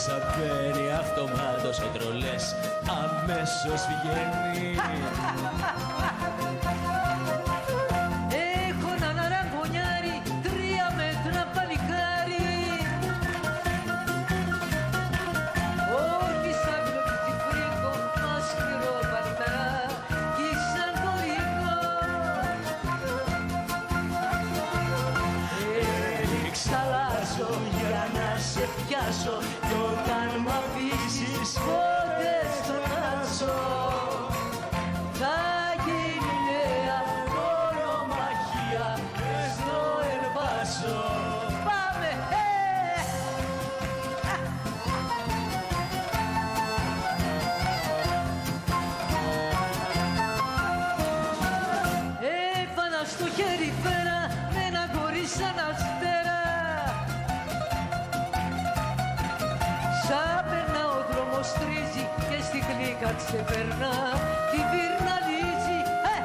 It's a ξεπερνά τη βυρναλίζει. Ε,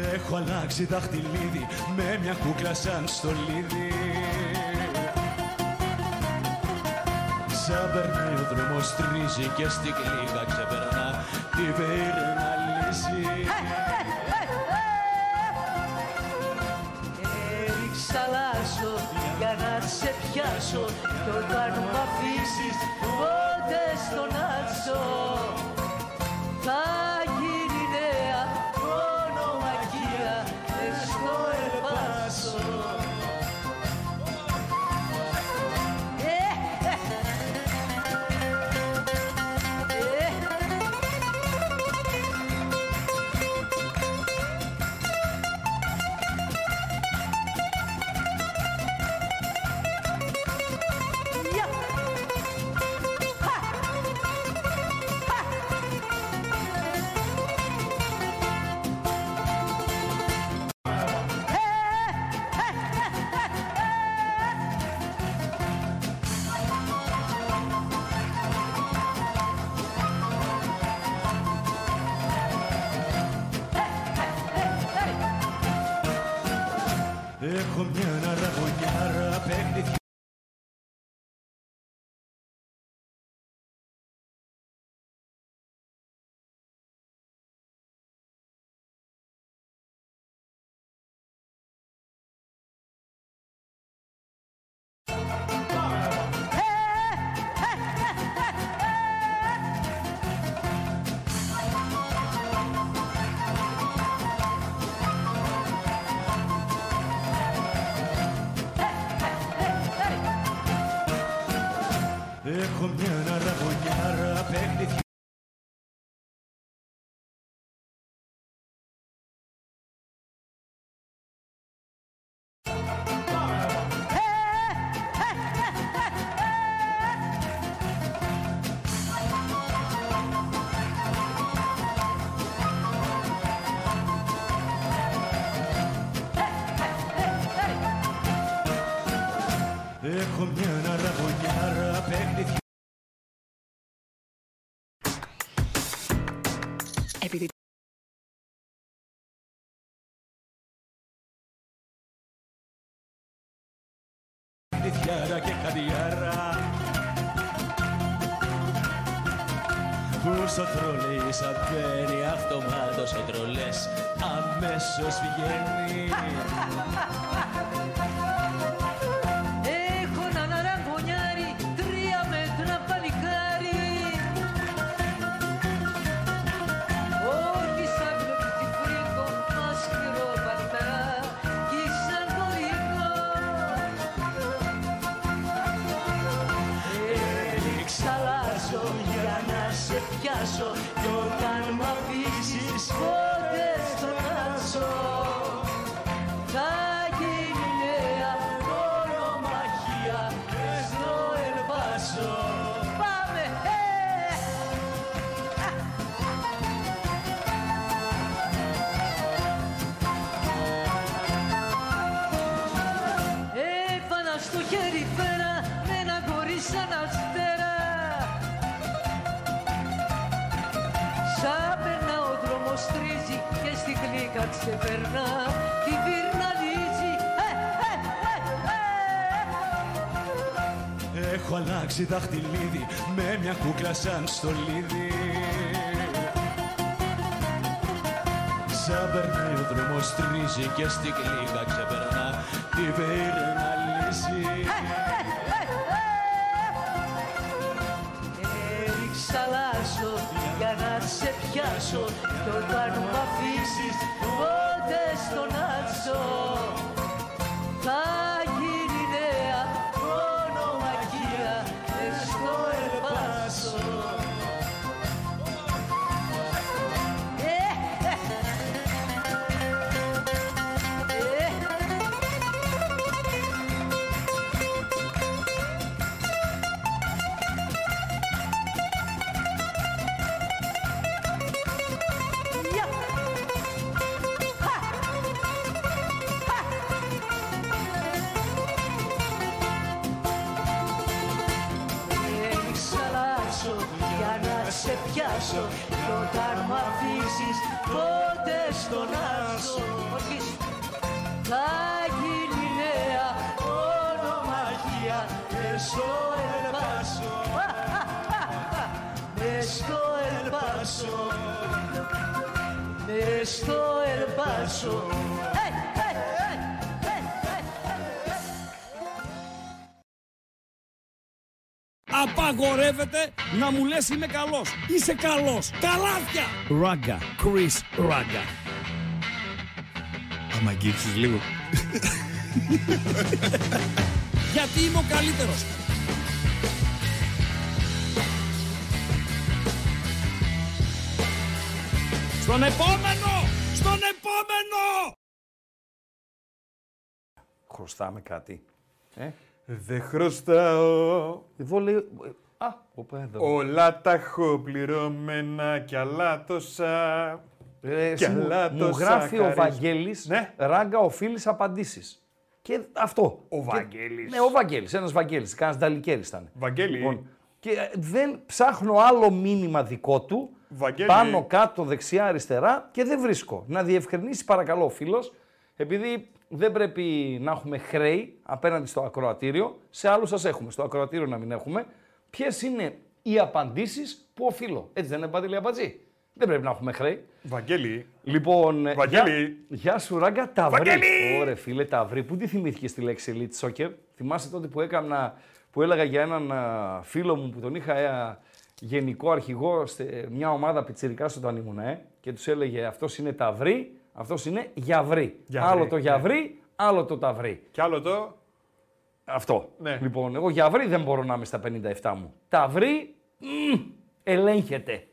ε, ε, Έχω αλλάξει δαχτυλίδι με μια κούκλα σαν στολίδι. Σαν περνάει ο δρόμος τρίζει και στην κλίγα ξεπερνά τη βυρναλίζει. Έριξα λάσο για να σε πιάσω κι όταν μ' αφήσεις χαδιάρα και χαδιάρα Που στο τρολί σαν μπαίνει αυτομάτως ο τρολές αμέσως βγαίνει. ξεπερνά τη βυρναλίζει ε, ε, ε, Έχω αλλάξει δαχτυλίδι με μια κούκλα σαν στολίδι. Σαν περνάει ο δρόμος τρίζει και στην κλίγα ξεπερνά τη βυρναλίζει Εξαλλάσω για να σε πιάσω Κι όταν μ' αφήσεις πότε πιάσω Κι όταν μ' αφήσεις πότε στον άσο. Ορκής. Θα γίνει νέα ονομαχία μες στο ελπάσο. Μες στο ελπάσο. Μες στο ελπάσο Απαγορεύεται να μου λες είμαι καλός. Είσαι καλός. Καλάθια. Ράγκα. Chris Ράγκα. Άμα αγγίξεις λίγο. Γιατί είμαι ο καλύτερος. Στον επόμενο! Στον επόμενο! Χρωστάμε κάτι. Ε, Δεν χρωστάω. εδώ λέει... ε, Α, οπα, εδώ. Όλα τα έχω πληρωμένα κι άλλα τόσα. Ε, εσύ κι μου, άλλα μου τόσα γράφει ο χαρίζ- Βαγγέλης, Ναι. ράγκα οφείλεις απαντήσεις. Και αυτό. Ο Και- Βαγγέλης. Ναι, ο Βαγγέλης, ένας Βαγγέλης, κανένας Νταλικέρης ήταν. Βαγγέλη. και ε, δεν ψάχνω άλλο μήνυμα δικό του, Βαγγέλη. πάνω, κάτω, δεξιά, αριστερά και δεν βρίσκω. Να διευκρινίσει παρακαλώ ο φίλος, επειδή δεν πρέπει να έχουμε χρέη απέναντι στο ακροατήριο, σε άλλους σας έχουμε, στο ακροατήριο να μην έχουμε, ποιες είναι οι απαντήσεις που οφείλω. Έτσι δεν είναι Παντελή Αμπατζή. Δεν πρέπει να έχουμε χρέη. Βαγγέλη. Λοιπόν, ε, Βαγγέλη. Γεια, γεια σου Ράγκα, Ταυρί. Βαγγέλη! Ωραία φίλε, Ταυρί. Πού τη θυμήθηκε τη λέξη Elite Soccer; Θυμάσαι τότε που έκανα, που έλεγα για έναν α, φίλο μου που τον είχα ε, γενικό αρχηγό σε μια ομάδα πιτσιρικά όταν ήμουν, ε, και τους έλεγε αυτός είναι Ταυρί, αυτός είναι Γιαβρί. Γιαβρί, Άλλο το ναι. Γιαβρί, άλλο το Ταυρί. Κι άλλο το. Αυτό. Ναι. Λοιπόν, εγώ Γιαβρί δεν μπορώ να είμαι στα 57 μου. Ταυρί, μμ, ελέγχεται.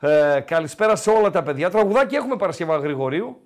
Ε, καλησπέρα σε όλα τα παιδιά. Τραγουδάκι έχουμε Παρασκευά Γρηγορίου.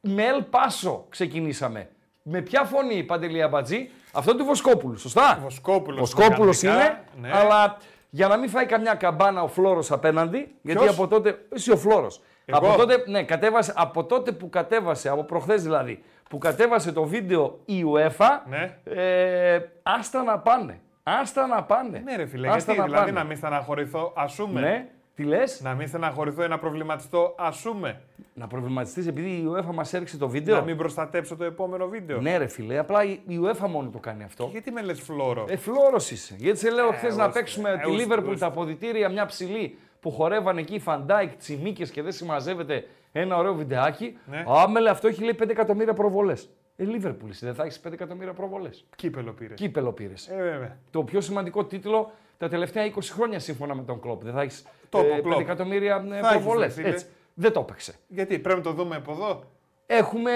Με Ελ Πάσο ξεκινήσαμε. Με ποια φωνή, Παντελή Αμπατζή, αυτό του Βοσκόπουλου, σωστά; Βοσκόπουλος Βοσκόπουλος είναι, κανονικά, ναι. αλλά για να μην φάει καμιά καμπάνα ο Φλόρος απέναντι, γιατί Ποιος; από τότε, εσύ ο Φλόρος, Εγώ; από τότε, ναι, κατέβασε, από τότε που κατέβασε, από προχθές δηλαδή, που κατέβασε το βίντεο η UEFA, Ναι. ε, άστα να πάνε. Άστα να πάνε. Ναι, ρε φίλε, Άστα γιατί να δηλαδή πάνε. να μην στεναχωρηθώ, ασούμε. Ναι, τι λες, Να μην στεναχωρηθώ ή να προβληματιστώ, ασούμε. να προβληματιστείς επειδή η UEFA μας έριξε το βίντεο; Να μην προστατέψω το επόμενο βίντεο. Ναι ρε φίλε, απλά η η UEFA μόνο το κάνει αυτό. Γιατί με λες φλόρο; Ε, φλόρος είσαι. Γιατί σε λέω χθες εγώ να στο- παίξουμε ε, τη εγώ στο- Λίβερπουλ εγώ τα αποδητήρια μια ψηλή που χορεύανε εκεί Φαντάικ, Τσιμίκες και δεν συμμαζεύεται ένα ωραίο βιντεάκι. Ναι. Άμελε, αυτό έχει λέει 5 εκατομμύρια προβολές. Ε, Λίβερπουλ, εσύ δεν θα έχεις 5 εκατομμύρια προβολές. Κύπελο πήρες. Κύπελο πήρες. Ε, βέβαια. Το πιο σημαντικό τίτλο τα τελευταία 20 χρόνια σύμφωνα με τον Κλοπ. Δεν θα έχεις Το είπε ο 5 Κλοπ. εκατομμύρια Θα έχεις, προβολές. ρε φίλε. Έτσι. Δεν το έπαιξε. Γιατί πρέπει να το δούμε από εδώ. Έχουμε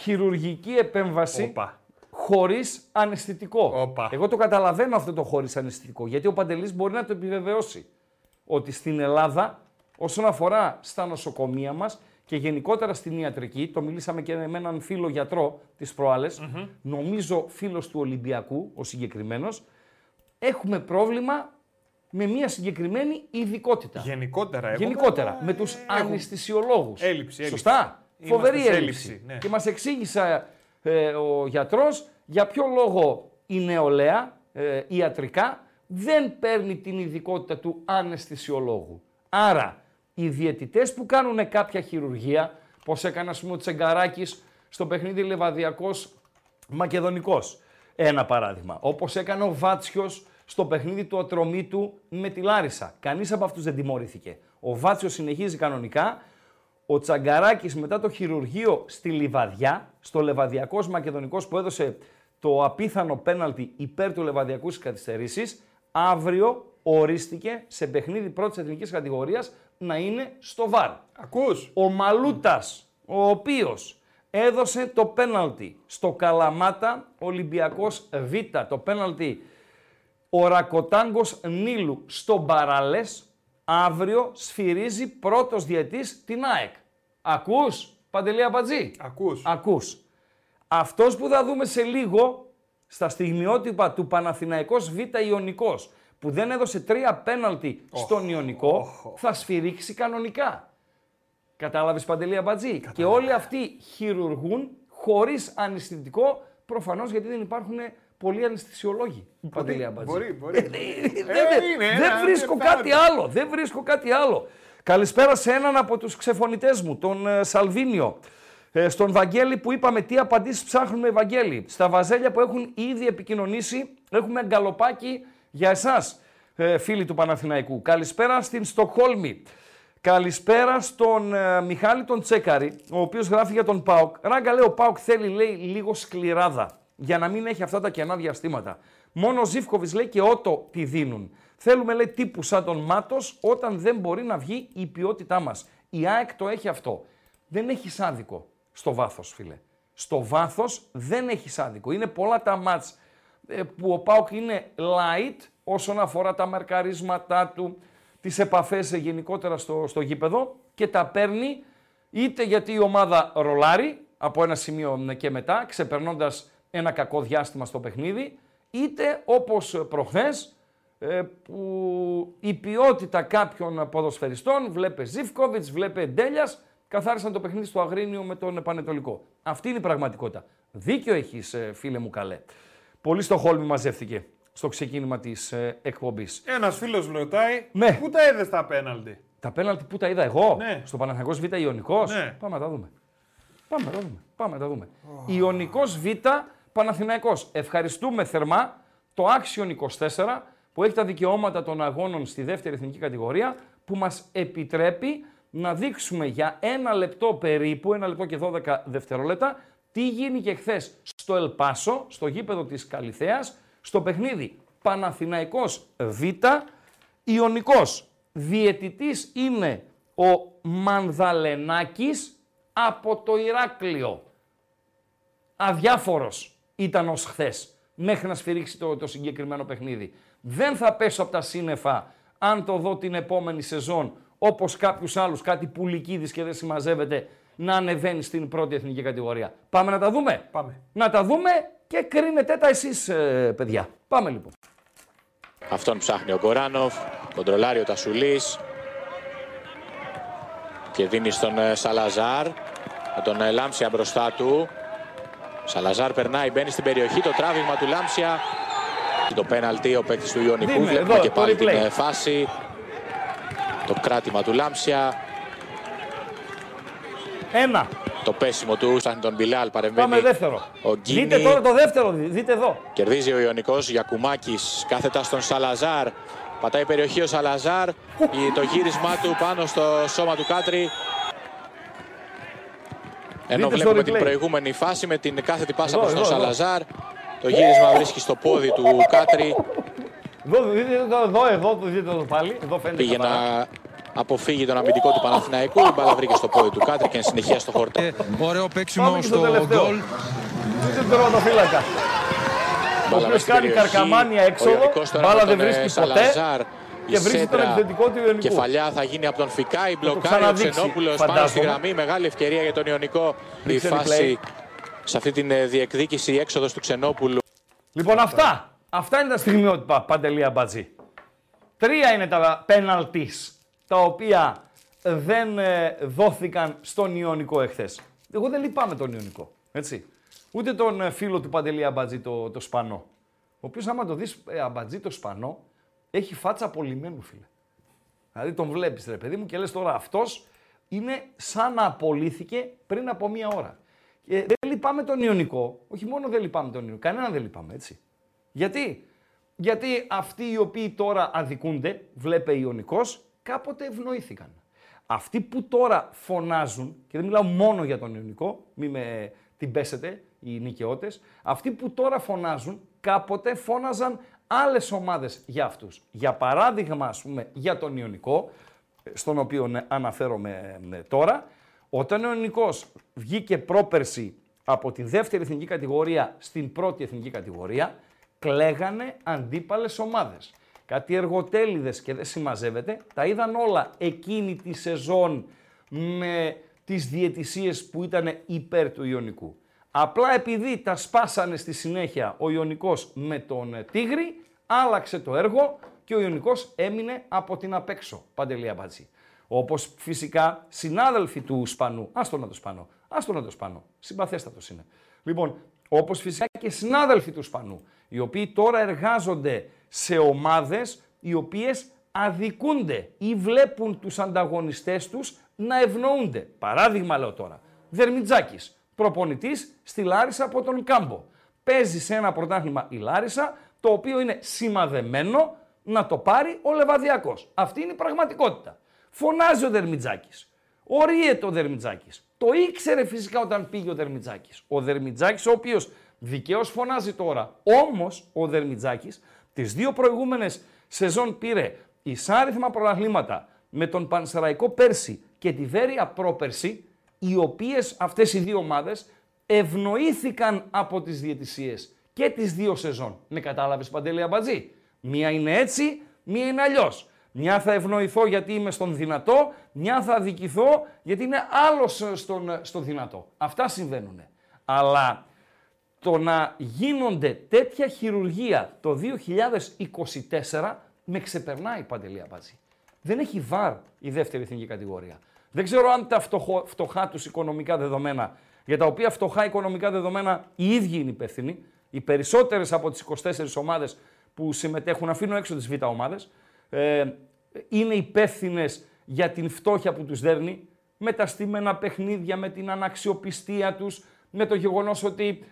χειρουργική επέμβαση Όπα. χωρίς αναισθητικό. Όπα. Εγώ το καταλαβαίνω αυτό το χωρίς αναισθητικό, γιατί ο Παντελής μπορεί να το επιβεβαιώσει. Ότι στην Ελλάδα, όσον αφορά στα νοσοκομεία μας και γενικότερα στην ιατρική, το μιλήσαμε και με έναν φίλο γιατρό τι προάλλες, νομίζω φίλος του Ολυμπιακού, ο συγκεκριμένος, έχουμε πρόβλημα με μια συγκεκριμένη ειδικότητα. Γενικότερα έχουμε. Γενικότερα, με τους έχουμε. αναισθησιολόγους. Έλλειψη, έλλειψη. Σωστά. Είμαστε Φοβερή σε έλλειψη. έλλειψη, ναι. Και μας εξήγησε ε, ο γιατρός για ποιο λόγο η νεολαία ε, ιατρικά δεν παίρνει την ειδικότητα του αναισθησιολόγου. Άρα, οι διαιτητές που κάνουν κάποια χειρουργία Πώ έκανε, ας πούμε, ο Τσεγκαράκης στο παιχνίδι Λεβαδιακός Μακεδονικός. Ένα παράδειγμα. Όπως έκανε ο Βάτσιος στο παιχνίδι του Ατρωμίτου με τη Λάρισα. Κανείς από αυτούς δεν τιμωρήθηκε. Ο Βάτσιος συνεχίζει κανονικά. Ο Τσαγκαράκης μετά το χειρουργείο στη Λιβαδιά, στο Λεβαδιακός Μακεδονικός που έδωσε το απίθανο πέναλτι υπέρ του Λεβαδιακού στι καθυστερήσει, αύριο ορίστηκε σε παιχνίδι πρώτης εθνικής κατηγορίας να είναι στο ΒΑΡ. Ακούς. Ο Μαλούτας, ο οποίος έδωσε το πέναλτι στο Καλαμάτα Ολυμπιακός Β, το πέναλτι ο Ρακοτάγκος Νίλου στο Μπαραλές, αύριο σφυρίζει πρώτος διετής την ΑΕΚ. Ακούς, Παντελία Μπατζή. Ακούς. Ακούς. Αυτός που θα δούμε σε λίγο στα στιγμιότυπα του Παναθηναϊκός Β Ιωνικός που δεν έδωσε τρία πέναλτι στον Ιωνικό θα σφυρίξει κανονικά. Κατάλαβες Παντελή Αμπατζή; Και όλοι αυτοί χειρουργούν χωρίς αναισθητικό προφανώς γιατί δεν υπάρχουν πολλοί αναισθησιολόγοι. Παντελή Αμπατζή. Μπορεί, μπορεί. Δεν- είναι δεν ένα βρίσκω τετάρτη. κάτι άλλο. Δεν βρίσκω κάτι άλλο. Καλησπέρα σε έναν από τους ξεφωνητές μου, τον ε, Σαλβίνιο. Ε, στον Βαγγέλη που είπαμε τι απαντήσεις ψάχνουμε, Βαγγέλη. Στα βαζέλια που έχουν ήδη επικοινωνήσει, έχουμε γκαλοπάκι για εσάς, ε, φίλοι του Παναθηναϊκού. Καλησπέρα στην Στοκχόλμη. Καλησπέρα στον ε, Μιχάλη τον Τσέκαρη, ο οποίος γράφει για τον ΠΑΟΚ. Ράγκα λέει, ο ΠΑΟΚ θέλει λέει, λίγο σκληράδα, για να μην έχει αυτά τα κενά διαστήματα. Μόνο ο Ζήφκοβιτς λέει και ότο τη δίνουν. Θέλουμε λέει τύπου σαν τον Μάτος όταν δεν μπορεί να βγει η ποιότητά μας. Η ΑΕΚ το έχει αυτό. Δεν έχει άδικο στο βάθος φίλε. Στο βάθος δεν έχει άδικο. Είναι πολλά τα μάτς ε, που ο Πάουκ είναι light όσον αφορά τα μαρκαρίσματά του, τις επαφές ε, γενικότερα στο, στο γήπεδο και τα παίρνει είτε γιατί η ομάδα ρολάρει από ένα σημείο ε, και μετά, ξεπερνώντας ένα κακό διάστημα στο παιχνίδι, είτε όπως προχθές, ε, που η ποιότητα κάποιων ποδοσφαιριστών, βλέπε Ζιφκόβιτς, βλέπε Ντέλιας, καθάρισαν το παιχνίδι στο Αγρίνιο με τον Πανετολικό. Αυτή είναι η πραγματικότητα. Δίκιο έχεις ε, φίλε μου καλέ. Πολύ στο χόλμη μαζεύτηκε στο ξεκίνημα της ε, εκπομπής. Ένας φίλος ρωτάει, Ναι. πού τα είδες τα πέναλτι. Τα πέναλτι που τα είδα εγώ, Ναι. στο Παναθηναϊκός Β Ιωνικός. Ναι. Πάμε να τα δούμε. Πάμε να τα δούμε. Πάμε να τα δούμε. Ιωνικός Β Παναθηναϊκός. Ευχαριστούμε θερμά το Action 24 που έχει τα δικαιώματα των αγώνων στη δεύτερη εθνική κατηγορία που μας επιτρέπει να δείξουμε για ένα λεπτό περίπου, ένα λεπτό και 12 δευτερόλεπτα, τι γίνηκε χθες στο Ελπάσο, στο γήπεδο της Καλιθέας, στο παιχνίδι Παναθηναϊκός Β, Ιωνικός. Διαιτητής είναι ο Μανδαλενάκης από το Ηράκλειο. Αδιάφορος ήταν ως χθες μέχρι να σφυρίξει το, το συγκεκριμένο παιχνίδι. Δεν θα πέσω από τα σύννεφα αν το δω την επόμενη σεζόν όπως κάποιους άλλους, κάτι πουλικίδης και δεν συμμαζεύεται να ανεβαίνει στην πρώτη εθνική κατηγορία. Πάμε να τα δούμε; Πάμε. Να τα δούμε και κρίνετε τα εσείς ε, παιδιά. Πάμε λοιπόν. Αυτόν ψάχνει ο Κοράνοφ, κοντρολάρει ο Τασουλής και δίνει στον ε, Σαλαζάρ με τον ε, Λάμσια μπροστά του. Σαλαζάρ περνάει, μπαίνει στην περιοχή, το τράβηγμα του Λάμσια. Το πέναλτι, ο παίκτης του Ιωνικού, Δίνει, βλέπουμε εδώ, και το πάλι την replay. ε, φάση. Το κράτημα του Λάμσια, Ένα. το πέσιμο του, σαν τον Μπιλάλ παρεμβαίνει. Πάμε δεύτερο. Ο Γκίνη. Δείτε τώρα το δεύτερο, δείτε εδώ. Κερδίζει ο Ιωνικός Γιακουμάκης κάθετα στον Σαλαζάρ. Πατάει περιοχή ο Σαλαζάρ. Η- Το γύρισμά του πάνω στο σώμα του Κάτρι. Ενώ Δείτε στο βλέπουμε την replay. προηγούμενη φάση με την κάθετη πάσα Εδώ, προς τον εδώ, εδώ. Σαλαζάρ. Το γύρισμα βρίσκει στο πόδι του Κάτρι. Εδώ, δείτε το εδώ, εδώ, το δείτε το πάλι. Εδώ φαίνεται Πήγε καθαρά. να αποφύγει τον αμυντικό του Παναθηναϊκού. Η μπάλα βρήκε στο πόδι του Κάτρι και εν συνεχεία στο χορτά. Ωραίο Πάμε παίξιμο και στο στο τελευταίο. γκολ. Δείτε τον τερματοφύλακα. Ο Μπάλα οποίος μέσα στην κάνει περιοχή. καρκαμάνια Ο έξοδο, Ιωνικός τώρα μπάλα με δεν τον, ε, βρίσκει ποτέ Σαλαζάρ. και Η βρίσκει τον σέντρα επιθετικό του Ιωνικού. Κεφαλιά θα γίνει από τον Φικάη, μπλοκάρει ο ξαναδείξει, Ξενόπουλος πάνω στη φαντάζομαι. γραμμή. Μεγάλη ευκαιρία για τον Ιωνικό. Η Δείξε φάση σε αυτή την ε, διεκδίκηση, η έξοδος του Ξενόπουλου. Λοιπόν, αυτά. Αυτά είναι τα στιγμιότυπα, Παντελία Μπατζή. Τρία είναι τα πέναλτις, τα οποία δεν ε, δόθηκαν στον Ιωνικό εχθές. Εγώ δεν λυπάμαι τον Ιωνικό, έτσι. Ούτε τον ε, φίλο του Παντελία Αμπατζή, το, το Σπανό. Ο οποίος άμα το δεις, ε, Αμπατζή το Σπανό, έχει φάτσα απολυμμένου, φίλε. Δηλαδή τον βλέπεις, ρε παιδί μου, και λες τώρα αυτός είναι σαν να απολύθηκε πριν από μία ώρα. Και δεν λυπάμαι τον Ιωνικό, όχι μόνο δεν λυπάμαι τον Ιωνικό, κανένα δεν λυπάμαι έτσι. Γιατί, γιατί αυτοί οι οποίοι τώρα αδικούνται, βλέπε Ιωνικός, κάποτε ευνοήθηκαν. Αυτοί που τώρα φωνάζουν, και δεν μιλάω μόνο για τον Ιωνικό, μη με την πέσετε οι νοικαιώτες, αυτοί που τώρα φωνάζουν, κάποτε φώναζαν άλλες ομάδες για αυτούς. Για παράδειγμα, ας πούμε, για τον Ιωνικό, στον οποίο ναι, αναφέρομαι ναι, τώρα, όταν ο Ιωνικός βγήκε πρόπερση από τη δεύτερη εθνική κατηγορία στην πρώτη εθνική κατηγορία, κλαίγανε αντίπαλες ομάδες. Κάτι εργοτέλειδες και δεν συμμαζεύεται, τα είδαν όλα εκείνη τη σεζόν με τις διαιτησίες που ήταν υπέρ του Ιωνικού. Απλά επειδή τα σπάσανε στη συνέχεια ο Ιωνικός με τον Τίγρη, άλλαξε το έργο και ο Ιωνικός έμεινε από την απέξω, Παντελή Αμπατζή. Όπως φυσικά συνάδελφοι του Σπανού, άστο να το Σπανό, άστο να το Σπανό, συμπαθέστατος είναι. Λοιπόν, όπως φυσικά και συνάδελφοι του Σπανού, οι οποίοι τώρα εργάζονται σε ομάδες οι οποίες αδικούνται ή βλέπουν τους ανταγωνιστές τους να ευνοούνται. Παράδειγμα λέω τώρα, Δερμιτζάκης, προπονητής στη Λάρισα από τον Κάμπο. Παίζει σε ένα πρωτάθλημα η Λάρισα, το οποίο είναι σημαδεμένο να το πάρει ο Λεβαδιακός. Αυτή είναι η πραγματικότητα. Φωνάζει ο Δερμιτζάκης. Ορίεται ο Δερμιτζάκης. Το ήξερε φυσικά όταν πήγε ο Δερμιτζάκης. Ο Δερμιτζάκης, ο οποίος δικαίως φωνάζει τώρα. Όμως ο Δερμιτζάκης τις δύο προηγούμενες σεζόν πήρε εισάριθμα πρωταθλήματα με τον Πανσεραϊκό πέρσι και τη Βέρεια πρόπερσι, οι οποίες αυτές οι δύο ομάδες ευνοήθηκαν από τις διαιτησίες και τις δύο σεζόν. Με κατάλαβες Παντέλη Αμπατζή; Μία είναι έτσι, μία είναι αλλιώς. Μια θα ευνοηθώ γιατί είμαι στον δυνατό, μια θα αδικηθώ γιατί είναι άλλος στον, στον δυνατό. Αυτά συμβαίνουν. Αλλά το να γίνονται τέτοια χειρουργία το 2024 με ξεπερνάει Παντελή Αμπατζή. Δεν έχει βάρ η δεύτερη εθνική κατηγορία. Δεν ξέρω αν τα φτωχό, φτωχά τους οικονομικά δεδομένα, για τα οποία φτωχά οικονομικά δεδομένα οι ίδιοι είναι υπεύθυνοι, οι περισσότερες από τις 24 ομάδες που συμμετέχουν, αφήνω έξω τις β' ομάδες, ε, είναι υπεύθυνες για την φτώχεια που τους δέρνει, με τα στήμενα παιχνίδια, με την αναξιοπιστία τους, με το γεγονός ότι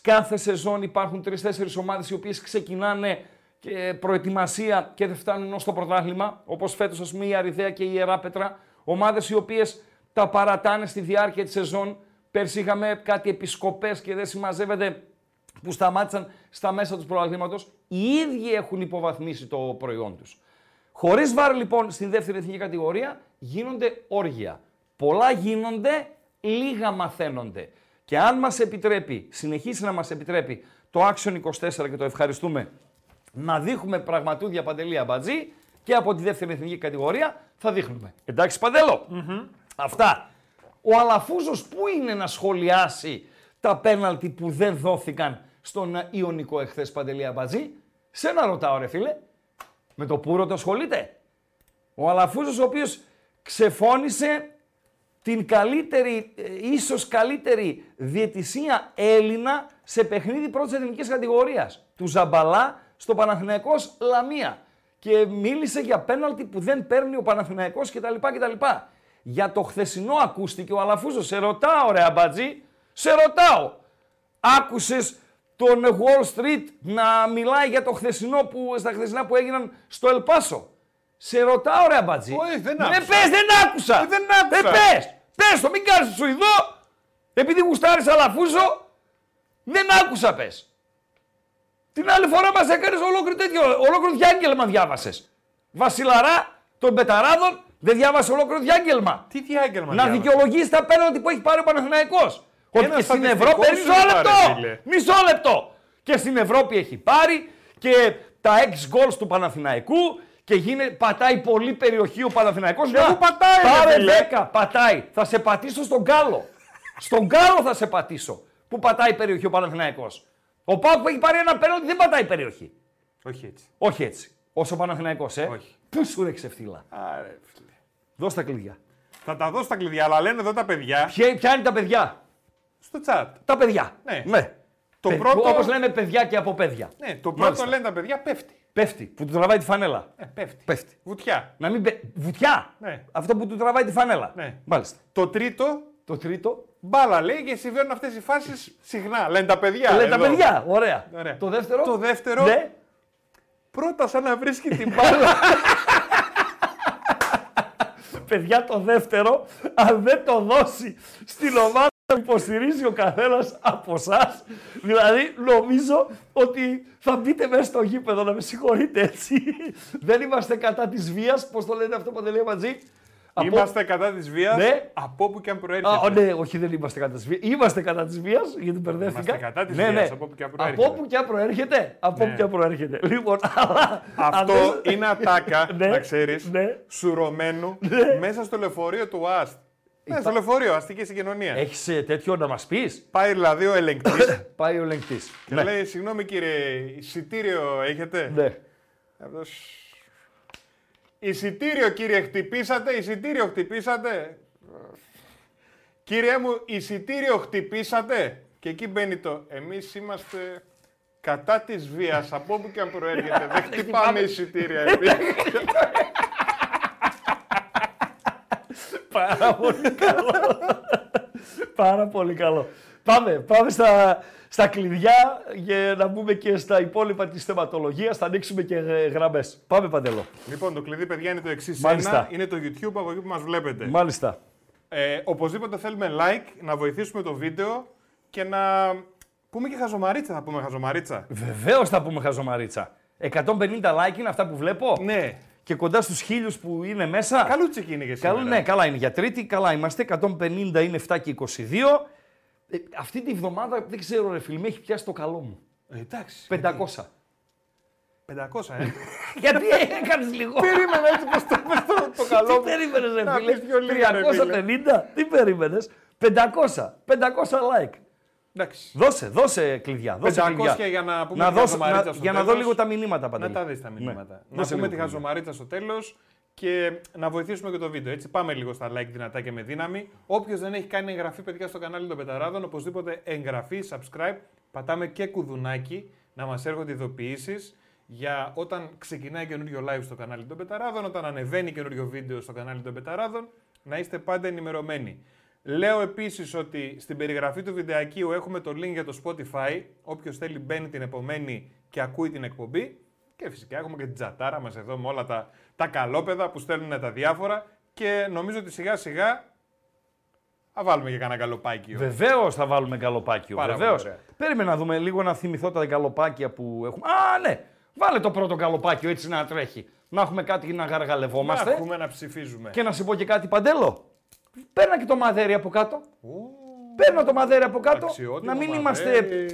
κάθε σεζόν υπάρχουν τρει-τέσσερι ομάδες οι οποίες ξεκινάνε και προετοιμασία και δεν φτάνουν ως το πρωτάθλημα, όπως φέτος, ας πούμε, η Αριδαία και η Ιεράπετρα. Ομάδες οι οποίες τα παρατάνε στη διάρκεια της σεζόν. Πέρσι είχαμε κάτι επισκοπές και δεν συμμαζεύεται που σταμάτησαν στα μέσα του πρωταθλήματος. Οι ίδιοι έχουν υποβαθμίσει το προϊόν τους. Χωρίς βάρ λοιπόν στην δεύτερη εθνική κατηγορία γίνονται όργια. Πολλά γίνονται, λίγα μαθαίνονται. Και αν μας επιτρέπει, συνεχίσει να μας επιτρέπει το Action 24 και το ευχαριστούμε, να δείχνουμε πραγματούδια παντελή αμπατζή και από τη δεύτερη εθνική κατηγορία θα δείχνουμε. Εντάξει Αυτά. Ο Αλαφούζος πού είναι να σχολιάσει τα πέναλτι που δεν δόθηκαν στον Ιωνικό εχθές Παντελή Αμπατζή; Σε να ρωτάω ρε φίλε. Με το πουρο το ασχολείται; Ο Αλαφούζος ο οποίος ξεφώνησε την καλύτερη, ε, ίσως καλύτερη διαιτησία Έλληνα σε παιχνίδι πρώτης εθνικής κατηγορίας. Του Ζαμπαλά στο Παναθηναϊκός Λαμία. Και μίλησε για πέναλτι που δεν παίρνει ο Παναθηναϊκός κτλ. κτλ. Για το χθεσινό ακούστηκε ο Αλαφούζος. Σε ρωτάω ρε αμπατζή, σε ρωτάω. Άκουσες τον Wall Street να μιλάει για το χθεσινό που, στα χθεσινά που έγιναν στο Ελπάσο. Σε ρωτάω ρε αμπατζή. Όχι, δεν Ναι, άκουσα. πες, δεν άκουσα. Ε, δεν άκουσα. Ε, πες, πες το, μην κάνεις σου ειδώ. Επειδή γουστάρεις αλαφούζο, δεν άκουσα πες. Την άλλη φορά μας έκανες ολόκληρο τέτοιο, ολόκληρο διάγγελμα διάβασες. Βασιλαρά των Πεταράδων δεν διάβασε ολόκληρο διάγγελμα. Τι διάγγελμα Να διάβασε; δικαιολογήσει τα πέναλτι που έχει πάρει ο Παναθηναϊκός. Ότι Ένας και στην στατιστικό Ευρώπη. σου Μισό είπα, ρε λεπτό! φίλε. Μισό λεπτό! Και στην Ευρώπη έχει πάρει και τα ex goals του Παναθηναϊκού και γίνε, πατάει πολύ περιοχή ο Παναθηναϊκός. Και Να, πού πατάει, ρε Πάρε φίλε. 10, πατάει. Θα σε πατήσω στον κάλο. στον κάλο θα σε πατήσω. Που πατάει περιοχή ο Παναθηναϊκός. Ο Πάουκ που έχει πάρει ένα πέναλτι δεν πατάει περιοχή. Όχι έτσι. Όχι έτσι. Όσο ο Παναθηναϊκός, ε. Όχι. Πού σου ρε ξεφτύλα. Άρε, φίλε. Δώσ' τα κλειδιά. Θα τα δώσω τα κλειδιά, αλλά λένε εδώ τα παιδιά Ποια, ποια είναι τα παιδιά; στο chat. Τα παιδιά. Ναι. Το πρώτο- Όπως λέμε παιδιά και από παιδιά. Ναι, το πρώτο Μάλιστα. λένε τα παιδιά πέφτει. Πέφτει, που του τραβάει τη φανέλα. Ε, πέφτει. Πέφτει. Βουτιά. Να μην πε... Βουτιά! Ναι. Αυτό που του τραβάει τη φανέλα. Ναι. Μάλιστα. Το τρίτο, Το τρίτο. μπάλα λέει και συμβαίνουν αυτές οι φάσεις συχνά. Λένε τα παιδιά. Λέει τα εδώ. παιδιά. Ωραία. Ωραία. Το δεύτερο. Το δεύτερο, Ναι. πρώτα σαν να βρίσκει την μπάλα. Παιδιά, το δεύτερο, αν δεν το δώσει στην ομάδα που υποστηρίζει ο καθένας από εσάς, δηλαδή νομίζω ότι θα μπείτε μέσα στο γήπεδο να με συγχωρείτε έτσι. δεν είμαστε κατά της βίας, πώς το λένε αυτό που λέει μαζί. Από- Είμαστε κατά της βίας Ναι. από όπου και αν προέρχεται. Α, ναι, όχι, δεν είμαστε κατά της βία. Είμαστε κατά της βίας, γιατί μπερδεύτηκα. Είμαστε κατά της ναι, βίας, ναι. από όπου και αν προέρχεται. Από όπου και αν προέρχεται. Από όπου Ναι. και αν προέρχεται. Λοιπόν, αλλά. Αυτό αν δεν- είναι ατάκα, Ναι. να ξέρεις, Ναι. σουρωμένου μέσα στο λεωφορείο του ΑΣΤ. Μέσα στο λεωφορείο, αστική συγκοινωνία. Έχεις τέτοιο να μας πεις; Πάει δηλαδή ο ελεγκτής Πάει ο ελεγκτής. και λέει: Συγγνώμη κύριε, εισιτήριο έχετε; Ναι. Αυτός, Εισιτήριο κύριε, χτυπήσατε, εισιτήριο χτυπήσατε; Κύριε μου, εισιτήριο χτυπήσατε; Και εκεί μπαίνει το, εμείς είμαστε κατά της βίας, από όπου και αν προέρχεται. Δεν χτυπάμε εισιτήρια εμείς. Πάρα πολύ καλό. Πάρα πολύ καλό. Πάμε, πάμε στα, στα κλειδιά για να μπούμε και στα υπόλοιπα της θεματολογίας. Θα ανοίξουμε και ε, γραμμές. Πάμε, Παντελό. λοιπόν, το κλειδί, παιδιά, είναι το εξής. Μάλιστα. Ένα είναι το YouTube από εκεί που μας βλέπετε. Μάλιστα. Ε, οπωσδήποτε θέλουμε like, να βοηθήσουμε το βίντεο και να πούμε και χαζομαρίτσα. Θα πούμε χαζομαρίτσα. Βεβαίως θα πούμε χαζομαρίτσα. 150 like είναι αυτά που βλέπω; Ναι. Και κοντά στους χίλιους που είναι μέσα. Καλούτσικη είναι και σήμερα. Καλό, ναι, καλά είναι για τρίτη, καλά είμαστε. 150 είναι 7 και 22. Ε, αυτή τη βδομάδα δεν ξέρω, ρε φίλε, με έχει πιάσει το καλό μου. Ε, εντάξει. 500. 500, ε. Γιατί έκανες λίγο. Περίμενα έτσι πως το πες το, το καλό Τι μου. περίμενες, ρε Να φίλε; πεις πιο λίγα, ρε 350. Τι περίμενες; 500. 500 like. Εντάξει. Δώσε, δώσε κλειδιά. Δώσε 500 κλειδιά. για να πούμε να τη δώσω, χαζομαρίτσα να, στο Για να δω τέλος. λίγο τα μηνύματα παντού. Να τα δεις τα μηνύματα. Να Δώσε πούμε λίγο τη κλειδιά. χαζομαρίτσα στο τέλος και να βοηθήσουμε και το βίντεο. Έτσι πάμε λίγο στα like δυνατά και με δύναμη. Όποιος δεν έχει κάνει εγγραφή, παιδιά, στο κανάλι των Πεταράδων, οπωσδήποτε εγγραφή, subscribe. Πατάμε και κουδουνάκι να μας έρχονται ειδοποιήσεις για όταν ξεκινάει καινούριο live στο κανάλι των Πεταράδων, όταν ανεβαίνει καινούριο βίντεο στο κανάλι των Πεταράδων, να είστε πάντα ενημερωμένοι. Λέω επίσης ότι στην περιγραφή του βιντεακίου έχουμε το link για το Spotify. Όποιος θέλει μπαίνει την επομένη και ακούει την εκπομπή. Και φυσικά έχουμε και την τζατάρα μας εδώ με όλα τα, τα καλόπεδα που στέλνουν τα διάφορα. Και νομίζω ότι σιγά σιγά θα βάλουμε και κανένα καλοπάκιο. Βεβαίως θα βάλουμε γκαλοπάκιο. Πάρα Βεβαίως. πολύ ωραία. Περίμενα να δούμε λίγο να θυμηθώ τα γκαλοπάκια που έχουμε. Α, ναι! Βάλε το πρώτο γκαλοπάκιο έτσι να τρέχει. Να έχουμε κάτι να Να γαργαλευόμαστε. έχουμε να ψηφίζουμε. Και να σου πω και κάτι παντέλο. Παίρνα και το μαδέρι από κάτω. Παίρνω το μαδέρι από κάτω. Αξιότιμο Να μην μαδέρι. είμαστε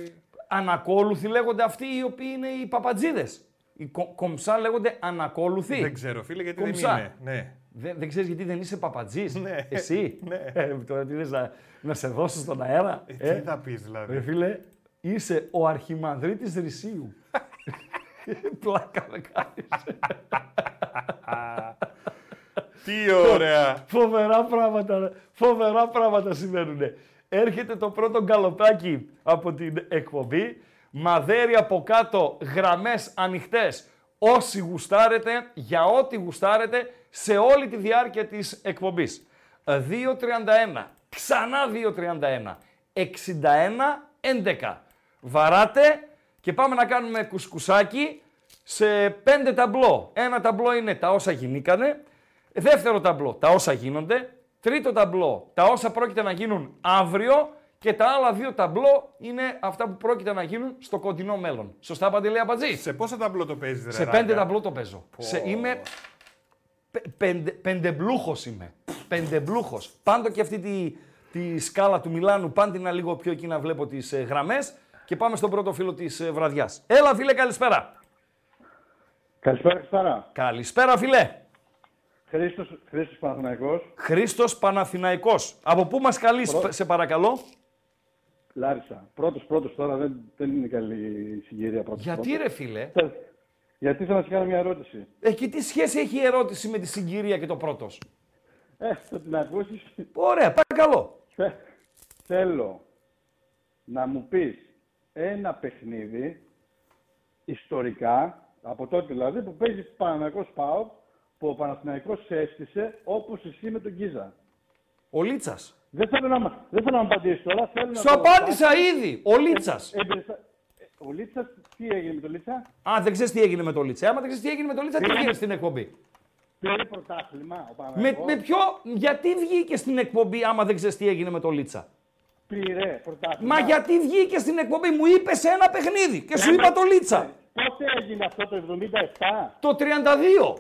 ανακόλουθοι λέγονται αυτοί οι οποίοι είναι οι παπατζίδες. Οι κο- κομψά λέγονται ανακόλουθοι. Δεν ξέρω, φίλε, γιατί Κομψά. δεν είμαι. Ναι. Δεν, δεν ξέρεις γιατί δεν είσαι παπατζής. Ναι. Εσύ; Ναι. Ε, τώρα τι θες να, να σε δώσω στον αέρα. Ε, τι θα πεις δηλαδή; Ρε φίλε, είσαι ο αρχιμανδρίτης Ρησίου. Πλάκα με κάνεις. Τι ωραία. Φοβερά πράγματα, ρε. φοβερά πράγματα συμβαίνουν. Έρχεται το πρώτο γκαλοπάκι από την εκπομπή. Μαδέρι από κάτω, γραμμές ανοιχτές. Όσοι γουστάρετε, για ό,τι γουστάρετε, σε όλη τη διάρκεια της εκπομπής. 2.31, ξανά 2.31, 61-11. Βαράτε και πάμε να κάνουμε κουσκουσάκι σε πέντε ταμπλό. Ένα ταμπλό είναι τα όσα γινήκανε. Δεύτερο ταμπλό, τα όσα γίνονται. Τρίτο ταμπλό, τα όσα πρόκειται να γίνουν αύριο. Και τα άλλα δύο ταμπλό είναι αυτά που πρόκειται να γίνουν στο κοντινό μέλλον. Σωστά, Παντελή Αμπατζή; Σε πόσα ταμπλό το παίζεις, ρε. Σε Ράγκα; πέντε ταμπλό το παίζω. Σε, είμαι πε, πέντε, πεντεμπλούχος είμαι. Πεντεμπλούχος. Πάντο και αυτή τη, τη σκάλα του Μιλάνου, πάντη ένα λίγο πιο εκεί να βλέπω τις ε, γραμμές και πάμε στον πρώτο φίλο της ε, βραδιάς. Έλα φίλε, καλησπέρα. Καλησπέρα, Χριστάρα. Καλησπέρα φίλε. Χρήστος, Χρήστος Παναθηναϊκός, Χρήστος Παναθηναϊκός. Από πού μας καλείς, Προ- σε παρακαλώ; Λάρισα. Πρώτος, πρώτος τώρα δεν, δεν είναι καλή η συγκυρία πρώτος. Γιατί πρώτος. ρε φίλε; Θε- Γιατί θέλω να σου κάνω μια ερώτηση. Ε, και τι σχέση έχει η ερώτηση με τη συγκυρία και το πρώτος; Ε, θα την ακούσεις. Ωραία, παρακαλώ. Θε- θέλω να μου πεις ένα παιχνίδι ιστορικά, Από τότε δηλαδή που παίζεις Παναθηναϊκός ΠΑΟΚ, που ο Παναθηναϊκός σε έστησε όπως εσύ με τον Κίζα. Ο Λίτσας. Δεν θέλω να, μ- δεν θέλω να μου απαντήσεις τώρα. Θέλω να Σου το απάντησα ρωτάω. ήδη. Ο Λίτσας. Έμπρεσα- ε, Ο Λίτσας, τι έγινε με τον Λίτσα, Α, δεν ξέρεις τι έγινε με το Λίτσα. Άμα δεν ξέρεις τι έγινε με το Λίτσα, τι Πήρε- έγινε στην εκπομπή; πήρε πρωτάθλημα ο Με, Παναθηναϊκός. με ποιο, γιατί βγήκε στην εκπομπή άμα δεν ξέρεις τι έγινε με το Λίτσα; Πήρε πρωτάθλημα. Μα γιατί βγήκε στην εκπομπή, μου είπες ένα παιχνίδι και σου είπα το Λίτσα. Πότε έγινε αυτό το 77. Το 32.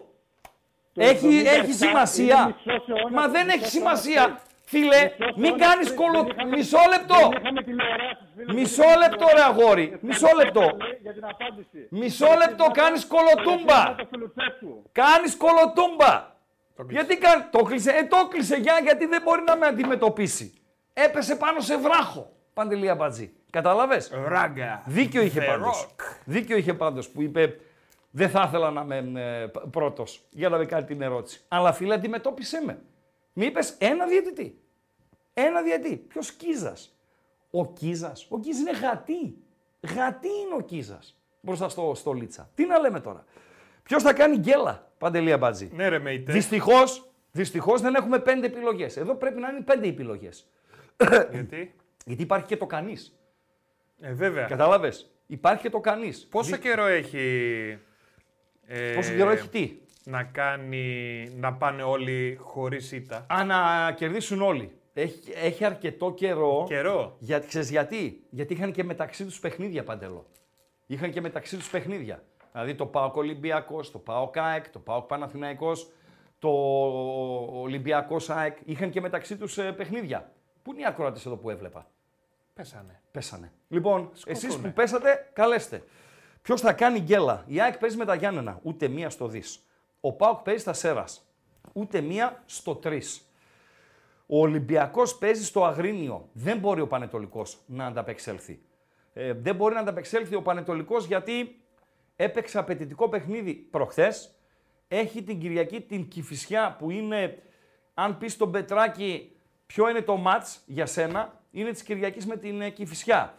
Το Έχει, 77 έχει σημασία. είναι μισός αιώνας, Μα δεν μισός έχει αιώνας σημασία. πριν. Φίλε, Μισός μην αιώνας κάνεις πριν. κολο... Δεν είχαμε- Μισό λεπτό. Δεν είχαμε τηλεοράσεις, φίλε. Μισό Δεν είχαμε λεπτό, ρε τηλεοράσεις. αγόρι. Ευχαριστώ Μισό λεπτό. πολύ Για την απάντηση. Μισό λεπτό, κάνεις κολοτούμπα. Το Λουτσέσκου. Κάνεις κολοτούμπα. Το κλείσε. Γιατί κάνει. Το κλείσε. Ε, το κλείσε για, γιατί δεν μπορεί να με αντιμετωπίσει. Έπεσε πάνω σε βράχο. Παντελή Αμπατζή. Κατάλαβες; Ράγκα. Δίκιο είχε The πάντως. Rock. Δίκιο είχε πάντως που είπε Δεν θα ήθελα να είμαι ε, πρώτος για να με κάνει την ερώτηση. Αλλά φίλε, αντιμετώπισε με. Μη είπες ένα διαιτητή. Ένα διαιτητή. Ποιος Κίζας. Ο Κίζας. Ο Κίζας είναι γατί. Γατί είναι ο Κίζας μπροστά στο, στο Λίτσα. Τι να λέμε τώρα. Ποιος θα κάνει γκέλα, Παντελή Αμπατζή. Ναι, ρε Μέιτε. Δυστυχώς δυστυχώς δεν έχουμε πέντε επιλογές. Εδώ πρέπει να είναι πέντε επιλογές. Γιατί; Γιατί υπάρχει και το κανείς. Ε, βέβαια. Κατάλαβες; Υπάρχει και το κανείς. Πόσο καιρό έχει. Ε, Πόσο καιρό έχει τι; Να κάνει. να πάνε όλοι χωρίς ήττα. Α, να κερδίσουν όλοι. Έχει, έχει αρκετό καιρό. Καιρό. Για, ξέρεις γιατί; Γιατί είχαν και μεταξύ τους παιχνίδια, Παντελό. Είχαν και μεταξύ τους παιχνίδια. Δηλαδή το ΠΑΟΚ Ολυμπιακός, το ΠΑΟΚ ΑΕΚ, το ΠΑΟΚ Παναθηναϊκός, το Ολυμπιακός ΑΕΚ. Είχαν και μεταξύ τους ε, παιχνίδια. Πού είναι οι ακροατές εδώ που έβλεπα; Πέσανε. Πέσανε. Λοιπόν, Σκοτούνε. εσείς που πέσατε, καλέστε. Ποιος θα κάνει γκέλα; Η ΑΕΚ παίζει με τα Γιάννενα. Ούτε μία στο δις. Ο Πάουκ παίζει στα Σέρας. Ούτε μία στο 3. Ο Ολυμπιακός παίζει στο Αγρίνιο. Δεν μπορεί ο Πανετολικός να ανταπεξέλθει. Ε, δεν μπορεί να ανταπεξέλθει ο Πανετολικός γιατί έπαιξε απαιτητικό παιχνίδι προχθές. Έχει την Κυριακή την Κηφισιά που είναι, αν πεις στον Πετράκη ποιο είναι το μάτς για σένα, είναι της Κυριακής με την ε, Κηφισιά.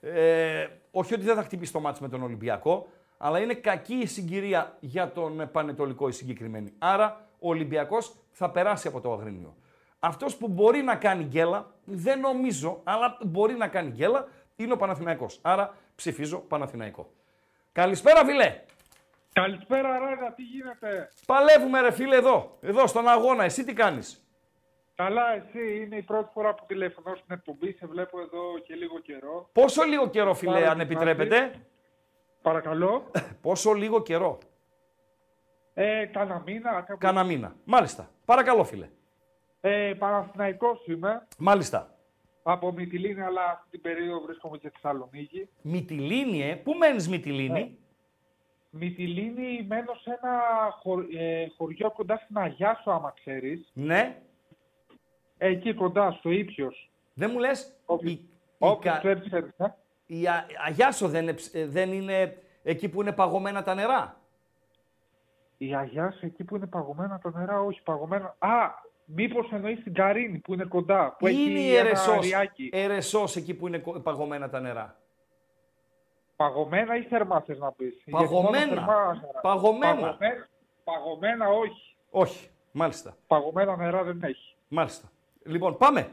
Ε, όχι ότι δεν θα χτυπήσει το μάτς με τον Ολυμπιακό, αλλά είναι κακή η συγκυρία για τον ε, Πανετολικό η συγκεκριμένη. Άρα ο Ολυμπιακός θα περάσει από το Αγρίνιο. Αυτός που μπορεί να κάνει γκέλα, δεν νομίζω, αλλά μπορεί να κάνει γκέλα, είναι ο Παναθηναϊκός. Άρα ψηφίζω Παναθηναϊκό. Καλησπέρα φίλε! Καλησπέρα Ράγα, τι γίνεται; Παλεύουμε ρε φίλε εδώ, εδώ στον αγώνα. Εσύ τι κάνεις; Καλά, εσύ είναι η πρώτη φορά που τηλεφωνώ στην εκπομπή, σε βλέπω εδώ και λίγο καιρό. Πόσο λίγο καιρό φίλε Πάρα αν την επιτρέπετε; Παρακαλώ. Πόσο λίγο καιρό; Ε, κάνα μήνα. κάπου- Κάνα μήνα. Μάλιστα. Παρακαλώ φίλε. Ε, Παναθηναϊκός είμαι, Μάλιστα. από Μυτιλίνη, αλλά αυτή την περίοδο βρίσκομαι και στη Θεσσαλονίκη. Μυτιλίνη, ε; Πού μένεις Μυτιλίνη; Μυτιλίνη μένω σε ένα χω- ε, χωριό κοντά στην Αγιάσο, άμα ξέρεις. Ναι. Εκεί κοντά, στο Ήπιος. Δεν μου λες. Όποιος- η, η, Όποιος Κα- ξέρει, ξέρει. Ε; η Α- Αγιάσο δεν είναι, ψ- ε, δεν είναι εκεί που είναι παγωμένα τα νερά; Η Αγιάσο, εκεί που είναι παγωμένα τα νερά, όχι παγωμένα. Α, μήπως εννοείς την Καρίνη που είναι κοντά, που Ή έχει είναι η ένα Ερεσός, ριάκι. Ερεσός εκεί που είναι κο- παγωμένα τα νερά. Παγωμένα ή θερμά θες να πεις; Γιατί μόνο Παγωμένα. θερμά νερά. Παγωμένα. Παγωμένα, παγωμένα όχι. Όχι. Μάλιστα. Παγωμένα νερά δεν έχει. Μάλιστα. Λοιπόν, πάμε.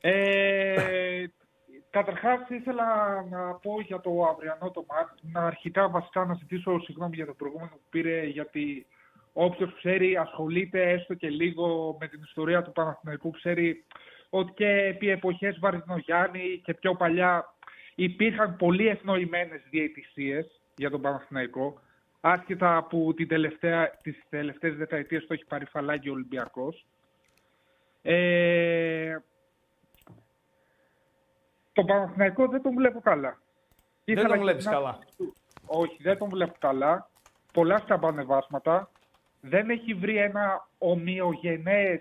Ε, καταρχάς ήθελα να πω για το αυριανό το μάτς. Να αρχικά βασικά να ζητήσω συγγνώμη για το προηγούμενο που πήρε γιατί όποιος ξέρει ασχολείται έστω και λίγο με την ιστορία του Παναθηναϊκού ξέρει ότι και επί εποχές Βαρδινογιάννη και πιο παλιά υπήρχαν πολύ ευνοημένες διαιτησίες για τον Παναθηναϊκό άσχετα που την τελευταία, τις τελευταίες δεκαετίες το έχει πάρει φαλάκι ο Ολυμπιακός. Ε, το Παναθηναϊκό δεν τον βλέπω καλά. Δεν Ήθελα τον και βλέπεις την καλά. άποψη του. Όχι, δεν τον βλέπω καλά. Πολλά σκαμπανεβάσματα. Δεν έχει βρει ένα ομοιογενές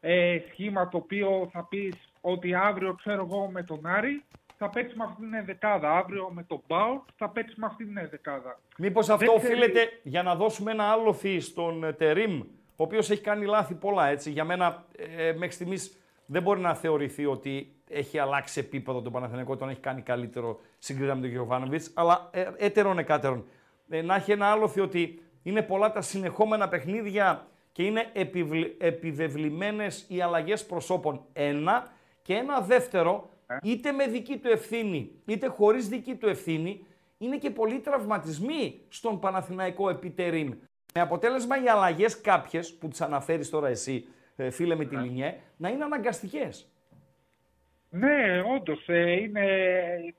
ε, σχήμα το οποίο θα πεις ότι αύριο ξέρω εγώ με τον Άρη θα παίξει με αυτήν την ενδεκάδα. Αύριο με τον Μπάου θα παίξει με αυτήν την ενδεκάδα. Μήπως αυτό Δεν ξέρει- οφείλεται για να δώσουμε ένα άλλο θύ στον ε, Τερίμ, ο οποίος έχει κάνει λάθη πολλά, έτσι. Για μένα, ε, μέχρι στιγμής δεν μπορεί να θεωρηθεί ότι έχει αλλάξει επίπεδο τον Παναθηναϊκό, τον έχει κάνει καλύτερο συγκριτικά με τον Γιωβάνοβιτς, αλλά ε, έτερον εκάτερον. ε, να έχει ένα άλοθη ότι είναι πολλά τα συνεχόμενα παιχνίδια και είναι επιβλ- επιδευλημένες οι αλλαγές προσώπων. Ένα. Και ένα δεύτερο, είτε με δική του ευθύνη, είτε χωρίς δική του ευθύνη, είναι και πολλοί τραυματισμοί στον Παναθηναϊκό επιτερίμ. Με αποτέλεσμα οι αλλαγές κάποιες, που τις αναφέρεις τώρα εσύ, ε, φίλε με τη Λινιέ, να είναι αναγκαστικές. Ναι, όντως είναι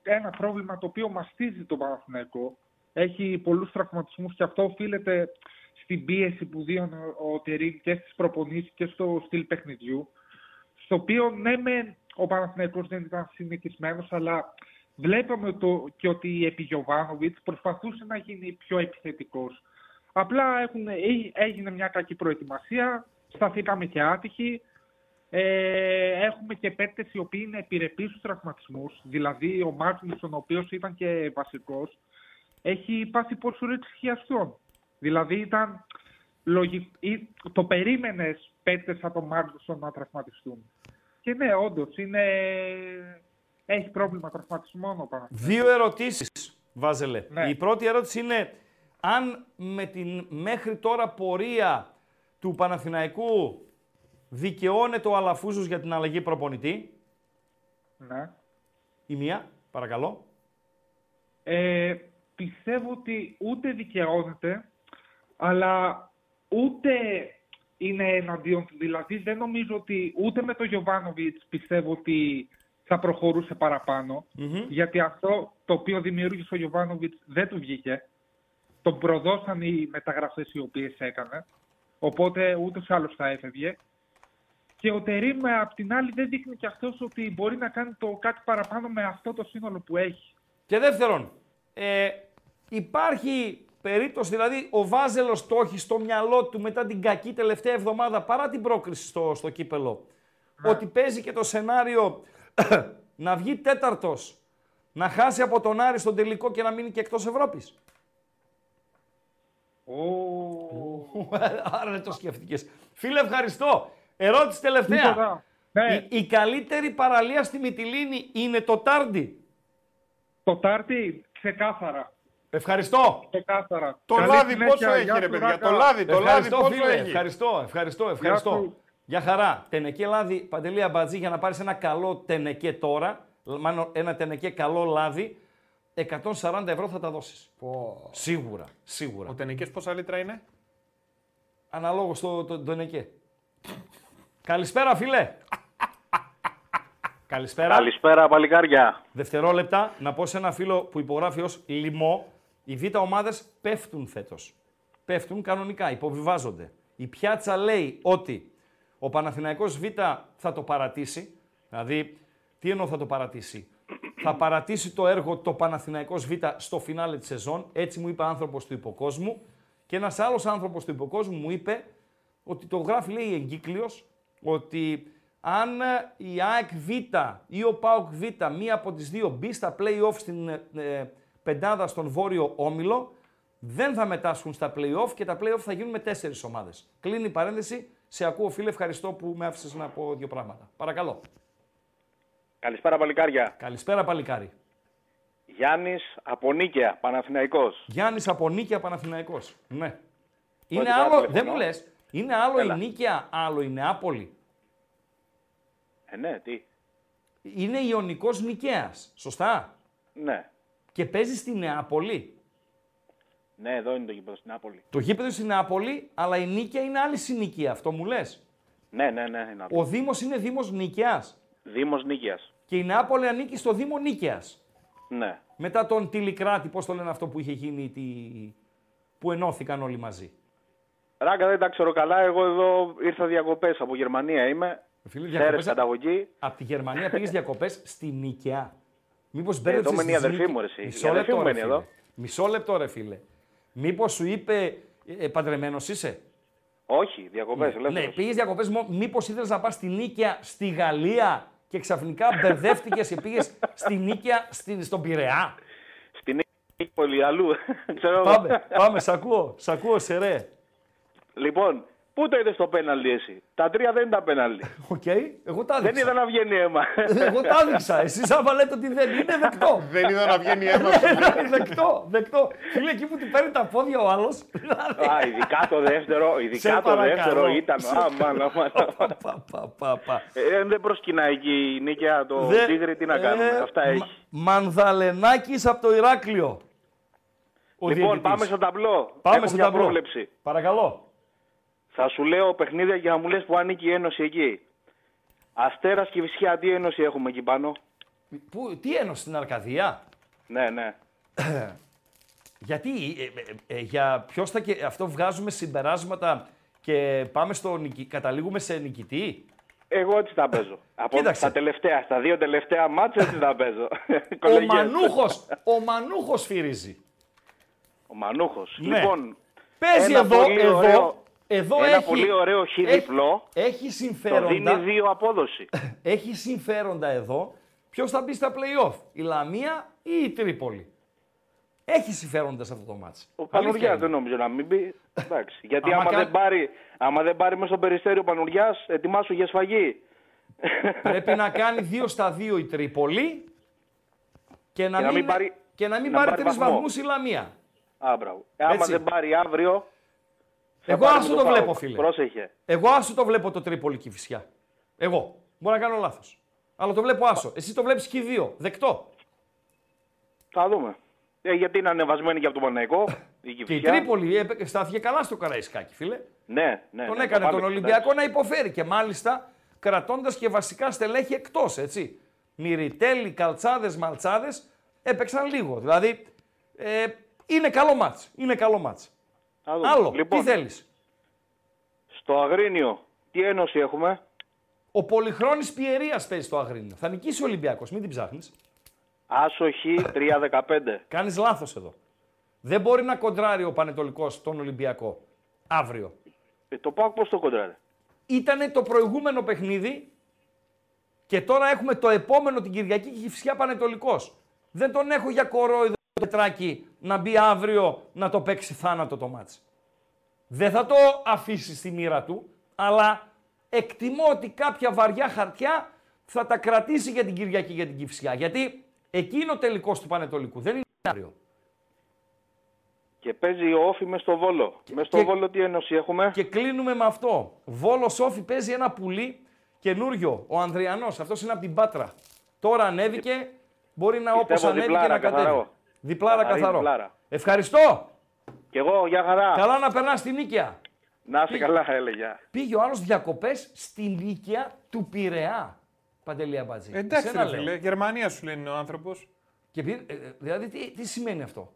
ένα πρόβλημα το οποίο μαστίζει τον Παναθηναϊκό. Έχει πολλούς τραυματισμούς και αυτό οφείλεται στην πίεση που δίνει ο Τερίμ και στις προπονήσεις και στο στυλ παιχνιδιού. Στο οποίο ναι, μεν ο Παναθηναϊκός δεν ήταν συνηθισμένος, αλλά βλέπαμε το, και ότι επί Γιωβάνοβιτς προσπαθούσε να γίνει πιο επιθετικός. Απλά έχουν, έ- έγινε μια κακή προετοιμασία, σταθήκαμε και άτυχοι. Ε, έχουμε και παίκτες οι οποίοι είναι επιρρεπείς στους τραυματισμούς. Δηλαδή, ο Μάρτινσον, ο οποίος ήταν και βασικός, έχει πάθει πορσουρίτηση χιαστών. Δηλαδή, ήταν λογι... ή- το περίμενες παίκτες σαν τον Μάρτινσον να τραυματιστούν. Και ναι, όντως είναι. Έχει πρόβλημα τραυματισμών ο Παναθηναϊκός. Δύο ερωτήσεις, Βάζελε. Ναι. Η πρώτη ερώτηση είναι αν με την μέχρι τώρα πορεία του Παναθηναϊκού δικαιώνεται ο Αλαφούζος για την αλλαγή προπονητή; Ναι. Η μία, παρακαλώ. Ε, πιστεύω ότι ούτε δικαιώνεται, αλλά ούτε είναι εναντίον του. Δηλαδή δεν νομίζω ότι ούτε με τον Γιωβάνοβιτς πιστεύω ότι θα προχωρούσε παραπάνω, γιατί αυτό το οποίο δημιούργησε ο Γιωβάνοβιτς δεν του βγήκε. Τον προδώσαν οι μεταγραφές οι οποίες έκανε, οπότε ούτως ή άλλως θα έφευγε. Και ο Τερίμ απ' την άλλη δεν δείχνει και αυτός ότι μπορεί να κάνει το κάτι παραπάνω με αυτό το σύνολο που έχει. Και δεύτερον, ε, υπάρχει περίπτωση, δηλαδή ο Βάζελος το έχει στο μυαλό του μετά την κακή τελευταία εβδομάδα, παρά την πρόκριση στο, στο κύπελο, ότι παίζει και το σενάριο να βγει τέταρτος, να χάσει από τον Άρη στον τελικό και να μείνει και εκτός Ευρώπης; Άρα δεν το σκέφτηκες. Φίλε, ευχαριστώ. Ερώτηση τελευταία. Τίποτα. Ναι. Η, η καλύτερη παραλία στη Μυτιλίνη είναι το Τάρντι. Το Τάρτι, ξεκάθαρα. Ευχαριστώ. Ξεκάθαρα. Το Καλή λάδι συνέχεια, πόσο έχει, γεια ρε σου, παιδιά; Ράκα. Το λάδι, το λάδι Ευχαριστώ, πόσο φίλε. έχει; Ευχαριστώ, ευχαριστώ, ευχαριστώ. σου. Για χαρά. Τενεκέ λάδι, Παντελή Αμπατζή, για να πάρεις ένα καλό τενεκέ τώρα, μάλλον ένα τενεκέ καλό λάδι, 140 ευρώ θα τα δώσεις. Σίγουρα, σίγουρα. Ο τενικές πόσα λίτρα είναι; Αναλόγως το, το, το τενεκέ. Καλησπέρα, φίλε. Καλησπέρα. Καλησπέρα, παλικάρια. Δευτερόλεπτα, να πω σε ένα φίλο που υπογράφει ως λοιμό, οι β' ομάδες πέφτουν φέτος. Πέφτουν κανονικά, υποβιβάζονται. Η πιάτσα λέει ότι ο Παναθηναϊκός Β θα το παρατήσει, δηλαδή, τι εννοώ θα το παρατήσει; Θα παρατήσει το έργο το Παναθηναϊκός Β στο φινάλε της σεζόν, έτσι μου είπε άνθρωπος του υποκόσμου. Και ένας άλλος άνθρωπος του υποκόσμου μου είπε ότι το γράφει λέει εγκύκλειος, ότι αν ε, η ΑΕΚ Β ή ο ΠΑΟΚ Β, μία από τις δύο μπει στα play-off στην ε, ε, πεντάδα στον Βόρειο Όμιλο, δεν θα μετάσχουν στα play-off και τα play-off θα γίνουν με τέσσερις ομάδες. Κλείνει η παρένθεση. Σε ακούω φίλε, ευχαριστώ που με άφησες να πω δύο πράγματα. Παρακαλώ. Καλησπέρα, παλικάρια. Καλησπέρα παλικάρι. Γιάννης από Νίκαια, Παναθηναϊκός. Γιάννης από Νίκαια Παναθηναϊκός. Ναι. Είναι πάρω άλλο, τηλέφωνο. δεν μου λες, είναι άλλο Έλα. η Νίκαια, άλλο η Νεάπολη. Ε, ναι, τι. Είναι Ιωνικός Νικαίας, σωστά; Ναι. Και παίζει στη Νεάπολη; Ναι, εδώ είναι το γήπεδο στην Νάπολη. Το γήπεδο στη Νεάπολη, αλλά η Νίκαια είναι άλλη συνοικία, αυτό μου λες; Ναι, ναι, ναι. Είναι Ο Δήμος είναι Δήμος Νίκαιας Δήμος Νίκαιας. και η Νεάπολη ανήκει στο Δήμο Νίκαιας. Ναι. Μετά τον Τηλικράτη, πώς το λένε αυτό που είχε γίνει, τη... που ενώθηκαν όλοι μαζί. Ράγκα δεν τα ξέρω καλά. Εγώ εδώ ήρθα διακοπές από Γερμανία είμαι. Φίλε, Σέρες διακοπές καταγωγή. από τη Γερμανία πήγες διακοπές στη Νίκαια. Μήπως εδώ μπέρδεψες μένει η τις αδερφή Νίκη- μου, ρε, εσύ. Η Μισό αδερφή λεπτό, μου ρε, μένει φίλε. εδώ. Μισό λεπτό, ρε φίλε. Μήπως σου είπε, ε, παντρεμένος είσαι. Όχι, διακοπές. Ναι, ελεύθερος. πήγες διακοπές. Μήπως ήθελες να πας στη Νίκαια στη Γαλλία και ξαφνικά μπερδεύτηκες και πήγες στη Νίκαια στην, στον Πειραιά; Στην Νίκη αλλού. Ξέρω εγώ. πάμε, πάμε, σ' ακούω, σ' ακούω, σε ρε. Λοιπόν, πού Πού το είδες το πέναλτι εσύ. Τα τρία δεν ήταν πέναλτι. Οκ, εγώ τα δεν έδειξα. είδα να βγαίνει αίμα. Εγώ τα έδειξα. Εσείς άμα λέτε ότι δεν είναι, δεκτό. Δεν είδα να βγαίνει αίμα. δεκτό, δεκτό. Φίλε, εκεί που του παίρνει τα πόδια ο άλλος. Α, ειδικά το δεύτερο, Σε ειδικά το παρακαλώ. δεύτερο ήταν. Αμάν, αμάν, αμάν. Πα, πα, πα, πα. Ε, δεν προσκυνάει εκεί η νίκαια το Δε- Τίγρη, τι να κάνουμε. ε, Αυτά Μα- έχει. Μανδαλενάκης από το Ηράκλειο. Ο Λοιπόν, διαιτητής. πάμε στο ταμπλό. Πάμε Έχω στο μια ταμπλό. πρόβλεψη. Παρακαλώ. Θα σου λέω παιχνίδια για να μου λες που ανήκει η Ένωση εκεί. Αστέρας και Βυσιά, τι Ένωση έχουμε εκεί πάνω; Πού, τι ένωση στην Αρκαδία; Ναι, ναι. Γιατί, ε, ε, ε, για ποιος θα και αυτό βγάζουμε συμπεράσματα και πάμε στο νικη- καταλήγουμε σε νικητή; Εγώ έτσι τα παίζω. Από Κοίταξε. τα τελευταία, στα δύο τελευταία μάτια έτσι τα παίζω. Ο Κολεγιές. Μανούχος, ο Μανούχος φυρίζει. Ο Μανούχος. Ναι. Λοιπόν, Παίζει ένα εδώ, πολύ εδώ, ωραίο- εδώ ένα έχει, πολύ ωραίο χ έχει- διπλό. Έχει το δίνει συμφέροντα, δύο απόδοση. έχει συμφέροντα εδώ. Ποιος θα μπει στα play-off, η Λαμία ή η Τρίπολη; Έχει συμφέροντα σε αυτό το μάτς. Ο Αλήθεια Πανουργιάς είναι. δεν νομίζω να μην μπει. Εντάξει. Γιατί Άμα άμα, κα- δεν πάρει, άμα δεν πάρει μέσα στο περιστέριο ο Πανουργιάς, ετοιμάσου για σφαγή. Πρέπει να κάνει 2 στα 2 η Τρίπολη και να, Και να μην πάρει- και να μην να πάρει πάρει τρεις βαθμό. βαθμούς η Λαμία. Α, μπράβο. Ε, Άμα Έτσι. δεν πάρει αύριο. Θα Εγώ πάρει άσο με το ΠΑΟΚ. βλέπω, φίλε. Πρόσεχε. Εγώ άσο το βλέπω το Τρίπολη και η Φυσιά. Εγώ. Μπορεί να κάνω λάθος. Αλλά το βλέπω άσο. Εσύ το βλέπεις και οι δύο. Δεκτό. Θα δούμε. Ε, γιατί είναι ανεβασμένη και από τον Παναϊκό. Η Και η Κηφισιά. Τρίπολη έπαι- στάθηκε καλά στο Καραϊσκάκι, φίλε. Ναι, ναι. τον ναι, έκανε πάμε, τον Ολυμπιακό να υποφέρει και μάλιστα κρατώντας και βασικά στελέχη εκτός, έτσι. Μυριτέλη, Καλτσάδες, Μαλτσάδες έπαιξαν λίγο. Δηλαδή ε, είναι καλό μάτς. Είναι καλό μάτς. Θα δούμε. Άλλο, Λοιπόν, τι θέλεις; Στο Αγρίνιο, τι ένωση έχουμε; Ο Πολυχρόνης Πιερίας παίζει στο Αγρίνιο. Θα νικήσει ο Ολυμπιακός, μην την ψάχνεις. Άσοχη 3-15. Κάνεις λάθος εδώ. Δεν μπορεί να κοντράρει ο Πανετολικός τον Ολυμπιακό αύριο. Ε, το πάω πώς το κοντράρε. Ήτανε το προηγούμενο παιχνίδι και τώρα έχουμε το επόμενο την Κυριακή και η Φυσιά Πανετολικός. Δεν τον έχω για κορόιδο το τετράκι να μπει αύριο να το παίξει θάνατο το μάτς. Δεν θα το αφήσει στη μοίρα του, αλλά εκτιμώ ότι κάποια βαριά χαρτιά θα τα κρατήσει για την Κυριακή για την Κυφσιά. Γιατί εκεί είναι ο τελικός του Πανετολικού, δεν είναι αύριο. Και παίζει ο Όφη μες στο Βόλο. Μες στο και- Βόλο τι ένωση έχουμε; Και κλείνουμε με αυτό. Βόλος Σόφι παίζει ένα πουλί καινούριο. Ο Ανδριανός, αυτός είναι από την Πάτρα. Τώρα ανέβηκε, μπορεί να όπως Πιστεύω ανέβηκε διπλάρα, να κατέβει. Καθαρό. Διπλάρα Καθαρή καθαρό. διπλάρα. Ευχαριστώ. Κι εγώ, για χαρά. Καλά να περνάς στην Νίκαια. Να είσαι καλά, έλεγε. Πήγε ο άλλος διακοπές στην Νίκαια του Πειραιά. Παντελή Αμπατζή. Εντάξει, Εσένα ρε λέω. φίλε. Γερμανία σου λένε ο άνθρωπος. Και πήρε- ε, ε, δηλαδή τι, τι σημαίνει αυτό;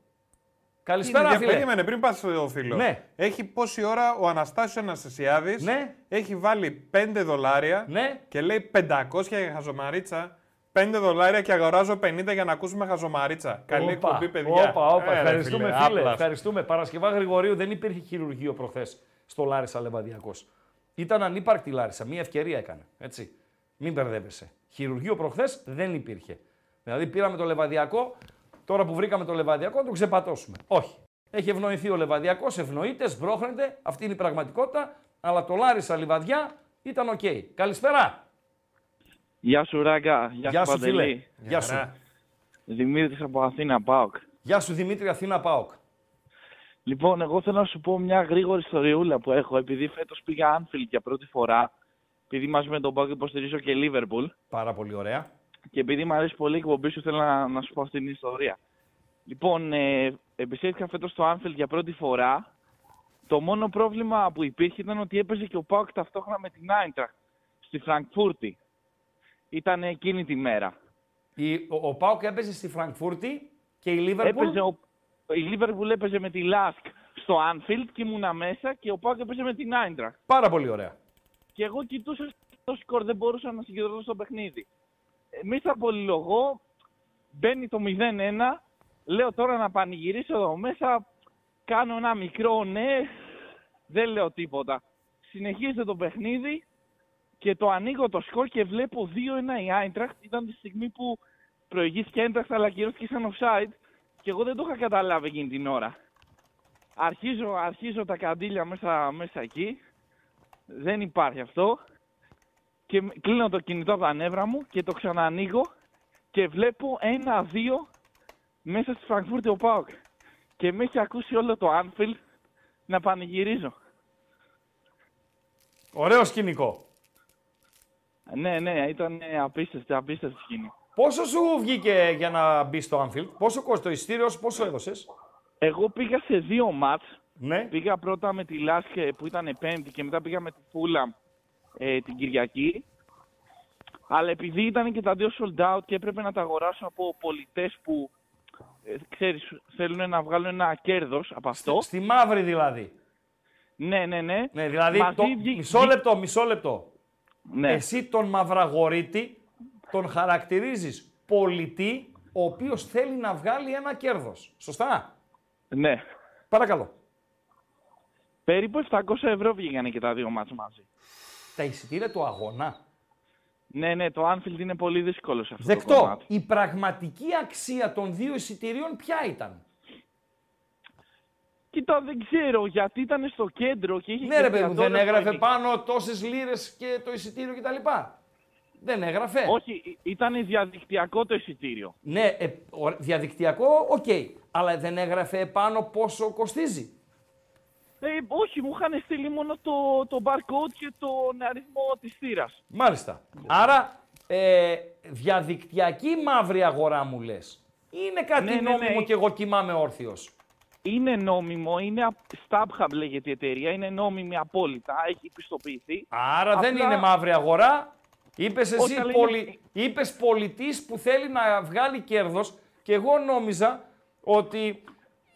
Καλησπέρα φίλε. Περίμενε, πριν πας στο φίλο. Ναι. Έχει πόση ώρα ο Αναστάσιος Αναστασιάδης. Ναι. Έχει βάλει 5 δολάρια Ναι. και λέει 500 για χαζομαρίτσα. 5 δολάρια και αγοράζω 50 για να ακούσουμε χαζομαρίτσα. Καλή Όπα, εκπομπή, παιδιά. Όπα, όπα. Ε, ρε, Ευχαριστούμε, φίλε. άπλας. Ευχαριστούμε. Παρασκευά Γρηγορίου δεν υπήρχε χειρουργείο προχθές στο Λάρισα Λεβαδιακός. Ήταν ανύπαρκτη η Λάρισα. Μία ευκαιρία έκανε. Έτσι. Μην μπερδεύεσαι. Χειρουργείο προχθές δεν υπήρχε. Δηλαδή πήραμε το Λεβαδιακό, τώρα που βρήκαμε το Λεβαδιακό, να το ξεπατώσουμε. Όχι. Έχει ευνοηθεί ο Λεβαδιακός, ευνοείται, σμπρώχνεται. Αυτή είναι η πραγματικότητα. Αλλά το Λάρισα Λιβαδιά ήταν οκ. Καλησπέρα. Γεια σου Ράγκα, γεια, Γεια σου σου, φίλε. Παντελή. Γεια σου. Δημήτρης από Αθήνα, ΠΑΟΚ. Γεια σου Δημήτρη Αθήνα Πάοκ. Λοιπόν, εγώ θέλω να σου πω μια γρήγορη ιστοριούλα που έχω, επειδή φέτος πήγα Anfield για πρώτη φορά, επειδή μαζί με τον ΠΑΟΚ υποστηρίζω και Λίβερπουλ, Πάρα πολύ ωραία. και επειδή μου αρέσει πολύ η εκπομπή σου, θέλω να, να σου πω αυτή την ιστορία. Λοιπόν, ε, επισκέφθηκα φέτος στο Anfield για πρώτη φορά. Το μόνο πρόβλημα που υπήρχε ήταν ότι έπαιζε και ο ΠΑΟΚ ταυτόχρονα με την Άιντραχτ στη Φραγκφούρτη. Ήταν εκείνη τη μέρα. Η, ο, ο Πάοκ έπαιζε στη Φραγκφούρτη και η Λίβερπουλ; Έπαιζε ο, η Λίβερπουλ έπαιζε με τη ΛΑΣΚ στο Anfield και ήμουνα μέσα και ο Πάοκ έπαιζε με την Άιντραχτ. Πάρα πολύ ωραία. Και εγώ κοιτούσα το σκορ, δεν μπορούσα να συγκεντρωθώ στο παιχνίδι. Να μην τα πολυλογώ, μπαίνει το 0-1, λέω τώρα να πανηγυρίσω εδώ μέσα, κάνω ένα μικρό ναι, δεν λέω τίποτα. Συνεχίζεται το παιχνίδι και το ανοίγω το σκορ και βλέπω 2-1 η Άιντραχτ. Ήταν τη στιγμή που προηγήθηκε η Άιντραχτ αλλά κυρώθηκε σαν offside και εγώ δεν το είχα καταλάβει εκείνη την ώρα. Αρχίζω, αρχίζω τα καντήλια μέσα, μέσα εκεί, Δεν υπάρχει αυτό. Και μ- κλείνω το κινητό από τα νεύρα μου και το ξανανοίγω και βλέπω ένα-δύο μέσα στη Φραγκφούρτη ο Πάοκ. Και με έχει ακούσει όλο το Anfield να πανηγυρίζω. Ωραίο σκηνικό. Ναι, ναι, ήταν ε, απίστευτη, απίστευτη σκηνή. Πόσο σου βγήκε για να μπει στο Anfield, πόσο κόστο το ειστήριος, σου, πόσο έδωσες; Εγώ πήγα σε δύο μάτς. Ναι. Πήγα πρώτα με τη Λάσκε που ήταν πέμπτη και μετά πήγα με τη Φούλαμ ε, την Κυριακή. Αλλά επειδή ήταν και τα δύο sold out και έπρεπε να τα αγοράσω από πολιτές που ε, ξέρεις, θέλουν να βγάλουν ένα κέρδος από αυτό. Στη μαύρη δηλαδή. Ναι, ναι, ναι. Ναι, δηλαδή. Μαζί Το... βγή- Μισό βγή- λεπτό, μισό λεπτό. Ναι. Εσύ τον Μαυραγωρίτη τον χαρακτηρίζεις πολιτή ο οποίος θέλει να βγάλει ένα κέρδος. Σωστά; Ναι. Παρακαλώ. Περίπου 700 ευρώ βγήκανε και τα δύο ματς μαζί. Τα εισιτήρια του αγώνα. Ναι, ναι, το Anfield είναι πολύ δύσκολο σε αυτό το Δεκτό. κομμάτι. Η πραγματική αξία των δύο εισιτηρίων ποια ήταν; Κοίτα, δεν ξέρω, γιατί ήταν στο κέντρο και είχε Ναι, και ρε παιδί μου, δεν εστιατόριο έγραφε στο πάνω τόσες λίρες και το εισιτήριο κτλ. Δεν έγραφε. Όχι, ήταν διαδικτυακό το εισιτήριο. Ναι, ε, ω- διαδικτυακό, οκ. Αλλά δεν έγραφε πάνω πόσο κοστίζει. Ε, όχι, μου είχαν στείλει μόνο το, το barcode και τον αριθμό της θύρας. Μάλιστα. Άρα, ε, διαδικτυακή μαύρη αγορά μου λες. Είναι κάτι Ναι, ναι, ναι. νόμιμο και εγώ κοιμάμαι όρθιος. Είναι νόμιμο, είναι απ- StubHub λέγεται η εταιρεία, είναι νόμιμη απόλυτα, έχει πιστοποιηθεί. Άρα δεν Απλά- είναι μαύρη αγορά. Είπες εσύ Όταν είναι- πολι... είπες πολιτής που θέλει να βγάλει κέρδος και εγώ νόμιζα ότι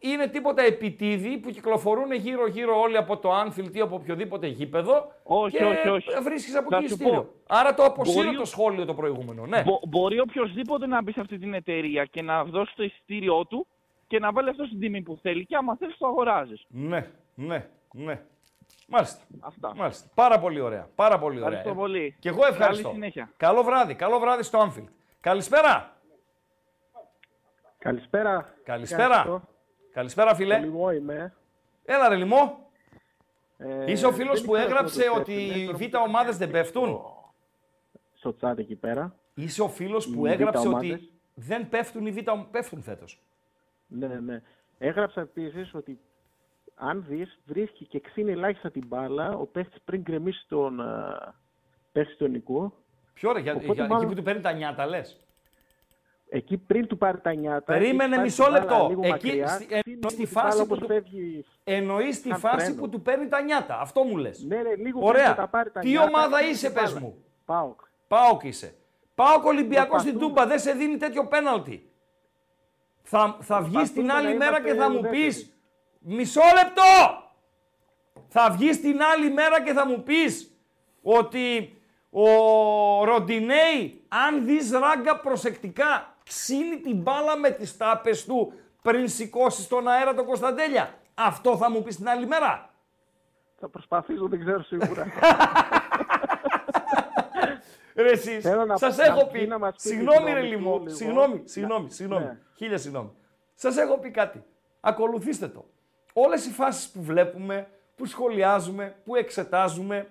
είναι τίποτα επιτίδη που κυκλοφορούν γύρω-γύρω όλοι από το Anfield ή από οποιοδήποτε γήπεδο Όχι, και όχι, όχι. βρίσκεις από Θα εκεί σου εισιτήριο. πω. Άρα το αποσύρω Μπορεί- το σχόλιο το προηγούμενο. Ναι. Μπο- μπορεί οποιοδήποτε να μπει σε αυτή την εταιρεία και να δώσει το εισιτήριό του και να βάλει αυτό στην τιμή που θέλει και άμα θέλεις το αγοράζεις. Ναι, ναι, ναι. Μάλιστα. Αυτά. Μάλιστα. Πάρα πολύ ωραία. Πάρα πολύ ωραία. Ευχαριστώ πολύ. Και εγώ ευχαριστώ. Καλή συνέχεια. Καλό βράδυ. Καλό βράδυ στο Anfield. Καλησπέρα. Καλησπέρα. Καλησπέρα. Ευχαριστώ. Καλησπέρα, φίλε. Λιμό είμαι. Έλα, ρε Λιμό. Ε, Είσαι ο φίλος δεν που ήξερα έγραψε πότε ότι πέφτουνε, οι τώρα β' που ομάδες δεν πέφτουν; Στο chat εκεί πέρα. Είσαι ο φίλος που Οι έγραψε β' ότι ομάδες. δεν πέφτουν οι β' ομάδες. Πέφτουν φέτος. Ναι, ναι, ναι. Έγραψα επίσης ότι αν δεις, βρίσκει και ξύνει ελάχιστα την μπάλα ο παίχτης πριν γκρεμίσει τον α, παίχτη του Νικού. Ποιο ρε, για, Οπότε για- μάλλον- εκεί που του παίρνει τα νιάτα, λες; Εκεί πριν του πάρει τα νιάτα. Περίμενε έχει πάρει μισό την μπάλα λεπτό. λίγο Εκεί, μακριά, στη, ξύνει εννοείς στη την μπάλα φάση που όπως του, φεύγει εννοείς τη σαν φάση τρένο. που του παίρνει τα νιάτα. Αυτό μου λες. Ναι, ναι, λίγο πριν Ωραία. τα πάρει τα Τι νιάτα, ομάδα ξύνει είσαι, την πες μπάλα. μου. Πάοκ. Πάοκ είσαι. Πάοκ Ολυμπιακός στην Προσπαθούμε. Τούμπα δεν σε δίνει τέτοιο πέναλτι. Θα, θα βγεις την Προσπαθούμε άλλη να μέρα και είμαστε θα μου ουδέτεροι. πεις. Μισό λεπτό! Θα βγεις την άλλη μέρα και θα μου πεις ότι ο Ροντινέη, αν δεις ράγκα προσεκτικά, ξύνει την μπάλα με τις τάπες του πριν σηκώσεις στον αέρα τον Κωνσταντέλια. Αυτό θα μου πεις την άλλη μέρα. Θα προσπαθήσω, δεν ξέρω σίγουρα. Ρε εσείς, Θέλω να- σας να έχω πει πει, να μας πει συγγνώμη τη ρε γνώμη του Λιμό, λίγο. συγγνώμη, συγγνώμη, συγγνώμη, Ναι. χίλια συγγνώμη. Σας έχω πει κάτι, ακολουθήστε το. Όλες οι φάσεις που βλέπουμε, που σχολιάζουμε, που εξετάζουμε,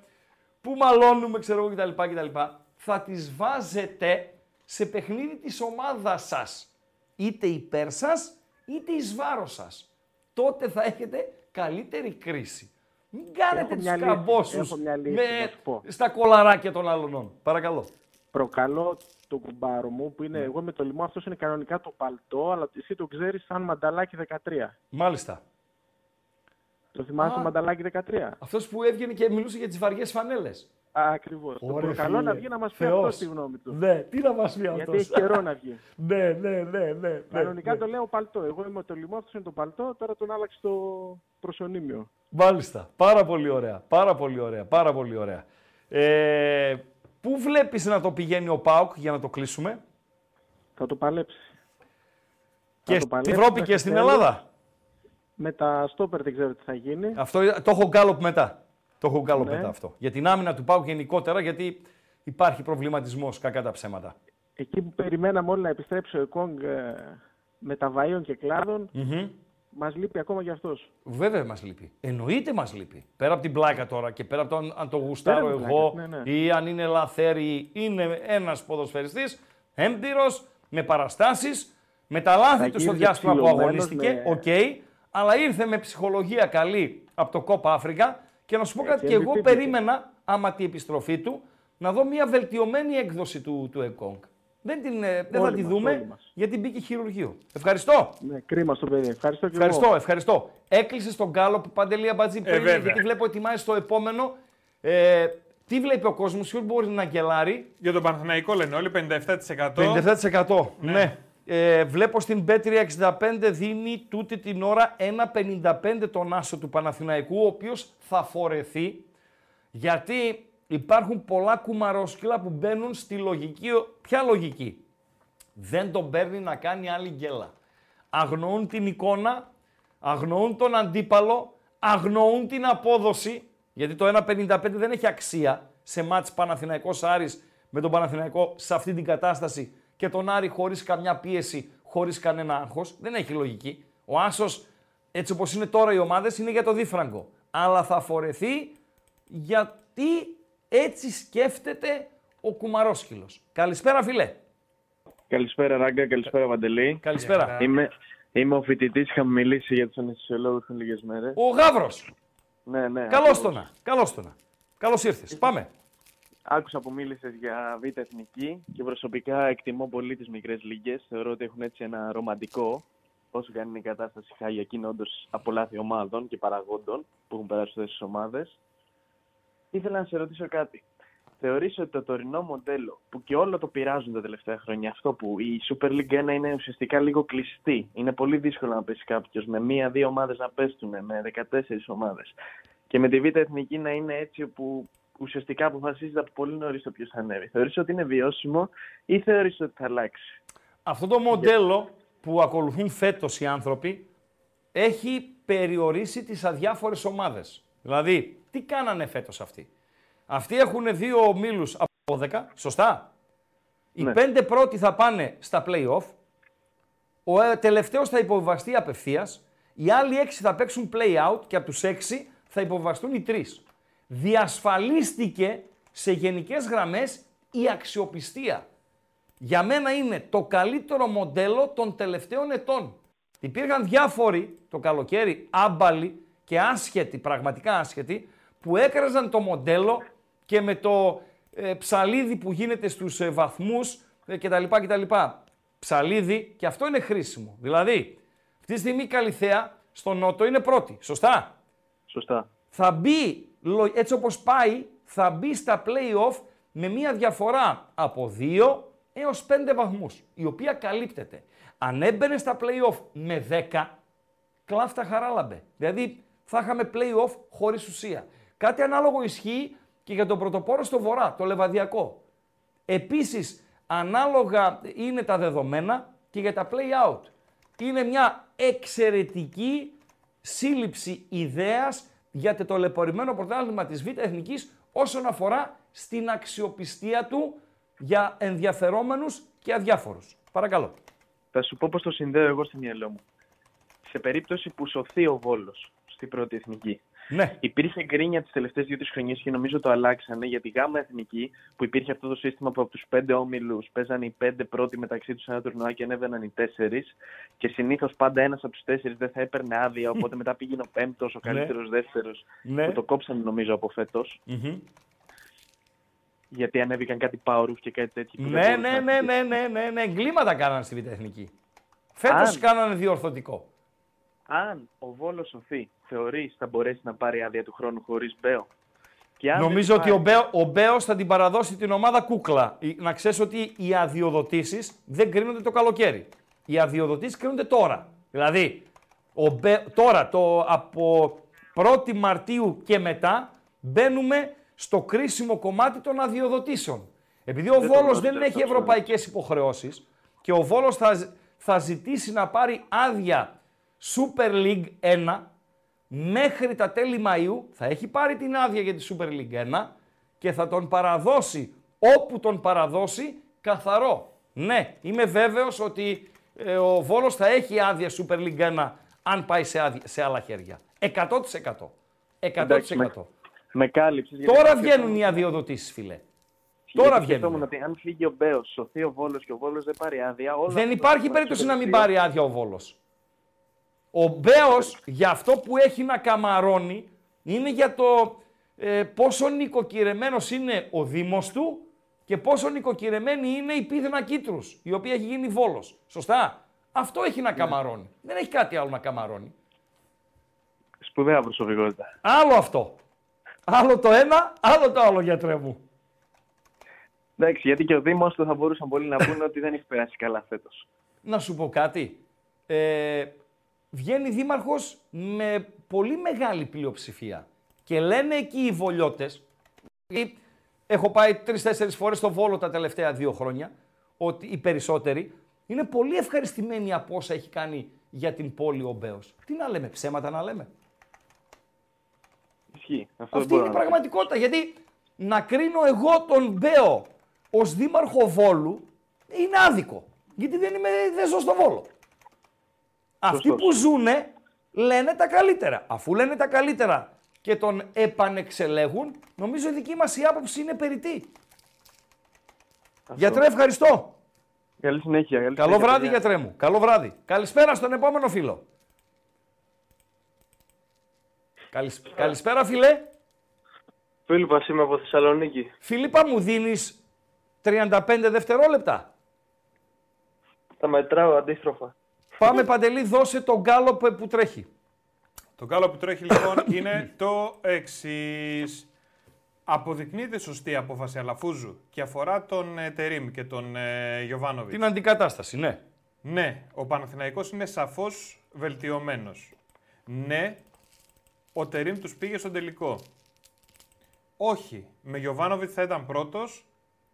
που μαλώνουμε, ξέρω εγώ κτλ, κτλ, θα τις βάζετε σε παιχνίδι της ομάδας σας. Είτε υπέρ σας, είτε εις βάρος σας. Τότε θα έχετε καλύτερη κρίση. Μην κάνετε Έχω τους μια λύση, καμπόσους έχω μια λύση, με, να σου πω. στα κολαράκια των άλλων. Παρακαλώ. Προκαλώ τον κουμπάρο μου που είναι εγώ με το λιμό. Αυτός είναι κανονικά το παλτό, αλλά εσύ το ξέρεις σαν μανταλάκι 13. Μάλιστα. Το θυμάσαι Α. το μανταλάκι 13. Αυτός που έβγαινε και μιλούσε για τις βαριές φανέλες. Ακριβώς. Το Ωραία, προκαλώ φίλε. να βγει να μας πει Θεός. αυτό τη γνώμη του. Ναι, τι να μας πει αυτός. Γιατί έχει καιρό να βγει. ναι, ναι, ναι, ναι. Κανονικά ναι. το λέω παλτό. Εγώ είμαι το λιμό, αυτός είναι το παλτό. Τώρα τον άλλαξε το προσωνύμιο. Μάλιστα. Πάρα πολύ ωραία. Πάρα πολύ ωραία. Πάρα πολύ ωραία. Ε, πού βλέπεις να το πηγαίνει ο ΠΑΟΚ για να το κλείσουμε; Θα το παλέψει. Και το στην παλέψει Ευρώπη μέχρι και στην τέλους. Ελλάδα; Με τα στόπερ δεν ξέρω τι θα γίνει. Αυτό το έχω γκάλωπ μετά. Το έχω γκάλωπ Ναι. μετά αυτό. Για την άμυνα του ΠΑΟΚ γενικότερα, γιατί υπάρχει προβληματισμός κακά τα ψέματα. Εκεί που περιμέναμε όλοι να επιστρέψει ο Εκόνγκ ε, με τα βαΐων και κλάδων, Μμμ. Μας λείπει ακόμα κι αυτός. Βέβαια μας λείπει. Εννοείται μας λείπει. Πέρα από την πλάκα τώρα και πέρα από το αν, αν το γουστάρω Πέρα από την εγώ πλάκα, ναι, ναι. ή αν είναι λαθέρη, είναι ένας ποδοσφαιριστής έμπειρος, με παραστάσεις, με τα λάθη Θα του στο γύριζε διάστημα που ψηλωμένος αγωνίστηκε. με- Οκ, αλλά ήρθε με ψυχολογία καλή από το κόπα Αφρικα και να σου πω Ε, κάτι, και και εγώ MVP. περίμενα, άμα τη επιστροφή του, να δω μια βελτιωμένη έκδοση του, του Εκόνγκ. Δεν, την, ε, δεν θα Όλοι τη μας, δούμε όλοι μας. γιατί μπήκε χειρουργείο. Ευχαριστώ. Ναι, κρίμα στο παιδί. Ευχαριστώ και Ευχαριστώ, εγώ. ευχαριστώ. Έκλεισε τον γκάλο που παντελή αμπατζή πριν, βέβαια. γιατί βλέπω ετοιμάζει το επόμενο. Ε, τι βλέπει ο κόσμος, ποιο μπορεί να γκελάρει. Για τον Παναθηναϊκό λένε όλοι 57%. 57%. Ναι. Ε, βλέπω στην B365 δίνει τούτη την ώρα 1,55 τον άσο του Παναθηναϊκού, ο οποίος θα φορεθεί, γιατί υπάρχουν πολλά κουμαρόσκυλα που μπαίνουν στη λογική. Ποια λογική; Δεν τον παίρνει να κάνει άλλη γκέλα. Αγνοούν την εικόνα, αγνοούν τον αντίπαλο, αγνοούν την απόδοση, γιατί το 1,55 δεν έχει αξία σε μάτς Παναθηναϊκός Άρης με τον Παναθηναϊκό σε αυτή την κατάσταση και τον Άρη χωρίς καμιά πίεση, χωρίς κανένα άγχος. Δεν έχει λογική. Ο Άσος, έτσι όπως είναι τώρα οι ομάδες, είναι για το δίφραγκο. Αλλά θα φορεθεί γιατί έτσι σκέφτεται ο Κουμαρόσκυλος. Καλησπέρα φίλε. Καλησπέρα Ράγκα, καλησπέρα Βαντελή. Καλησπέρα. Είμαι, είμαι ο φοιτητής, είχαμε μιλήσει για τους αναισθησιολόγου πριν λίγες μέρες. Ο Γάβρος. Ναι, ναι. Καλώς ακριβώς. το να. Καλώς το να. Καλώς ήρθες. Πάμε. Άκουσα που μίλησες για Β' Εθνική και προσωπικά εκτιμώ πολύ τις μικρές λίγε. Θεωρώ ότι έχουν έτσι ένα ρομαντικό, όσο και αν είναι η κατάσταση χάγια, και είναι όντως από λάθη ομάδων και παραγόντων που έχουν περάσει αυτές τις ομάδες. Ήθελα να σε ρωτήσω κάτι. Θεωρείς ότι το τωρινό μοντέλο που και όλο το πειράζουν τα τελευταία χρόνια, αυτό που η Super League 1 είναι ουσιαστικά λίγο κλειστή. Είναι πολύ δύσκολο να πέσει κάποιος με μία-δύο ομάδες να πέσουν, με 14 ομάδες. Και με τη Β' Εθνική να είναι έτσι όπου ουσιαστικά αποφασίζεται από πολύ νωρίς το ποιος θα ανέβει. Θεωρείς ότι είναι βιώσιμο ή θεωρείς ότι θα αλλάξει; Αυτό το μοντέλο που ακολουθούν φέτος οι άνθρωποι έχει περιορίσει τις αδιάφορες ομάδες. Δηλαδή, τι κάνανε φέτος αυτοί; Αυτοί έχουν δύο ομίλους από 12, σωστά; Οι Ναι. πέντε πρώτοι θα πάνε στα play-off. Ο ε, τελευταίος θα υποβιβαστεί απευθείας. Οι άλλοι έξι θα παίξουν play-out και από τους έξι θα υποβιβαστούν οι τρεις. Διασφαλίστηκε σε γενικές γραμμές η αξιοπιστία για μένα είναι το καλύτερο μοντέλο των τελευταίων ετών. Υπήρχαν διάφοροι το καλοκαίρι άμπαλοι και άσχετοι, πραγματικά άσχετοι, που έκραζαν το μοντέλο και με το ε, ψαλίδι που γίνεται στους ε, βαθμούς ε, κτλ, κτλ. Ψαλίδι και αυτό είναι χρήσιμο. Δηλαδή, αυτή τη στιγμή η Καλυθέα στο Νότο είναι πρώτη, σωστά; Σωστά. Θα μπει, λο- έτσι όπως πάει, θα μπει στα play-off με μια διαφορά από 2 έως 5 βαθμούς, η οποία καλύπτεται. Αν έμπαινε στα play-off με 10, κλάφτα χαράλαμπε. Δηλαδή θα είχαμε play-off χωρίς ουσία. Κάτι ανάλογο ισχύει και για τον πρωτοπόρο στο βορρά, το Λεβαδιακό. Επίσης, ανάλογα είναι τα δεδομένα και για τα play-out. Είναι μια εξαιρετική σύλληψη ιδέας για το τολεπορημένο πρωτάθλημα της Β' Εθνικής όσον αφορά στην αξιοπιστία του για ενδιαφερόμενους και αδιάφορους. Παρακαλώ. Θα σου πω πώς το συνδέω εγώ στο μυαλό μου. Σε περίπτωση που σωθεί ο Βόλος στην πρώτη εθνική. Ναι. Υπήρχε γκρίνια τις τελευταίες δύο-τρεις χρονιές και νομίζω το αλλάξανε για τη γάμα εθνική που υπήρχε αυτό το σύστημα που από τους πέντε όμιλους παίζανε οι πέντε πρώτοι μεταξύ τους ένα τουρνουά και ανέβαιναν οι τέσσερις. Και συνήθως πάντα ένας από τους τέσσερις δεν θα έπαιρνε άδεια, οπότε μετά πήγαινε ο πέμπτος, ο καλύτερος δεύτερος. Ναι. Που το κόψανε νομίζω από φέτος. Μμμ. Γιατί ανέβηκαν κάτι power και κάτι τέτοιο. που δεν Ναι, μπορούσαν ναι, να ναι, ναι, ναι, ναι, ναι, εγκλήματα κάνανε στη Β' Εθνική. Φέτος Αν. κάνανε διορθωτικό. Αν ο Βόλος σωθεί, θεωρείς θα μπορέσει να πάρει άδεια του χρόνου χωρίς Μπέο; Και αν Νομίζω δεν ότι ο, πάρει- Μπέο, ο Μπέος θα την παραδώσει την ομάδα κούκλα. Η- Να ξέρεις ότι οι αδειοδοτήσεις δεν κρίνονται το καλοκαίρι. Οι αδειοδοτήσεις κρίνονται τώρα. Δηλαδή, ο Μπέ, τώρα το, από 1η Μαρτίου και μετά μπαίνουμε στο κρίσιμο κομμάτι των αδειοδοτήσεων. Επειδή ο Δεν το Βόλος γνώριζα δεν αυτό, έχει ευρωπαϊκές υποχρεώσεις και ο Βόλος θα, ζ- θα ζητήσει να πάρει άδεια Super League 1, μέχρι τα τέλη Μαΐου θα έχει πάρει την άδεια για τη Super League 1 και θα τον παραδώσει όπου τον παραδώσει καθαρό. Ναι, είμαι βέβαιος ότι ε, ο Βόλος θα έχει άδεια Super League 1 αν πάει σε, άδεια- σε άλλα χέρια. 100%. 100%. Εντάξει, με, με κάλυψη. γιατί Τώρα σκεφτόμουν- βγαίνουν οι αδειοδοτήσεις, φίλε. γιατί Τώρα σκεφτόμουν βγαίνουν. ότι αν φύγει ο Μπέος, σωθεί ο Βόλος και ο Βόλος δεν πάρει άδεια. Όλα Δεν αυτά υπάρχει θα περίπτωση να μην συμπεριληφθεί. πάρει άδεια ο Βόλος. Ο Μπέος για αυτό που έχει να καμαρώνει είναι για το ε, πόσο νοικοκυρεμένος είναι ο Δήμος του και πόσο νοικοκυρεμένη είναι η Πίδνα Κίτρους, η οποία έχει γίνει Βόλος. Σωστά; Αυτό έχει να καμαρώνει. Δεν έχει κάτι άλλο να καμαρώνει. Σπουδαία προσωπικότητα. Άλλο αυτό. Άλλο το ένα, άλλο το άλλο γιατρέ μου. Εντάξει, γιατί και ο Δήμος του θα μπορούσαν πολλοί να πούνε ότι δεν έχει περάσει καλά φέτος. Να σου πω κάτι. Ε, βγαίνει δήμαρχος με πολύ μεγάλη πλειοψηφία. Και λένε εκεί οι βολιώτες, γιατί έχω πάει τρεις-τέσσερις φορές στο Βόλο τα τελευταία δύο χρόνια, ότι οι περισσότεροι είναι πολύ ευχαριστημένοι από όσα έχει κάνει για την πόλη ο Μπέος. Τι να λέμε, ψέματα να λέμε. Ισχύει. Αυτό Αυτή δεν είναι η μπορώ να πω. πραγματικότητα. Γιατί να κρίνω εγώ τον Μπέο ως δήμαρχο Βόλου είναι άδικο. Γιατί δεν, είμαι, δεν ζω στο Βόλο. Αυτοί που ζουνε λένε τα καλύτερα. Αφού λένε τα καλύτερα και τον επανεξελέγουν, νομίζω η δική μας η άποψη είναι περιττή. Γιατρέ, ευχαριστώ. Καλή συνέχεια. Καλή Καλό συνέχεια, βράδυ, παιδιά. γιατρέ μου. Καλό βράδυ. Καλησπέρα στον επόμενο φίλο. Καλησ- Καλησπέρα, φίλε. Φίλιππας είμαι από Θεσσαλονίκη. Φίλιππα, μου δίνεις 35 δευτερόλεπτα. Τα μετράω αντίστροφα. Πάμε, Παντελή, δώσε τον γκάλοπ που τρέχει. Το γκάλο που τρέχει λοιπόν είναι το εξής. Αποδεικνύεται σωστή η απόφαση Αλαφούζου και αφορά τον ε, Τερίμ και τον ε, Γιωβάνοβιτς. Την αντικατάσταση, ναι. Ναι, ο Παναθηναϊκός είναι σαφώς βελτιωμένος. Ναι, ο Τερίμ τους πήγε στον τελικό. Όχι, με Γιωβάνοβιτς θα ήταν πρώτος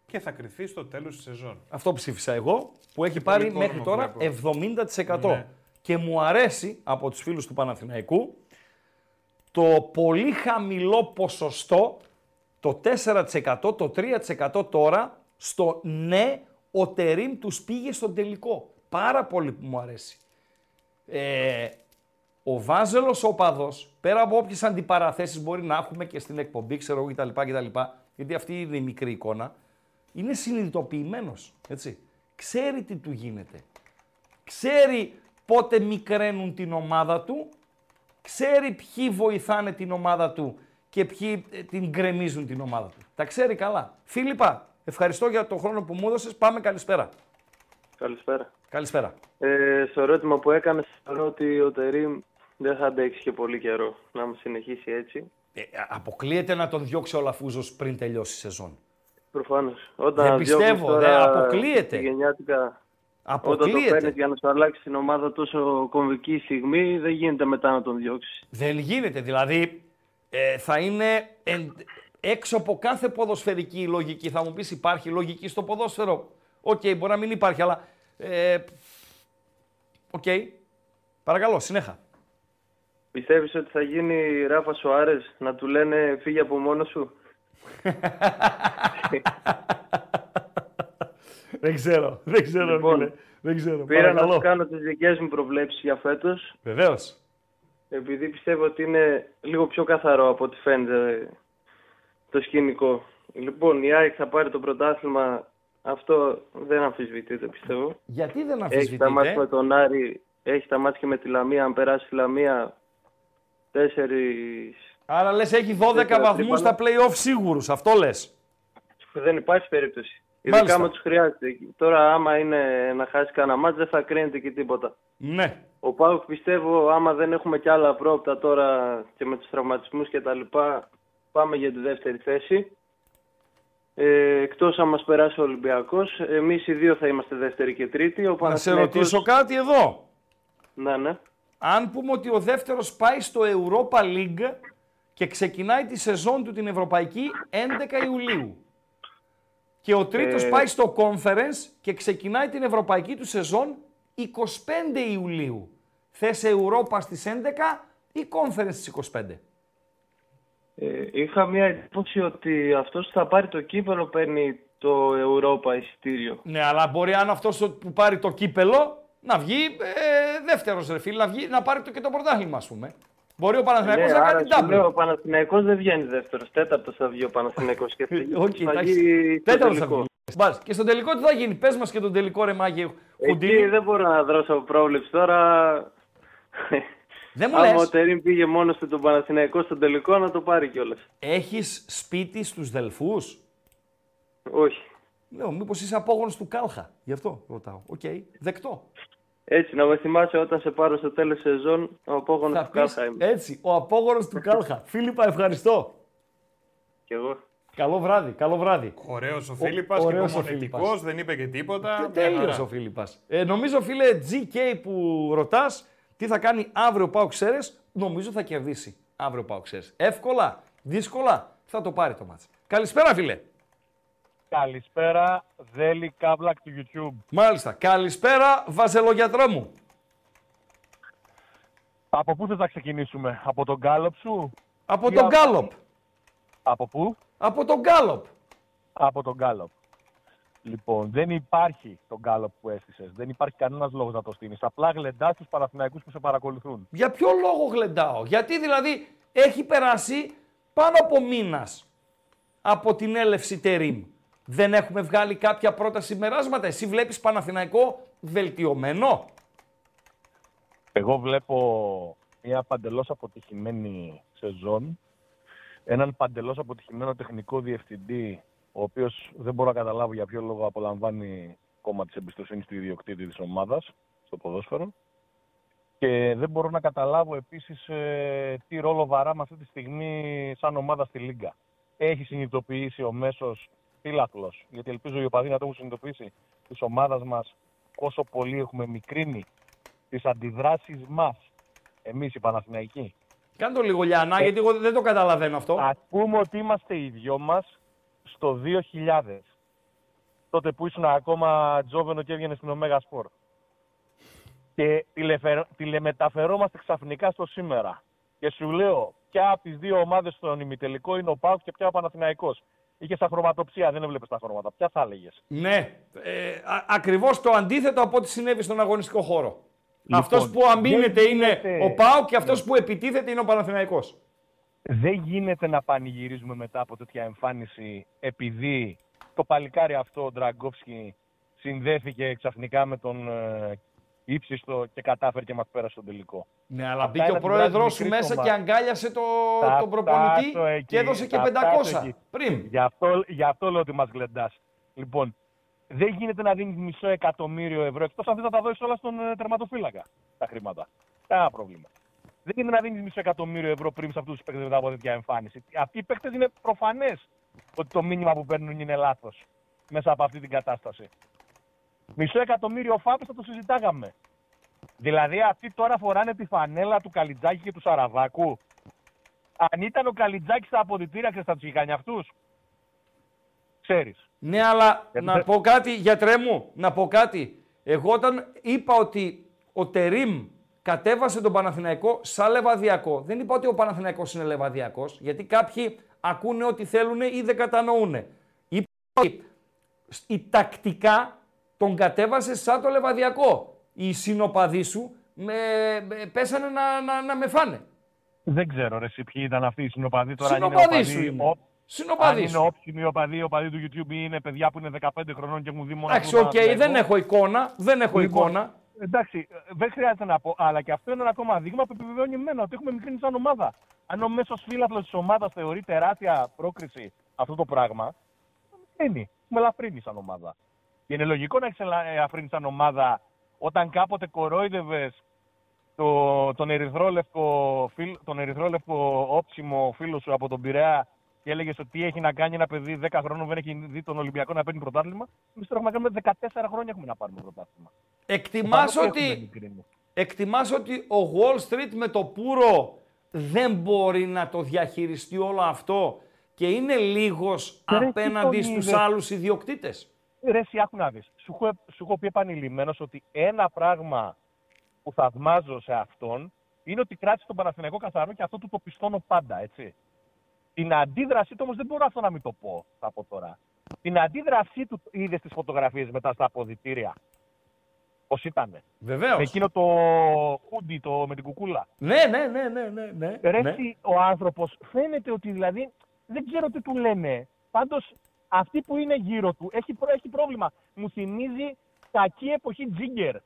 και θα κρυφθεί στο τέλος της σεζόν. Αυτό ψήφισα εγώ, που έχει Και πάρει πολύ μέχρι κόσμο τώρα 70%. Ναι. Και μου αρέσει από τους φίλους του Παναθηναϊκού το πολύ χαμηλό ποσοστό, το 4%, το 3% τώρα, στο ναι, ο Τερίμ τους πήγε στον τελικό. Πάρα πολύ που μου αρέσει. Ε, ο Βάζελος ο οπαδός, πέρα από όποιες αντιπαραθέσεις μπορεί να έχουμε και στην εκπομπή, ξέρω εγώ κτλ, κτλ, γιατί αυτή είναι η μικρή εικόνα, είναι συνειδητοποιημένος, έτσι. Ξέρει τι του γίνεται. Ξέρει πότε μικραίνουν την ομάδα του, ξέρει ποιοι βοηθάνε την ομάδα του και ποιοι ε, την γκρεμίζουν την ομάδα του. Τα ξέρει καλά. Φίλιππα, ευχαριστώ για τον χρόνο που μου έδωσες. Πάμε καλησπέρα. Καλησπέρα. Καλησπέρα. Ε, στο ερώτημα που έκανες, θεωρώ ότι ο Τερίμ δεν θα αντέξει και πολύ καιρό να μου συνεχίσει έτσι. Ε, αποκλείεται να τον διώξει ο Λαφούζος πριν τελειώσει η σεζόν. Προφανώς. Όταν Δεν πιστεύω, διώχνεις τώρα δεν αποκλείεται. τη Γενιάτικα, όταν το Αποκλείεται. παίρνεις για να σου αλλάξει την ομάδα τόσο κομβική στιγμή, δεν γίνεται μετά να τον διώξεις. Δεν γίνεται. Δηλαδή ε, θα είναι εν- έξω από κάθε ποδοσφαιρική λογική. Θα μου πεις υπάρχει λογική στο ποδόσφαιρο; Οκ, μπορεί να μην υπάρχει, αλλά... ε, Οκ. Παρακαλώ, συνέχα. Πιστεύεις ότι θα γίνει Ράφα Σοάρες να του λένε φύγε από μόνος σου. Δεν ξέρω, δεν ξέρω, Λοιπόν, φίλε. Δεν ξέρω, Πήρα να παρακαλώ. σου κάνω τις δικές μου προβλέψεις για φέτος. Βεβαίως. Επειδή πιστεύω ότι είναι λίγο πιο καθαρό από ό,τι φαίνεται το σκηνικό. Λοιπόν, η ΑΕΚ θα πάρει το πρωτάθλημα. Αυτό δεν αμφισβητείται, πιστεύω. Γιατί δεν Έχει τα μάτια με αμφισβητείτε. τον Άρη, έχει τα μάτια και με τη Λαμία. Αν περάσει τη Λαμία, τέσσερις... Άρα λες έχει 12 Τέσσερα βαθμούς στα τρίπαλα. play-off σίγουρους. Αυτό λες. Δεν υπάρχει περίπτωση. Μάλιστα. Ειδικά με τους χρειάζεται. Τώρα, άμα είναι να χάσει κανένα μάτς, δεν θα κρίνεται και τίποτα. Ναι. Ο Πάουκ πιστεύω, άμα δεν έχουμε κι άλλα πρόοπτα τώρα και με τους τραυματισμούς και τα λοιπά, πάμε για τη δεύτερη θέση. Ε, εκτός αν μας περάσει ο Ολυμπιακός, εμείς οι δύο θα είμαστε δεύτερη και τρίτη. Ο Να σε Παναθηναϊκός- ρωτήσω κάτι εδώ. Ναι, ναι. Αν πούμε ότι ο δεύτερος πάει στο Europa League και ξεκινάει τη σεζόν του την Ευρωπαϊκή 11 Ιουλίου. Και ο τρίτος Ε, πάει στο Conference και ξεκινάει την Ευρωπαϊκή του σεζόν 25 Ιουλίου. Θες Europa στις 11 ή Conference στις 25. Ε, είχα μια εντύπωση ότι αυτός που θα πάρει το κύπελο παίρνει το Europa εισιτήριο. Ναι, αλλά μπορεί αν αυτός που πάρει το κύπελο να βγει ε, δεύτερος ρε φίλε, να, βγει, να πάρει το και το πρωτάθλημα, ας πούμε. Μπορεί ο Παναθηναϊκός Ναι, να άρα κάνει σου double. λέω, ο Παναθηναϊκός δεν βγαίνει δεύτερος. Τέταρτος θα βγει ο Παναθηναϊκός και θα Όχι, θα εντάξει. βγει στο Τέταρτος θα τελικό. βγει. Μπας. Και στον τελικό τι θα γίνει, πες μας και τον τελικό ρε Μάγκη. Εκεί δεν μπορώ να δώσω πρόβλεψη τώρα. Δεν μου Άμα λες. ο Τερίμ πήγε μόνος του τον Παναθηναϊκό στον τελικό να το πάρει κιόλας. Έχεις σπίτι στους Δελφούς; Όχι. Λέω, μήπως είσαι απόγονος του Κάλχα. Γι' αυτό ρωτάω. Οκ, δεκτό. Έτσι, να με θυμάσαι όταν σε πάρω στο τέλος σεζόν, ο απόγονος Θα του πεις, Κάλχα είμαι. έτσι, ο απόγονος του Κάλχα. Φίλιππα, ευχαριστώ. Κι εγώ. Καλό βράδυ, καλό βράδυ. Ωραίος ο Φίλιππας και ωραίος ο υπομονετικό, Φίλιππας. δεν είπε και τίποτα. Μια Τέλειος χαρά. ο Φίλιππας. Ε, νομίζω, φίλε, GK που ρωτάς, τι θα κάνει αύριο ο Πάο Ξέρες, νομίζω θα κερδίσει αύριο ο Πάο Ξέρες. Εύκολα, δύσκολα, θα το πάρει το μάτς. Καλησπέρα, φίλε. Καλησπέρα, Δέλη Κάβλακ του YouTube. Μάλιστα. Καλησπέρα, Βαζελογιατρό μου. Από πού θες να ξεκινήσουμε, από τον Γκάλοπ σου; Από Ή τον από- Γκάλοπ. Από πού; Από τον Γκάλοπ. Από τον Γκάλοπ. Λοιπόν, δεν υπάρχει τον Γκάλοπ που έστησες. Δεν υπάρχει κανένας λόγος να το στείλεις. Απλά γλεντάς τους Παναθηναϊκούς που σε παρακολουθούν. Για ποιο λόγο γλεντάω; Γιατί δηλαδή έχει περάσει πάνω από μήνας από την έλευση Τερίμ. Δεν έχουμε βγάλει κάποια πρώτα συμπεράσματα. Εσύ βλέπεις Παναθηναϊκό βελτιωμένο; Εγώ βλέπω μια παντελώς αποτυχημένη σεζόν. Έναν παντελώς αποτυχημένο τεχνικό διευθυντή, ο οποίος δεν μπορώ να καταλάβω για ποιο λόγο απολαμβάνει κόμμα της εμπιστοσύνης του ιδιοκτήτη της ομάδας στο ποδόσφαιρο. Και δεν μπορώ να καταλάβω επίσης ε, τι ρόλο βαράμε αυτή τη στιγμή σαν ομάδα στη Λίγκα. Έχει συνειδητοποιήσει ο μέσος φύλακλος, γιατί ελπίζω οι οπαδοί να το έχουν συνειδητοποιήσει, της ομάδας μας πόσο πολύ έχουμε μικρύνει τις αντιδράσεις μας, εμείς οι Παναθηναϊκοί. Κάνε το λίγο Λιάννα, γιατί εγώ δεν το καταλαβαίνω αυτό. Ας πούμε ότι είμαστε οι δυο μας στο 2000. Τότε που ήσουν ακόμα τζόβενο και έβγαινες στην Ομέγα Σπορ. Και τηλεφερ- τηλεμεταφερόμαστε ξαφνικά στο σήμερα. Και σου λέω, ποια από τις δύο ομάδες στον ημιτελικό είναι ο Πάουκ και ποια ο Παναθηναϊκός. Είχες σαν χρωματοψία, δεν έβλεπες τα χρώματα. Ποια θα έλεγες; Ναι, ε, α- ακριβώς το αντίθετο από ό,τι συνέβη στον αγωνιστικό χώρο. Λοιπόν, αυτός που αμήνεται δεν είναι γίνεται- ο Πάο και αυτός που επιτίθεται είναι ο Παναθηναϊκός. Δεν γίνεται να πανηγυρίζουμε μετά από τέτοια εμφάνιση επειδή το παλικάρι αυτό, ο Ντραγκόφσκι, συνδέθηκε ξαφνικά με τον ε, ύψιστο και κατάφερε και μας πέρασε στον τελικό. Ναι, αλλά Αυτά μπήκε είναι ο να πρόεδρος την σου βράζει μέσα μικρή και κομμάτι. αγκάλιασε το, Θα τον προπονητή φτάσω εκεί, και έδωσε και θα 500 φτάσω εκεί. πριν. Γι' αυτό, γι' αυτό λέω ότι μας γλεντάς. Λοιπόν, δεν γίνεται να δίνεις μισό εκατομμύριο ευρώ, εκτός αν θες να τα δώσεις όλα στον ε, τερματοφύλακα, τα χρήματα. Κανένα πρόβλημα. Δεν γίνεται να δίνεις μισό εκατομμύριο ευρώ πριν σε αυτούς τους παίκτες μετά από τέτοια εμφάνιση. Αυτοί οι παίκτες είναι προφανές ότι το μήνυμα που παίρνουν είναι λάθος μέσα από αυτή την κατάσταση. Μισό εκατομμύριο φάπε θα το συζητάγαμε. Δηλαδή αυτοί τώρα φοράνε τη φανέλα του Καλιτζάκη και του Σαραβάκου. Αν ήταν ο Καλιτζάκης στα αποδητήρια, ξέρεις θα τους είχε κάνει αυτούς. Ξέρεις. Ναι, αλλά Γιατί να δεν- πω κάτι, γιατρέ μου, να πω κάτι. Εγώ όταν είπα ότι ο Τερίμ κατέβασε τον Παναθηναϊκό σαν λεβαδιακό, δεν είπα ότι ο Παναθηναϊκός είναι λεβαδιακός, γιατί κάποιοι ακούνε ό,τι θέλουν ή δεν κατανοούν. Είπα ότι η τακτικά τον κατέβασε σαν το λεβαδιακό. Οι συνοπαδοί σου με, με- πέσανε να, να, να με φάνε. Δεν ξέρω ρε, εσύ ποιοι ήταν αυτοί οι συνοπαδοί τώρα. αν είναι Συνοπαδοί οπαδοί, σου είναι. ο- Συνοπαδοί Αν σου. είναι όψιμοι οπαδοί, οπαδοί του YouTube ή είναι παιδιά που είναι 15 χρονών και έχουν δει μόνο Εντάξει, αυτό οκ, το Παναθηναϊκό. δεν έχω εικόνα, δεν έχω Λοιπόν, εικόνα. Εντάξει, ε, δεν χρειάζεται να πω, αλλά και αυτό είναι ένα ακόμα δείγμα που επιβεβαιώνει εμένα ότι έχουμε μικρύνει σαν ομάδα. Αν ο μέσος φίλαθλος της ομάδας θεωρεί τεράστια πρόκριση αυτό το πράγμα, είναι. Έχουμε μικρύνει σαν ομάδα. Και είναι λογικό να έχεις μικρύνει σαν ομάδα όταν κάποτε κορόιδευες το, τον, ερυθρόλευκο, φίλ- τον ερυθρόλευκο όψιμο φίλο σου από τον Πειραιά και έλεγες ότι τι έχει να κάνει ένα παιδί 10 χρόνων δεν έχει δει τον Ολυμπιακό να παίρνει πρωτάθλημα. Εμείς τώρα έχουμε να κάνουμε 14 χρόνια έχουμε να πάρουμε πρωτάθλημα. Εκτιμάς Παρότι έχουμε ότι, μικρύνει. εκτιμάς ότι ο Wall Street με το πουρο δεν μπορεί να το διαχειριστεί όλο αυτό και είναι λίγος Ρε, τι απέναντι τον στους είδες; άλλους ιδιοκτήτες; Ρε, εσύ άκου να δεις. Σου έχω, σου έχω πει επανειλημμένος ότι ένα πράγμα που θαυμάζω σε αυτόν είναι ότι κράτησε τον Παναθηναϊκό καθαρό και αυτό του το πιστώνω πάντα, έτσι. Την αντίδρασή του όμως δεν μπορώ αυτό να μην το πω, θα πω τώρα. Την αντίδρασή του είδες στις φωτογραφίες μετά στα αποδητήρια. Πώς ήταν. Βεβαίως. Με εκείνο το χούντι το, με την κουκούλα. Ναι, ναι, ναι, ναι, ναι. ναι, Ρε, ναι. εσύ, ο άνθρωπος φαίνεται ότι δηλαδή δεν ξέρω τι του λένε. Πάντως αυτή που είναι γύρω του έχει, προ- έχει πρόβλημα. Μου θυμίζει κακή εποχή Τζίγκερ.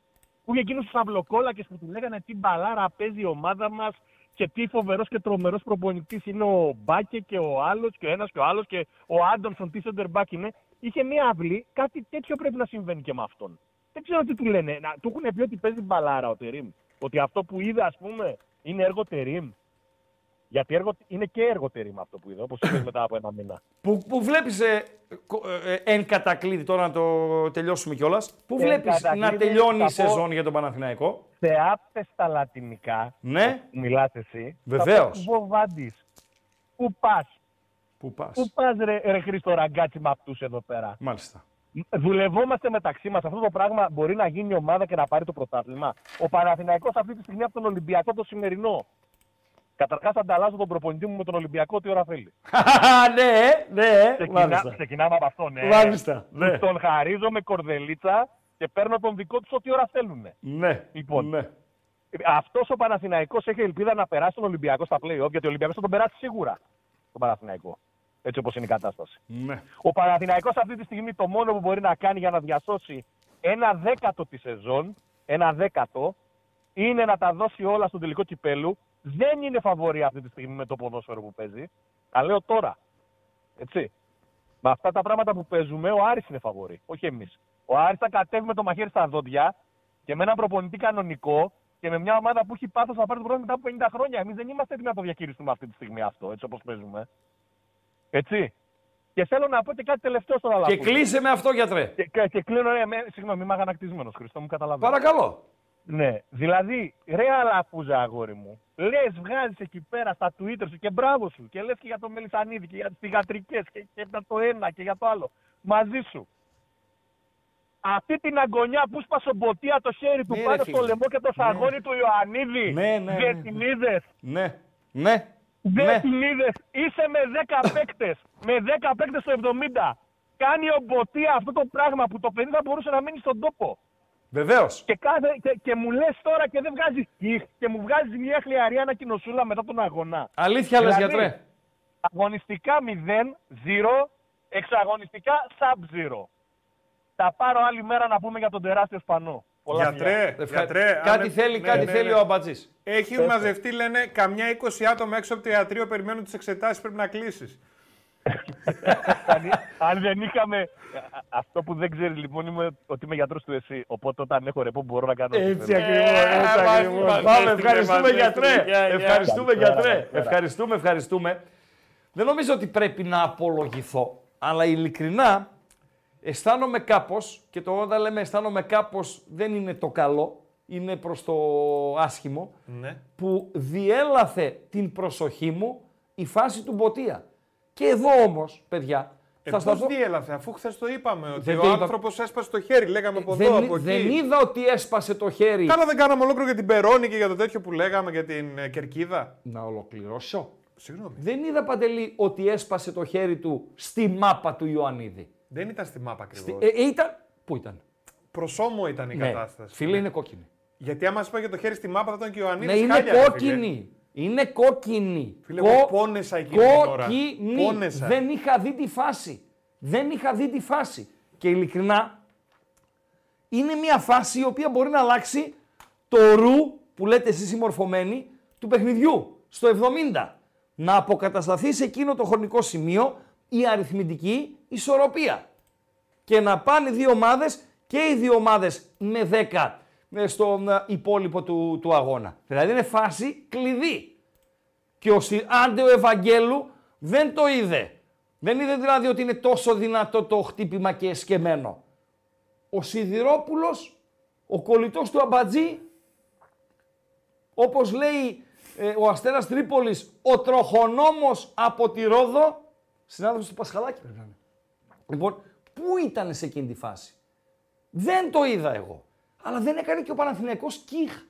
Που είχε εκείνους τους αυλοκόλακε που του λέγανε τι μπαλάρα παίζει η ομάδα μας και τι φοβερός και τρομερός προπονητής είναι ο Μπάκε και ο άλλος και ο ένας και ο άλλος και ο Άντωνσον τι center back είναι. Είχε μία αυλή, κάτι τέτοιο πρέπει να συμβαίνει και με αυτόν. Δεν ξέρω τι του λένε. Να, του έχουν πει ότι παίζει μπαλάρα ο Τερήμ. Ότι αυτό που είδε, ας πούμε, είναι έργο Τερήμ. Γιατί έργο, είναι και έργο Τερήμ αυτό που είδε, όπως είπες μετά από ένα μήνα. Που, που βλέπεις ε, κο- ε, ε, εν κατακλείδη, τώρα να το τελειώσουμε κιόλας. Πού Εν βλέπεις κατακλείδη, να τελειώνει η θα πω- σεζόν για τον Παναθηναϊκό; Θεάπτε στα λατινικά. Ναι. που Μιλάς εσύ. Βεβαίως. Βοβάντης. Πού πας. Πού πας. Πού πας ρε, ρε Χρήστο Ραγκάτσι με αυτούς εδώ πέρα. Μάλιστα. Δουλευόμαστε μεταξύ μας. Αυτό το πράγμα μπορεί να γίνει ομάδα και να πάρει το πρωτάθλημα. Ο Παναθηναϊκός αυτή τη στιγμή από τον Ολυμπιακό το σημερινό. Καταρχάς ανταλλάζω τον προπονητή μου με τον Ολυμπιακό τι ώρα θέλει. ναι, ναι, Ξεκινά, μάλιστα. ξεκινάμε από αυτό, ναι. Μάλιστα, ναι. Τους Τον χαρίζω με κορδελίτσα και παίρνω τον δικό τους ό,τι ώρα θέλουν. Ναι. Λοιπόν, ναι. αυτός ο Παναθηναϊκός έχει ελπίδα να περάσει τον Ολυμπιακό στα play-off, γιατί ο Ολυμπιακός θα τον περάσει σίγουρα τον Παναθηναϊκό. Έτσι όπως είναι η κατάσταση. ναι. Ο Παναθηναϊκός αυτή τη στιγμή το μόνο που μπορεί να κάνει για να διασώσει ένα δέκατο τη σεζόν, ένα δέκατο, είναι να τα δώσει όλα στον τελικό κυπέλου. Δεν είναι φαβορή αυτή τη στιγμή με το ποδόσφαιρο που παίζει. Τα λέω τώρα. Έτσι. Με αυτά τα πράγματα που παίζουμε, ο Άρης είναι φαβορή, όχι εμείς. Ο Άρης θα κατέβει με το μαχαίρι στα δόντια και με έναν προπονητή κανονικό και με μια ομάδα που έχει πάθος να πάρει το πρόβλημα μετά από 50 χρόνια. Εμείς δεν είμαστε έτοιμοι να το διαχειριστούμε αυτή τη στιγμή αυτό, έτσι όπως παίζουμε. Έτσι. Και θέλω να πω και κάτι τελευταίο στον Και Αλαφούζο. κλείσε με αυτό, γιατρέ. Και, και, και κλείνω, ρε, με, συγγνώμη, είμαι αγανακτισμένος, Χριστό μου, καταλαβαίνω. Παρακαλώ. Ναι, δηλαδή, ρε Αλαφούζα, αγόρι μου, λες, βγάζεις εκεί πέρα στα Twitter σου και μπράβο σου και λες και για το Μελισανίδη και για τις θηγατρικές και, και για το ένα και για το άλλο. Μαζί σου. Αυτή την αγωνιά που σπάσε μποτία το χέρι του Ναι, ρε πάνω φίλε. στο λαιμό και το σαγόνι του Ιωαννίδη. Ναι, ναι, Δεν ναι. την είδε. Ναι. Ναι. Δεν Ναι. την είδε. Είσαι με 10 παίκτες. με 10 παίκτες στο 70. Κάνει ο Μποτία αυτό το πράγμα που το παιδί θα μπορούσε να μείνει στον τόπο. Βεβαίως. Και, κάθε, και, και μου λες τώρα και δεν βγάζει κιχ και μου βγάζει μια χλιαρή ανακοινωσούλα μετά τον αγώνα. Αλήθεια λες, Δηλαδή, γιατρέ. Αγωνιστικά 0-0, εξαγωνιστικά sub-0. Θα πάρω άλλη μέρα να πούμε για τον τεράστιο σπανό. Πολλά Γιατρέ, φιλιά. γιατρέ. Κάτι αν- θέλει, ναι, κάτι ναι, θέλει ναι. ο αμπατζής. Έχει Πες το. μαζευτεί, λένε, καμιά 20 άτομα έξω από το ιατρείο περιμένουν τις εξετάσεις. Πρέπει να κλείσεις. Αν, αν δεν είχαμε. α- Αυτό που δεν ξέρεις λοιπόν είναι ότι είμαι γιατρός του εσύ. Οπότε όταν έχω ρεπό μπορώ να κάνω. ό,τι Έτσι θέλω. ακριβώς, έτσι μας- ακριβώς. μας Πάμε, έστειλε, ευχαριστούμε μας γιατρέ. έστειλε. Γεια, γεια. Ευχαριστούμε Καλησπέρα, γιατρέ. καλησπέρα. Ευχαριστούμε, ευχαριστούμε. Δεν νομίζω ότι πρέπει να απολογηθώ, αλλά ειλικρινά αισθάνομαι κάπως, και το όταν λέμε αισθάνομαι κάπως δεν είναι το καλό, είναι προς το άσχημο, Ναι. που διέλαθε την προσοχή μου η φάση του Μποτία. Και εδώ όμως, παιδιά, Ε, θα πώς σταθώ... διέλαθε, αφού χθες το είπαμε ότι Δεν ο το είπα- άνθρωπος έσπασε το χέρι. Λέγαμε από δεν, εδώ, από εκεί. δεν είδα ότι έσπασε το χέρι. Καλά, δεν κάναμε ολόκληρο για την Περόνη και για το τέτοιο που λέγαμε για την ε, Κερκίδα. Να ολοκληρώσω. Συγγνώμη. Δεν είδα παντελή ότι έσπασε το χέρι του στη μάπα του Ιωαννίδη. Δεν ήταν στη μάπα ακριβώς. Στη- ε, ε, ήταν. Πού ήταν; Προσώμο ήταν η Ναι. κατάσταση. Φίλε, είναι κόκκινη. Γιατί άμα σπάγε το χέρι στη μάπα θα ήταν και ο Ιωαννίδης. Ναι, είναι κόκκινη. Είναι κόκκινη. Φίλε, εγώ πόνεσα εκείνη την ώρα. Κόκκινη. Πόνεσα. Δεν είχα δει τη φάση. Δεν είχα δει τη φάση. Και ειλικρινά, είναι μια φάση η οποία μπορεί να αλλάξει το ρου που λέτε εσείς οι μορφωμένοι του παιχνιδιού στο 70. Να αποκατασταθεί σε εκείνο το χρονικό σημείο η αριθμητική ισορροπία. Και να πάνε οι δύο ομάδες και οι δύο ομάδες με 10 ε, στον ε, υπόλοιπο του, του αγώνα. Δηλαδή είναι φάση κλειδί. Και ο Συ- άντε ο Ευαγγέλου δεν το είδε. Δεν είδε δηλαδή ότι είναι τόσο δυνατό το χτύπημα και εσκεμμένο. Ο Σιδηρόπουλος, ο κολλητός του Αμπατζή, όπως λέει ε, ο Αστέρας Τρίπολης, ο τροχονόμος από τη Ρόδο, συνάδελφος του Πασχαλάκη πρέπει να είναι. Λοιπόν, πού ήταν σε εκείνη τη φάση; Δεν το είδα εγώ. Αλλά δεν έκανε και ο Παναθηναϊκός κιχ.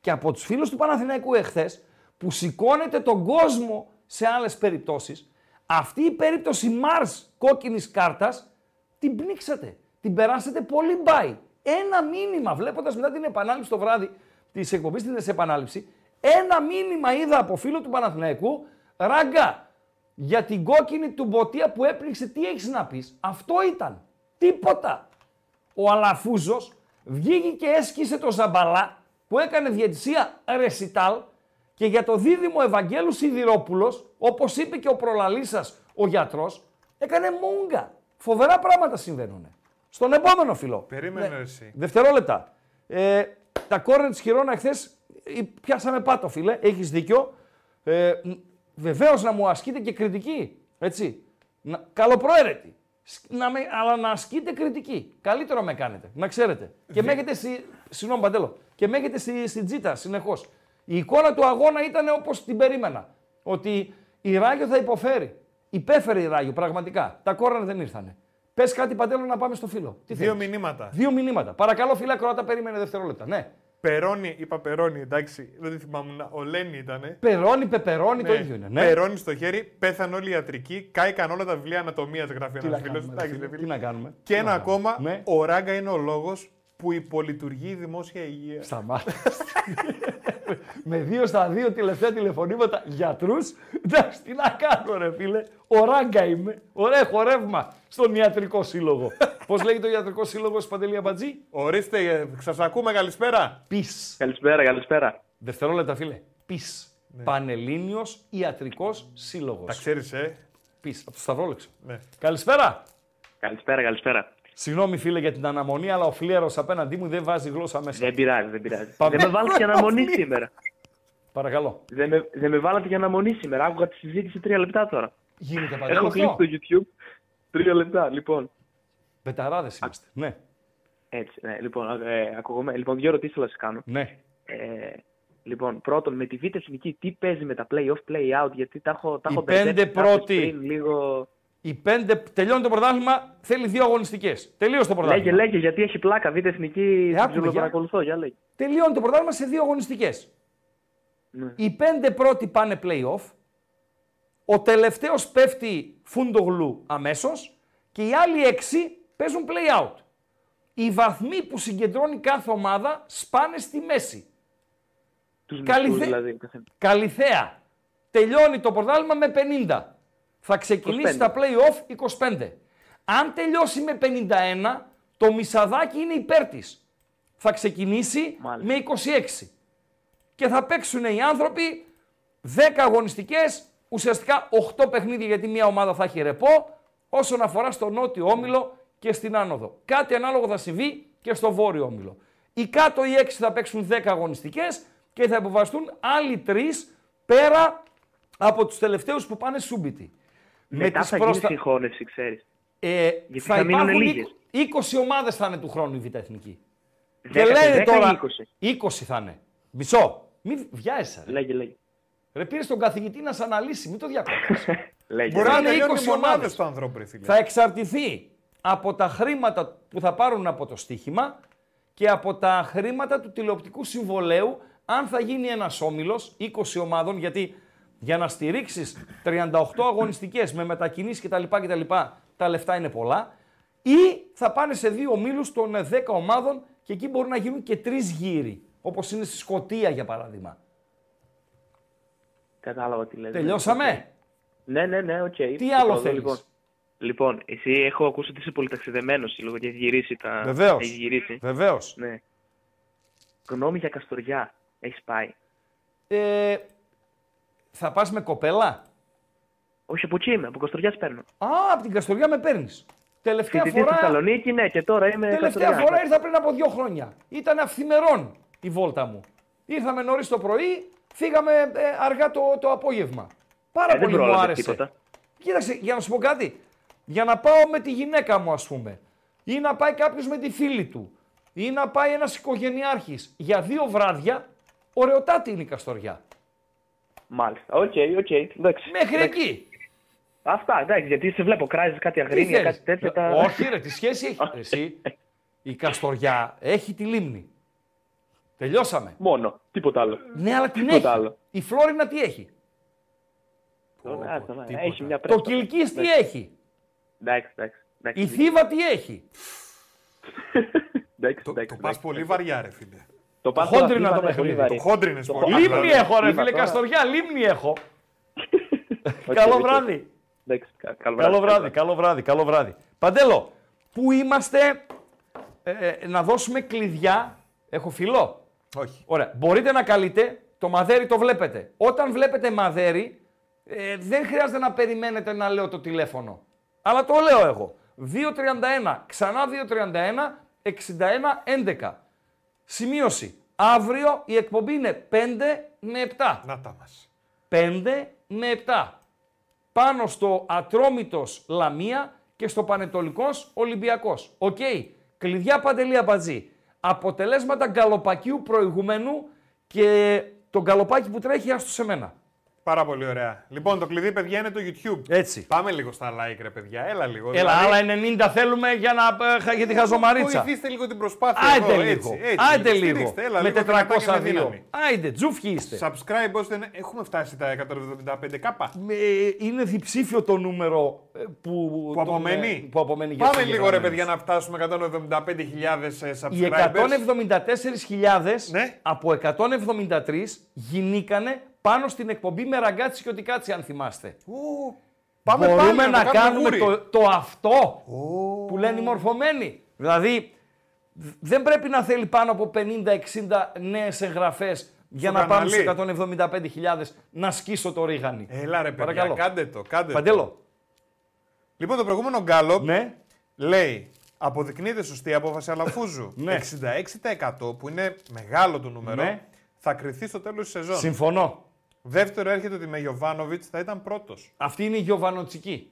Και από τους φίλους του Παναθηναϊκού εχθές, που σηκώνεται τον κόσμο σε άλλες περιπτώσεις, αυτή η περίπτωση Μάρς κόκκινης κάρτας την πνίξατε. Την περάσατε πολύ μπάι. ένα μήνυμα, βλέποντας μετά την επανάληψη το βράδυ της εκπομπής, την επανάληψη, ένα μήνυμα είδα από φίλο του Παναθηναϊκού, ράγκα, για την κόκκινη του Μποτία που έπληξε, τι έχεις να πεις; Αυτό ήταν. Τίποτα. Ο Αλαφούζος βγήκε και έσκησε το Ζαμπαλά που έκανε διαιτησία ρεσιτάλ και για το δίδυμο Ευαγγέλου Σιδηρόπουλος, όπως είπε και ο προλαλής σας, ο γιατρός, έκανε μούγκα. Φοβερά πράγματα συμβαίνουν. Στον επόμενο φιλό. Περίμενε Ναι. εσύ. Δευτερόλεπτα. Ε, τα κόρνερ της Χιρόνα χθες πιάσαμε πάτο, φίλε. Έχεις δίκιο. Ε, Βεβαίως να μου ασκείτε και κριτική. Έτσι. Να, καλοπροαίρετη. Σ- Να με, αλλά να ασκείτε κριτική. Καλύτερο με κάνετε. Να ξέρετε. Και με έχετε στη. Συγγνώμη, Παντέλο. Και με έχετε στη, στην τζίτα συνεχώς. Η εικόνα του αγώνα ήταν όπως την περίμενα. Ότι η Ράγιο θα υποφέρει. Υπέφερε η Ράγιο, πραγματικά. Τα κόρνερ δεν ήρθανε. Πες κάτι, Παντέλο, να πάμε στο φίλο. Τι Δύο θέλεις; μηνύματα. Δύο μηνύματα. Παρακαλώ, φίλα Κροάτα, περίμενε δευτερόλεπτα. Ναι. Περόνι, είπα Περόνι, εντάξει, δεν τη θυμάμαι. Ο Λένι ήτανε. Περόνι, πεπερόνι, το ίδιο είναι. Ναι. Περόνι στο χέρι, πέθανε όλοι οι ιατρικοί, κάηκαν όλα τα βιβλία ανατομίας, γράφει Τι ένα να φίλος. κάνουμε, ρε φίλε, τι να κάνουμε. Και Τι ένα να ακόμα, κάνουμε. Ναι. ο Ράγκα είναι ο λόγος που υπολειτουργεί η δημόσια υγεία. Σταμάτα. με δύο στα δύο τελευταία τηλεφωνήματα γιατρούς. Εντάξει, τι να κάνω, ρε φίλε. Ο ράγκα είμαι. Ωραία, έχω ρεύμα στον ιατρικό σύλλογο. Πώς λέγεται ο ιατρικός σύλλογος Παντελή Αμπατζή; Ορίστε, σας ακούμε, καλησπέρα. Πις. Καλησπέρα, καλησπέρα. Δευτερόλεπτα, φίλε. Πις. Πανελλήνιος Ιατρικός Σύλλογος. Τα ξέρεις, ε; Πις. Από το Σταυρόλεξο. Ναι. Καλησπέρα. Καλησπέρα, καλησπέρα. Συγγνώμη, φίλε, για την αναμονή, αλλά ο φλίαρο απέναντί μου δεν βάζει γλώσσα μέσα. Δεν πειράζει, δεν πειράζει. Πάμε. Δεν με βάλατε για αναμονή σήμερα. Παρακαλώ. Δεν με, δεν με βάλατε για αναμονή σήμερα. Άκουγα τη συζήτηση τρία λεπτά τώρα. Γίνεται παντέλο Έχω κλείσει αυτό. το YouTube. Τρία λεπτά, λοιπόν. Πεταράδες είμαστε. Ναι. Έτσι, ναι, λοιπόν, ε, ακούγομαι. Λοιπόν, δύο ερωτήσεις θα σας κάνω. Ναι. Ε, λοιπόν, πρώτον, με τη Β' Εθνική, τι παίζει με τα play-off, play-out, γιατί τα έχω, τα Οι έχω πέντε μπερδέψει κάπως πρώτοι. Πριν, λίγο... Οι πέντε, τελειώνει το πρωτάθλημα, θέλει δύο αγωνιστικές. Τελείωσε το πρωτάθλημα. Λέγε, λέγε, γιατί έχει πλάκα. Β' Εθνική, Ε, άκουμε, την για. παρακολουθώ, για λέγε. Τελειώνει το πρωτάθλημα σε δύο αγωνιστικές. Ναι. Οι πέντε πρώτοι πάνε play-off. Ο τελευταίος πέφτει φούντογλου αμέσως και οι άλλοι έξι παίζουν play-out. Οι βαθμοί που συγκεντρώνει κάθε ομάδα σπάνε στη μέση. Τους Καλυθε- μισθούς, δηλαδή. καθένα. Καλυθέα. Τελειώνει το πρωτάθλημα με 50. Θα ξεκινήσει 25. τα play-off 25. Αν τελειώσει με 51, το μισαδάκι είναι υπέρ της. Θα ξεκινήσει με 26. Και θα παίξουν οι άνθρωποι 10 αγωνιστικές, ουσιαστικά 8 παιχνίδια γιατί μια ομάδα θα έχει ρεπό, όσον αφορά στο νότιο όμιλο και στην άνοδο. Κάτι ανάλογο θα συμβεί και στο βόρειο όμιλο. Οι κάτω οι 6 θα παίξουν 10 αγωνιστικές και θα υποβαστούν άλλοι 3 πέρα από τους τελευταίους που πάνε σούμπιτοι. Μετά τις θα γίνει προστα- συγχώνευση, ξέρεις. ε, Γιατί θα θα μείνουν υπάρχουν λίγες. 20 ομάδες θα είναι του χρόνου η Β' Εθνική. Και Δέκα- λένε δέκα ή τώρα 20? 20 θα είναι. Μισό. Μην βιάζεσαι. Ρε. Λέγε, λέγε. Ρε πήρε τον καθηγητή να σε αναλύσει, μην το διακόπτεις. Λέγε. Μπορεί να είναι τελειώνει 20 οι μονάδες ομάδες. του ανθρώπου, ρε φίλε. θα εξαρτηθεί από τα χρήματα που θα πάρουν από το στοίχημα και από τα χρήματα του τηλεοπτικού συμβολέου αν θα γίνει ένας όμιλος 20 ομάδων γιατί για να στηρίξεις 38 αγωνιστικές με μετακινήσεις κτλ. κτλ τα λεφτά είναι πολλά ή θα πάνε σε δύο ομίλους των 10 ομάδων και εκεί μπορεί να γίνουν και τρεις γύροι όπως είναι στη Σκωτία για παράδειγμα. Κατάλαβα τι λέτε. Τελειώσαμε; Ναι, ναι, ναι, οκ. Τι Το άλλο πρώτο, θέλεις; Λοιπόν, λοιπόν, εσύ έχω ακούσει ότι είσαι πολύ ταξιδεμένος λίγο και έχεις γυρίσει τα... Βεβαίως. Έχεις γυρίσει. Βεβαίως. Ναι. Γνώμη για Καστοριά. Έχεις πάει; Ε, θα πας με κοπέλα; Όχι, από εκεί είμαι. Από Καστοριά παίρνω. Α, από την Καστοριά με παίρνεις. Τελευταία Φοιτητή στη φορά, Θεσσαλονίκη, ναι, και τώρα είμαι τελευταία Καστοριά. φορά ήρθα πριν από δύο χρόνια. Ήταν αυθημερών η βόλτα μου. Ήρθαμε νωρίς το πρωί, φύγαμε ε, αργά το, το απόγευμα. Πάρα Ε, δεν πολύ μου πρόλαβες άρεσε. τίποτα. Κοίταξε, για να σου πω κάτι. Για να πάω με τη γυναίκα μου, ας πούμε, ή να πάει κάποιος με τη φίλη του, ή να πάει ένας οικογενειάρχης για δύο βράδια, ωραιοτάτη είναι η Καστοριά. Μάλιστα. Οκ, οκ. εντάξει. Μέχρι Εντάξει. εκεί. Αυτά, εντάξει, γιατί σε βλέπω, κράζεις κάτι Τι Αγρίνια, θέλεις; κάτι τέτοια. Τα... Όχι ρε, τι σχέση έχει; Εσύ, η Καστοριά έχει τη λίμνη. Τελειώσαμε. Μόνο, τίποτα άλλο. Ναι, αλλά την Τίποτα έχει. άλλο. Η Φλόρινα τι έχει; Τώρα, άστα, ναι, τίποτα. Έχει μια Το Πρέσπα. Κιλκίς τι Εντάξει, έχει; Εντάξει, εντάξει. εντάξει. Η Θήβα τι έχει; Το, το πας πολύ βαριά, ρε φίλε. Το Το χόντρινα το είναι πολύ παιχνίδι. βαρύ. Το χόντρινες Το πολύ. χο- Λίμνη δηλαδή. έχω, ρε Είπα φίλε τώρα. Καστοριά, λίμνη έχω. Οκ, Καλό οκ. βράδυ. Εντάξει, κα- καλό Καλό βράδυ. βράδυ, καλό βράδυ, καλό βράδυ. Παντέλο, πού είμαστε ε, ε, να δώσουμε κλειδιά; Έχω φιλό; Όχι. Ωραία. Μπορείτε να καλείτε. Το μαδέρι το βλέπετε. Όταν βλέπετε μαδέρι, ε, δεν χρειάζεται να περιμένετε να λέω το τηλέφωνο. Αλλά το λέω εγώ. 231, ξανά 231, 61, 11. Σημείωση. Αύριο η εκπομπή είναι 5 με 7. Να τα μας. 5 με 7. Πάνω στο Ατρόμητος Λαμία και στο Πανετολικός Ολυμπιακός. Οκ. Κλειδιά Παντελή Αμπατζή. Αποτελέσματα γκαλοπακίου προηγουμένου και το γκαλοπάκι που τρέχει άστο σε μένα. Πάρα πολύ ωραία. Λοιπόν, το κλειδί, παιδιά, είναι το YouTube. Έτσι. Πάμε λίγο στα like, ρε παιδιά. Έλα λίγο. Έλα, Δηλαδή, άλλα 90 θέλουμε για, να, ε, χα- για τη χαζομαρίτσα. Βοηθήστε λίγο την προσπάθεια. Άιντε εδώ, λίγο. Έτσι, έτσι, Άιντε λίγο. Στηρίξτε, Έλα, με λίγο δυνατά και με 402. δύναμη. Άιντε, τζούφιοι είστε. Subscribe ώστε να... Έχουμε φτάσει τα 175 κάπα. Ε, Είναι διψήφιο το νούμερο ε, που, Που τον, απομένει. ε, που απομένει για Πάμε τους λίγο ρε εγγεγραμμένους. παιδιά να φτάσουμε 175.000 subscribers. Οι 174.000 Ναι. από 173 γινήκανε πάνω στην εκπομπή με Ραγκάτση και Ό,τι Κάτσει, αν θυμάστε. Ου, πάμε Μπορούμε πάλι να, το κάνουμε γούρι. το, το αυτό που λένε οι μορφωμένοι. Δηλαδή, δ- δεν πρέπει να θέλει πάνω από 50-60 νέες εγγραφές για Στο να πάμε κανάλι. στους 175.000 να σκίσω το ρίγανη. Έλα ρε παιδιά, Παρακαλώ. κάντε το, κάντε το. Παντέλο. Λοιπόν, το προηγούμενο γκάλωπ Ναι. λέει αποδεικνύεται σωστή η απόφαση Αλαφούζου. Ναι. 66% που είναι μεγάλο το νούμερο Ναι. θα κρυθεί στο τέλος της σεζόν. Συμφωνώ. Δεύτερο έρχεται ότι με Γιωβάνοβιτς θα ήταν πρώτος. Αυτή είναι η Γιωβανοτσική.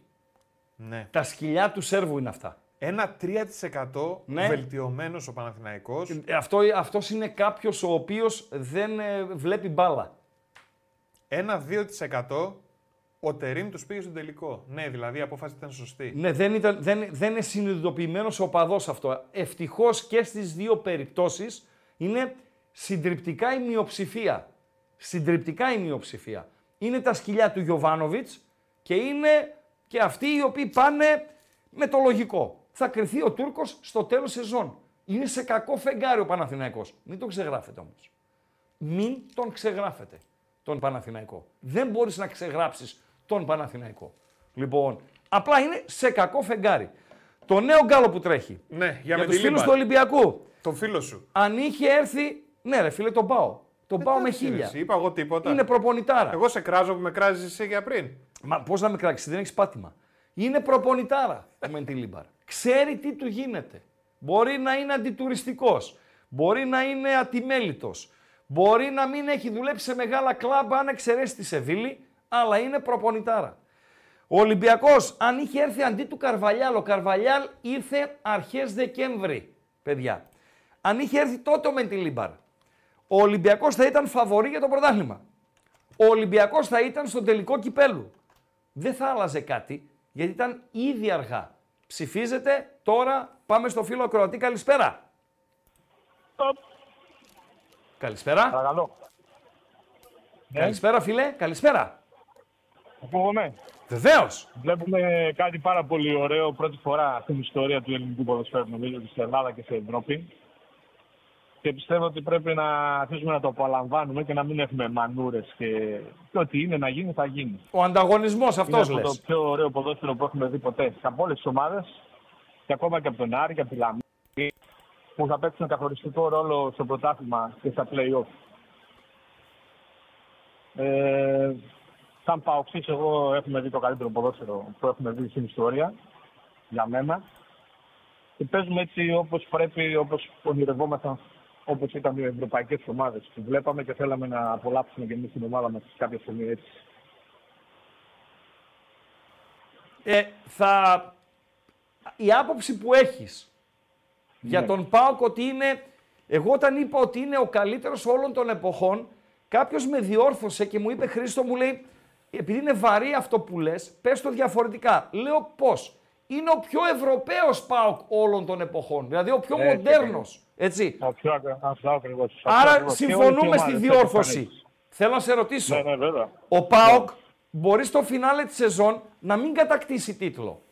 Ναι. Τα σκυλιά του Σέρβου είναι αυτά. Ένα 3% Ναι. βελτιωμένος ο Παναθηναϊκός. Ε, Αυτό, αυτός είναι κάποιος ο οποίος δεν ε, βλέπει μπάλα. Ένα 2% ο Τερίμ τους πήγε στον τελικό. Ναι, δηλαδή η απόφαση ήταν σωστή. Ναι, δεν, ήταν, δεν, δεν είναι συνειδητοποιημένος ο παδό αυτό. Ευτυχώς και στις δύο περιπτώσεις είναι συντριπτικά η μειοψηφία. Συντριπτικά η μειοψηφία. Είναι τα σκυλιά του Γιωβάνοβιτς και είναι και αυτοί οι οποίοι πάνε με το λογικό. Θα κρυθεί ο Τούρκος στο τέλος σεζόν. Είναι σε κακό φεγγάρι ο Παναθηναϊκός. Μην τον ξεγράφετε όμως. Μην τον ξεγράφετε τον Παναθηναϊκό. Δεν μπορείς να ξεγράψεις τον Παναθηναϊκό. Λοιπόν, απλά είναι σε κακό φεγγάρι. Το νέο γκάλοπ που τρέχει. Ναι, για για, με τους τη φίλους Λίμπα. του Ολυμπιακού. Τον φίλο σου. Αν είχε έρθει, ναι ρε φίλε τον πάω. Τον πάω με Εντάξει, ρε, χίλια. εσύ, Είπα εγώ τίποτα. Είναι προπονητάρα. Εγώ σε κράζω που με κράζεις εσύ για πριν. Μα πώς να με κράξεις, δεν έχεις πάτημα. Είναι προπονητάρα ο Μεντιλίμπαρ. Ξέρει τι του γίνεται. Μπορεί να είναι αντιτουριστικός. Μπορεί να είναι ατιμέλητος. Μπορεί να μην έχει δουλέψει σε μεγάλα κλαμπ αν εξαιρέσει τη Σεβίλη, αλλά είναι προπονητάρα. Ο Ολυμπιακός, αν είχε έρθει αντί του Καρβαλιάλ, ο Καρβαλιάλ ήρθε αρχές Δεκέμβρη, παιδιά. Αν είχε έρθει τότε ο Μεντιλίμπαρ, ο Ολυμπιακός θα ήταν φαβορή για το πρωτάθλημα. Ο Ολυμπιακός θα ήταν στον τελικό κυπέλου. Δεν θα άλλαζε κάτι, γιατί ήταν ήδη αργά. Ψηφίζετε, τώρα πάμε στο φίλο Ακροατή. Καλησπέρα. Καλησπέρα. Παρακαλώ. Καλησπέρα, φίλε. Καλησπέρα. Ακούγομαι. Βεβαίως. Βλέπουμε κάτι πάρα πολύ ωραίο πρώτη φορά στην ιστορία του ελληνικού ποδοσφαίρου, νομίζω, στην Ελλάδα και στην Ευρώπη. Και πιστεύω ότι πρέπει να αρχίσουμε να το απολαμβάνουμε και να μην έχουμε μανούρες και, και ό,τι είναι να γίνει, θα γίνει. Ο ανταγωνισμός αυτός είναι από λες. το πιο ωραίο ποδόσφαιρο που έχουμε δει ποτέ. Από όλες τις ομάδες και ακόμα και από τον Άρη και από τη Λαμία που θα παίξουν καθοριστικό ρόλο στο πρωτάθλημα και στα play-off. Ε, σαν παοξής εγώ έχουμε δει το καλύτερο ποδόσφαιρο που έχουμε δει στην ιστορία για μένα και παίζουμε έτσι όπως πρέπει, όπως ονειρευόμασταν όπως ήταν οι ευρωπαϊκές ομάδες που βλέπαμε και θέλαμε να απολαύσουμε και εμείς την ομάδα μας κάποια στιγμή έτσι. Ε, θα... Η άποψη που έχεις για Ναι. τον ΠΑΟΚ ότι είναι... Εγώ όταν είπα ότι είναι ο καλύτερος όλων των εποχών, κάποιος με διόρθωσε και μου είπε Χρήστο μου λέει επειδή είναι βαρύ αυτό που λες, πες το διαφορετικά. Λέω πώς; Είναι ο πιο Ευρωπαίος ΠΑΟΚ όλων των εποχών, δηλαδή ο πιο Έτσι μοντέρνος. Έτσι. Ο πιο ακρα- αυτό ακριβώς. Αυτό Άρα ακριβώς. Και όλες οι συμφωνούμε στη ομάδες διόρθωση. έτσι Θέλω να σε ρωτήσω. Ναι, ναι, βέβαια. Ο ΠΑΟΚ μπορεί στο φινάλε της σεζόν να μην κατακτήσει τίτλο.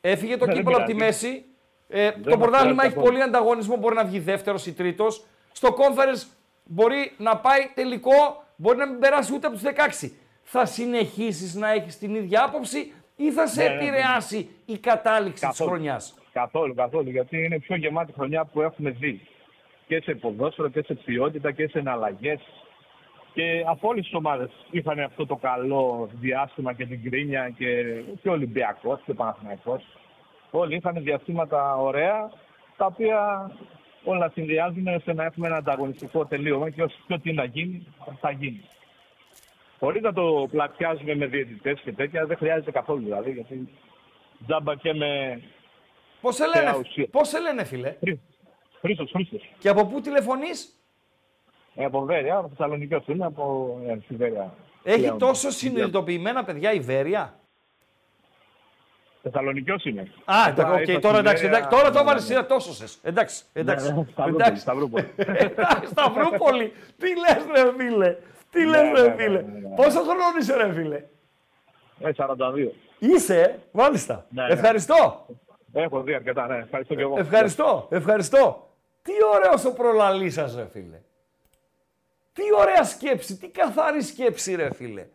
Έφυγε το Ναι, δεν κύπελο από τη πειράζει. μέση, Ε, το μας πρωτάθλημα πειράζει έχει καθόλου. πολύ ανταγωνισμό, μπορεί να βγει δεύτερος ή τρίτος. Στο conference μπορεί να πάει τελικό, μπορεί να μην περάσει ούτε από τους 16. Θα συνεχίσεις να έχεις την ίδια άποψη ή θα σε Ναι, ναι, ναι. επηρεάσει η κατάληξη της Καθόλου. χρονιάς; Καθόλου, καθόλου. Γιατί είναι η πιο γεμάτη χρονιά που έχουμε δει. Και σε ποδόσφαιρο και σε ποιότητα και σε εναλλαγές. Και από όλες τις ομάδες είχαν αυτό το καλό διάστημα και την κρίνια και, και ο Ολυμπιακός και ο Παναθηναϊκός. Όλοι είχαν διαστήματα ωραία, τα οποία όλα συνδυάζουν ώστε να έχουμε ένα ανταγωνιστικό τελείωμα και όσο και ό,τι να γίνει, θα γίνει. Χωρίς να το πλατιάζουμε με διαιτητές και τέτοια, δεν χρειάζεται καθόλου δηλαδή. Γιατί τζάμπα και με. Πώς σε θεά λένε, ουσία. πώς σε λένε, φίλε; Χρήστος, Χρήστος. Και από πού τηλεφωνείς, Ε, από Βέρεια, από Θεσσαλονίκη είμαι, από ε, στη Βέρεια. Έχει Πλέον. τόσο συνειδητοποιημένα παιδιά η Βέρεια; Θεσσαλονικιός είμαι. Α, Τώρα εντάξει, οκ, ήρθα τώρα στη εντάξει, Βέρεια, εντάξει, τώρα το ναι, έβαλες ναι. σειρά τόσο σες. Εντάξει, εντάξει. Ναι, Σταυρούπολη, εντάξει. Σταυρούπολη. Εντάξει, Σταυρούπολη. Τι λες ρε φίλε. Τι λες Ναι, ρε ναι, φίλε. ναι, ναι, ναι. Πόσο χρόνο είσαι ρε φίλε; Ε, 42. Είσαι, ε, μάλιστα. Ναι, ναι. Ευχαριστώ. Έχω δει αρκετά, ναι. Ευχαριστώ και εγώ. Ευχαριστώ, ευχαριστώ. Τι ωραίο ο προλαλής σας, ρε φίλε. Τι ωραία σκέψη, τι καθαρή σκέψη ρε φίλε.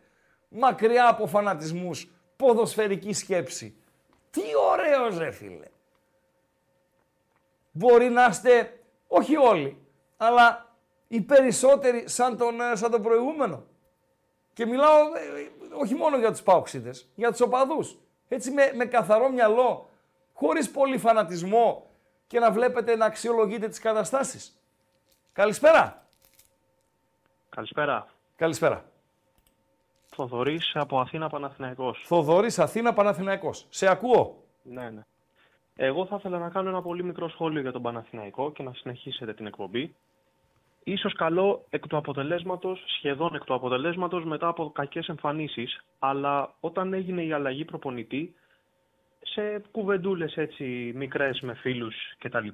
Μακριά από φανατισμούς, ποδοσφαιρική σκέψη. Τι ωραίος ρε φίλε. Μπορεί να είστε, όχι όλοι, αλλά οι περισσότεροι σαν τον, ε, σαν τον προηγούμενο. Και μιλάω ε, ε, όχι μόνο για τους παοξίδες, για τους οπαδούς. Έτσι με, με καθαρό μυαλό, χωρίς πολύ φανατισμό και να βλέπετε να αξιολογείτε τις καταστάσεις. Καλησπέρα. Καλησπέρα. Καλησπέρα. Θοδωρής από Αθήνα Παναθηναϊκός. Θοδωρής Αθήνα Παναθηναϊκός. Σε ακούω. Ναι, ναι. Εγώ θα ήθελα να κάνω ένα πολύ μικρό σχόλιο για τον Παναθηναϊκό και να συνεχίσετε την εκπομπή. Ίσως καλό εκ του αποτελέσματος, σχεδόν εκ του αποτελέσματος μετά από κακές εμφανίσεις, αλλά όταν έγινε η αλλαγή προπονητή, σε κουβεντούλες έτσι μικρές με φίλους κτλ.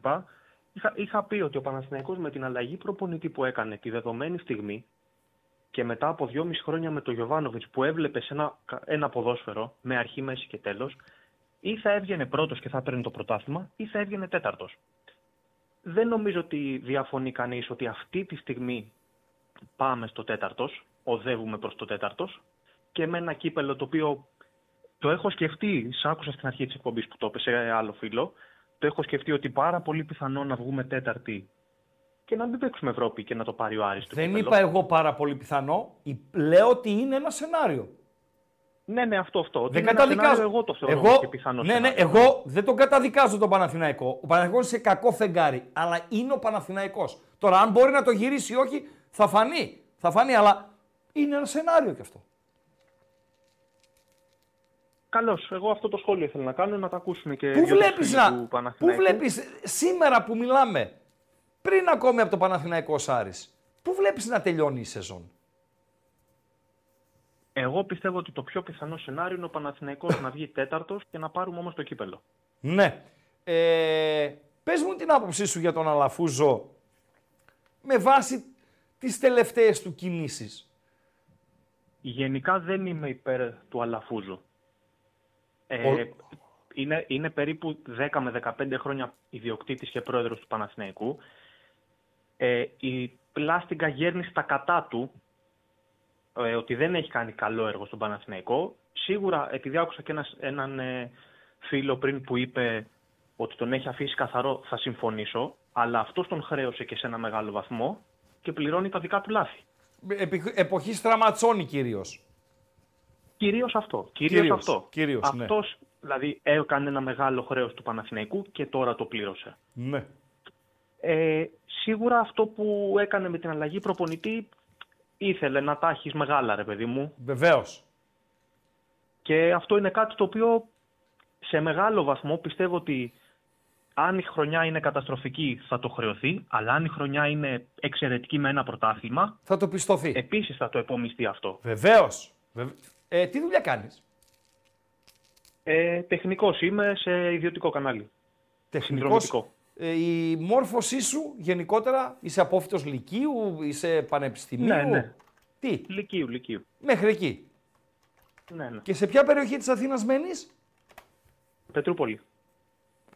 Είχα, είχα πει ότι ο Παναθηναϊκός με την αλλαγή προπονητή που έκανε τη δεδομένη στιγμή και μετά από δυόμιση χρόνια με τον Γιωβάνοβιτς που έβλεπες σε ένα, ένα ποδόσφαιρο με αρχή, μέση και τέλος, ή θα έβγαινε πρώτος και θα παίρνει το πρωτάθλημα, ή θα έβγαινε τέταρτος. Δεν νομίζω ότι διαφωνεί κανείς ότι αυτή τη στιγμή πάμε στο τέταρτος, οδεύουμε προς το τέταρτος και με ένα κύπελο το οποίο το έχω σκεφτεί, σ' άκουσα στην αρχή της εκπομπής που το είπε σε άλλο φίλο, το έχω σκεφτεί ότι πάρα πολύ πιθανό να βγούμε τέταρτη και να μην παίξουμε Ευρώπη και να το πάρει ο Άρης το Δεν κύπελλο. είπα εγώ πάρα πολύ πιθανό. η- Λέω ότι είναι ένα σενάριο. Ναι, ναι, αυτό, αυτό. Ότι Δεν είναι ένα καταδικάζω. σενάριο, Εγώ το θεωρώ εγώ, και πιθανό ναι, ναι, σενάριο. εγώ δεν τον καταδικάζω τον Παναθηναϊκό. Ο Παναθηναϊκός είναι σε κακό φεγγάρι, αλλά είναι ο Παναθηναϊκός. Τώρα, αν μπορεί να το γυρίσει ή όχι, θα φανεί. Θα φανεί, αλλά είναι ένα σενάριο κι αυτό. Καλώς. Εγώ αυτό το σχόλιο ήθελα να κάνω, να το ακούσουν και Πού δύο-τρεις βλέπεις φίλοι να. του Πού Παναθηναϊκού. βλέπεις σήμερα που μιλάμε, πριν ακόμη από το Παναθηναϊκό Άρης, πού βλέπεις να τελειώνει η σεζόν; Εγώ πιστεύω ότι το πιο πιθανό σενάριο είναι ο Παναθηναϊκός να βγει τέταρτος και να πάρουμε όμως το κύπελο. Ναι. Ε, πες μου την άποψή σου για τον Αλαφούζο με βάση τις τελευταίες του κινήσεις. Γενικά δεν είμαι υπέρ του Αλαφούζου. Ε, Ο- είναι, είναι περίπου 10 με 15 χρόνια ιδιοκτήτης και πρόεδρος του Παναθηναϊκού. Ε, η πλάστιγκα γέρνει στα κατά του ε, ότι δεν έχει κάνει καλό έργο στον Παναθηναϊκό. Σίγουρα, επειδή άκουσα και ένας, έναν ε, φίλο πριν που είπε ότι τον έχει αφήσει καθαρό, θα συμφωνήσω. Αλλά αυτός τον χρέωσε και σε ένα μεγάλο βαθμό και πληρώνει τα δικά του λάθη. Επι- εποχή Στραματσόνη κυρίως. Κυρίως αυτό. Κυρίως, Κυρίως, αυτό. κυρίως, ναι. Αυτός δηλαδή έκανε ένα μεγάλο χρέος του Παναθηναϊκού και τώρα το πλήρωσε. Ναι. Ε, σίγουρα αυτό που έκανε με την αλλαγή προπονητή ήθελε να τα έχεις μεγάλα, ρε παιδί μου. Βεβαίως. Και αυτό είναι κάτι το οποίο σε μεγάλο βαθμό πιστεύω ότι αν η χρονιά είναι καταστροφική θα το χρεωθεί, αλλά αν η χρονιά είναι εξαιρετική με ένα πρωτάθλημα, θα το πιστωθεί. Επίσης θα το επομιστεί αυτό. Βεβαίως. Ε, τι δουλειά κάνεις; Ε, τεχνικός είμαι σε ιδιωτικό κανάλι. Τεχνικός. Συνδρομητικό. Ε, η μόρφωσή σου γενικότερα, είσαι απόφυτος λυκείου, είσαι πανεπιστημίου; Ναι, ναι. Τι; Λυκείου, λυκείου. Μέχρι εκεί. Ναι, ναι. Και σε ποια περιοχή της Αθήνας μένεις; Πετρούπολη.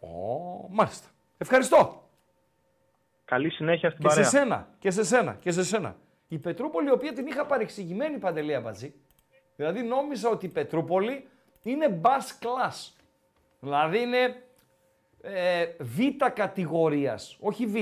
Ω, Μάλιστα. Ευχαριστώ. Καλή συνέχεια στην Και σε παρέα. σένα, και σε σένα, και σε σένα. Η Πετρούπολη, η οποία την είχα παρεξηγημένη παντελή αμπατζή. Δηλαδή νόμιζα ότι η Πετρούπολη είναι bus class. Δηλαδή είναι ε, β κατηγορίας, όχι β,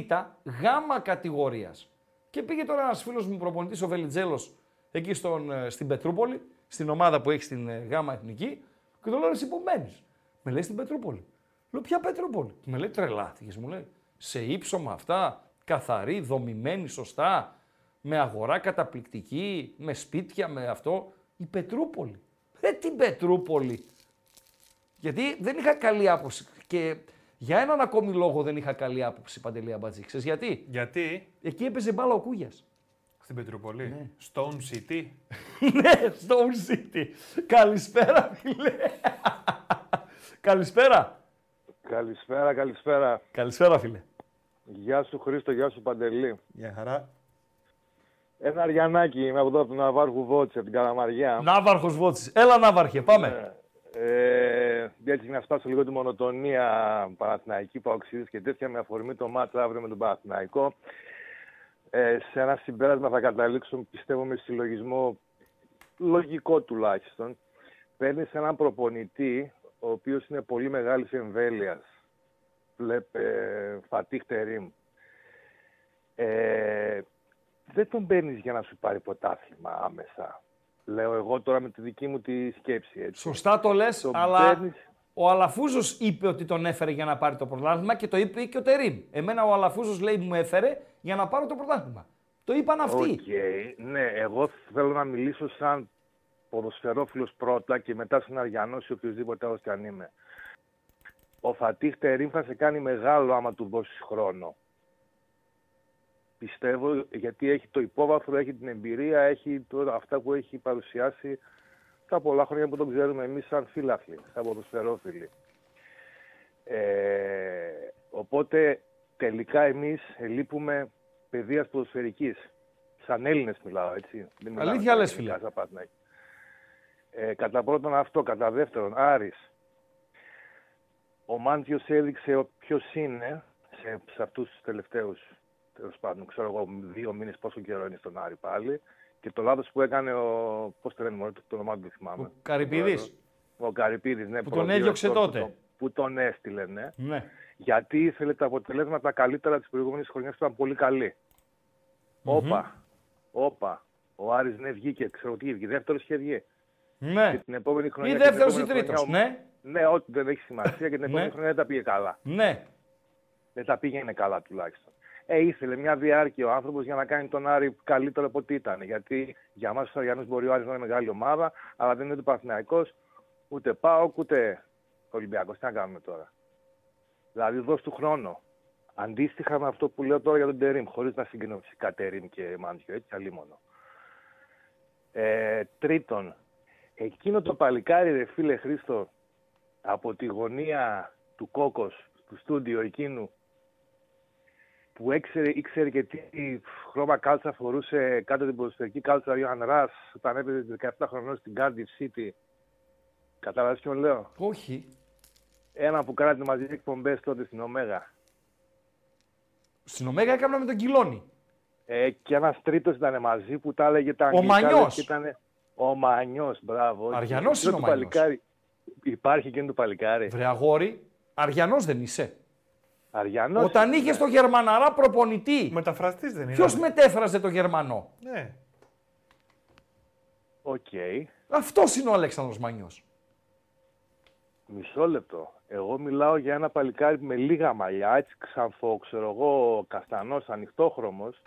γ κατηγορίας. Και πήγε τώρα ένας φίλος μου προπονητής, ο Βελιτζέλος, εκεί στον, ε, στην Πετρούπολη, στην ομάδα που έχει στην ε, γ εθνική, και του λέω εσύ που μένεις. Με λέει στην Πετρούπολη. Λέω ποια Πετρούπολη. Με λέει τρελάθηκες, μου λέει. Σε ύψωμα αυτά, καθαρή, δομημένη, σωστά, με αγορά καταπληκτική, με σπίτια, με αυτό. Η Πετρούπολη. Ε, την Πετρούπολη. Γιατί δεν είχα καλή άποψη. Και για έναν ακόμη λόγο δεν είχα καλή άποψη, Παντελή Αμπατζή. Ξέρεις γιατί; Γιατί; Εκεί έπαιζε μπάλα ο Κούγιας. στην Πετρούπολη; Stone City; ναι, Stone City. Καλησπέρα, φίλε. Καλησπέρα. Καλησπέρα, καλησπέρα. Καλησπέρα, φίλε. Γεια σου Χρήστο, γεια σου Παντελή. Γεια χαρά. Ένα αριανάκι, είμαι από εδώ από τον Ναβάρχου Βότση, από την Καλαμαριά. Ναύαρχος Βότσης. Έλα, Ναύαρχε, πάμε. Ε, έτσι να σπάσω λίγο τη μονοτονία Παναθηναϊκή Παοξίδης και τέτοια με αφορμή το μάτς αύριο με τον Παναθηναϊκό. Ε, σε ένα συμπέρασμα θα καταλήξω, πιστεύω με συλλογισμό λογικό τουλάχιστον. Παίρνεις έναν προπονητή, ο οποίος είναι πολύ μεγάλης εμβέλειας. Βλέπε Φατίχ Τερίμ. Ε, δεν τον παίρνεις για να σου πάρει πρωτάθλημα άμεσα. Λέω εγώ τώρα με τη δική μου τη σκέψη. Έτσι. Σωστά το λες, Τον αλλά παίρνεις- ο Αλαφούζος είπε ότι τον έφερε για να πάρει το πρωτάθλημα και το είπε και ο Τερίμ. Εμένα ο Αλαφούζος λέει μου έφερε για να πάρω το πρωτάθλημα. Το είπαν αυτοί. Οκ, Ναι, εγώ θέλω να μιλήσω σαν ποδοσφαιρόφιλος πρώτα και μετά σαν Αρειανός ή οποιοδήποτε άλλος και αν είμαι. Ο Φατίχ Τερίμ θα σε κάνει μεγάλο άμα του δώσεις χρόνο. Πιστεύω γιατί έχει το υπόβαθρο, έχει την εμπειρία, έχει το, αυτά που έχει παρουσιάσει τα πολλά χρόνια που τον ξέρουμε εμείς σαν φίλαθλοι, σαν ποδοσφαιρόφιλοι. Ε, οπότε τελικά εμείς λείπουμε παιδείας ποδοσφαιρικής. Σαν Έλληνες μιλάω, έτσι. Δεν μιλάω Αλήθεια σαν λες, ελληνικά, φίλε. σαν Παναθηναϊκοί. Ε, κατά πρώτον αυτό, κατά δεύτερον, Άρης. Ο Μάντιος έδειξε ποιος είναι σε, σε αυτούς τους τελευταίους, τέλος πάντων, ξέρω εγώ, δύο μήνες πόσο καιρό είναι στον Άρη πάλι. Και το λάθος που έκανε ο, πώς το λένε, μωρέ, το, το όνομά του δεν θυμάμαι. Καρυπίδης. Ο Καρυπίδης, ναι. Που τον προδιοριστός έδιωξε που τότε. τον- Που τον έστειλε, ναι. Ναι. Γιατί ήθελε τα αποτελέσματα καλύτερα της προηγούμενης χρονιάς που ήταν πολύ καλή. Όπα, όπα. Ο Άρης ναι βγήκε, ξέρω τι βγήκε, δεύτερος είχε βγει. Ναι. Και την επόμενη χρονιά. Ή και την δεύτερος ή επόμενη τρίτος, χρονιά, ναι. Ναι, ό,τι δεν έχει σημασία και την επόμενη Ναι. χρονιά δεν τα πήγε καλά. Ναι. Δεν τα πήγαινε καλά τουλάχιστον. Ε, ήθελε μια διάρκεια ο άνθρωπος για να κάνει τον Άρη καλύτερο από ό,τι ήταν. Γιατί για μας του Αριανού μπορεί ο Άρης να είναι μεγάλη ομάδα, αλλά δεν είναι ούτε Παθηναϊκό, ούτε ΠΑΟΚ, ούτε Ολυμπιακός. Τι να κάνουμε τώρα; Δηλαδή, δώσ' του χρόνο. Αντίστοιχα με αυτό που λέω τώρα για τον Τερήμ, χωρίς να συγκρίνω φυσικά Τερήμ και Μάντιο, έτσι, αλίμονο. Ε, τρίτον, εκείνο το παλικάρι, ρε φίλε Χρήστο, από τη γωνία του Κόκος, του στούντιο εκείνου, που έξερε, ήξερε και τι χρώμα κάλτσα φορούσε κάτω την ποδοσφαιρική κάλτσα ο Ιωάνν Ρας όταν έπαιζε 17 χρονών στην Cardiff City. Κατάλαβες ποιον λέω; Όχι. Ένα που κάνατε μαζί εκπομπές τότε στην Ομέγα. Στην Ομέγα έκανα με τον Κιλόνι. Ε, και ένας τρίτος ήταν μαζί που τα έλεγε τα αγγλικά. Μανιός. και Ήτανε... Ο Μανιός, μπράβο. Αρειανός Εκείνο είναι ο το Μανιός. παλικάρι. Υπάρχει εκείνο το παλικάρι. Βρε αγόρι, Αρειανός δεν είσαι. Αρειανός. Όταν είχε το Γερμαναρά προπονητή. Μεταφραστής δεν είναι. Ποιος μετέφραζε το Γερμανό; Ναι. Οκ. Αυτός είναι ο Αλέξανδρος Μανιός. Μισό λεπτό. Εγώ μιλάω για ένα παλικάρι με λίγα μαλλιά, έτσι ξανθό, ξέρω εγώ, καστανός, ανοιχτόχρωμος.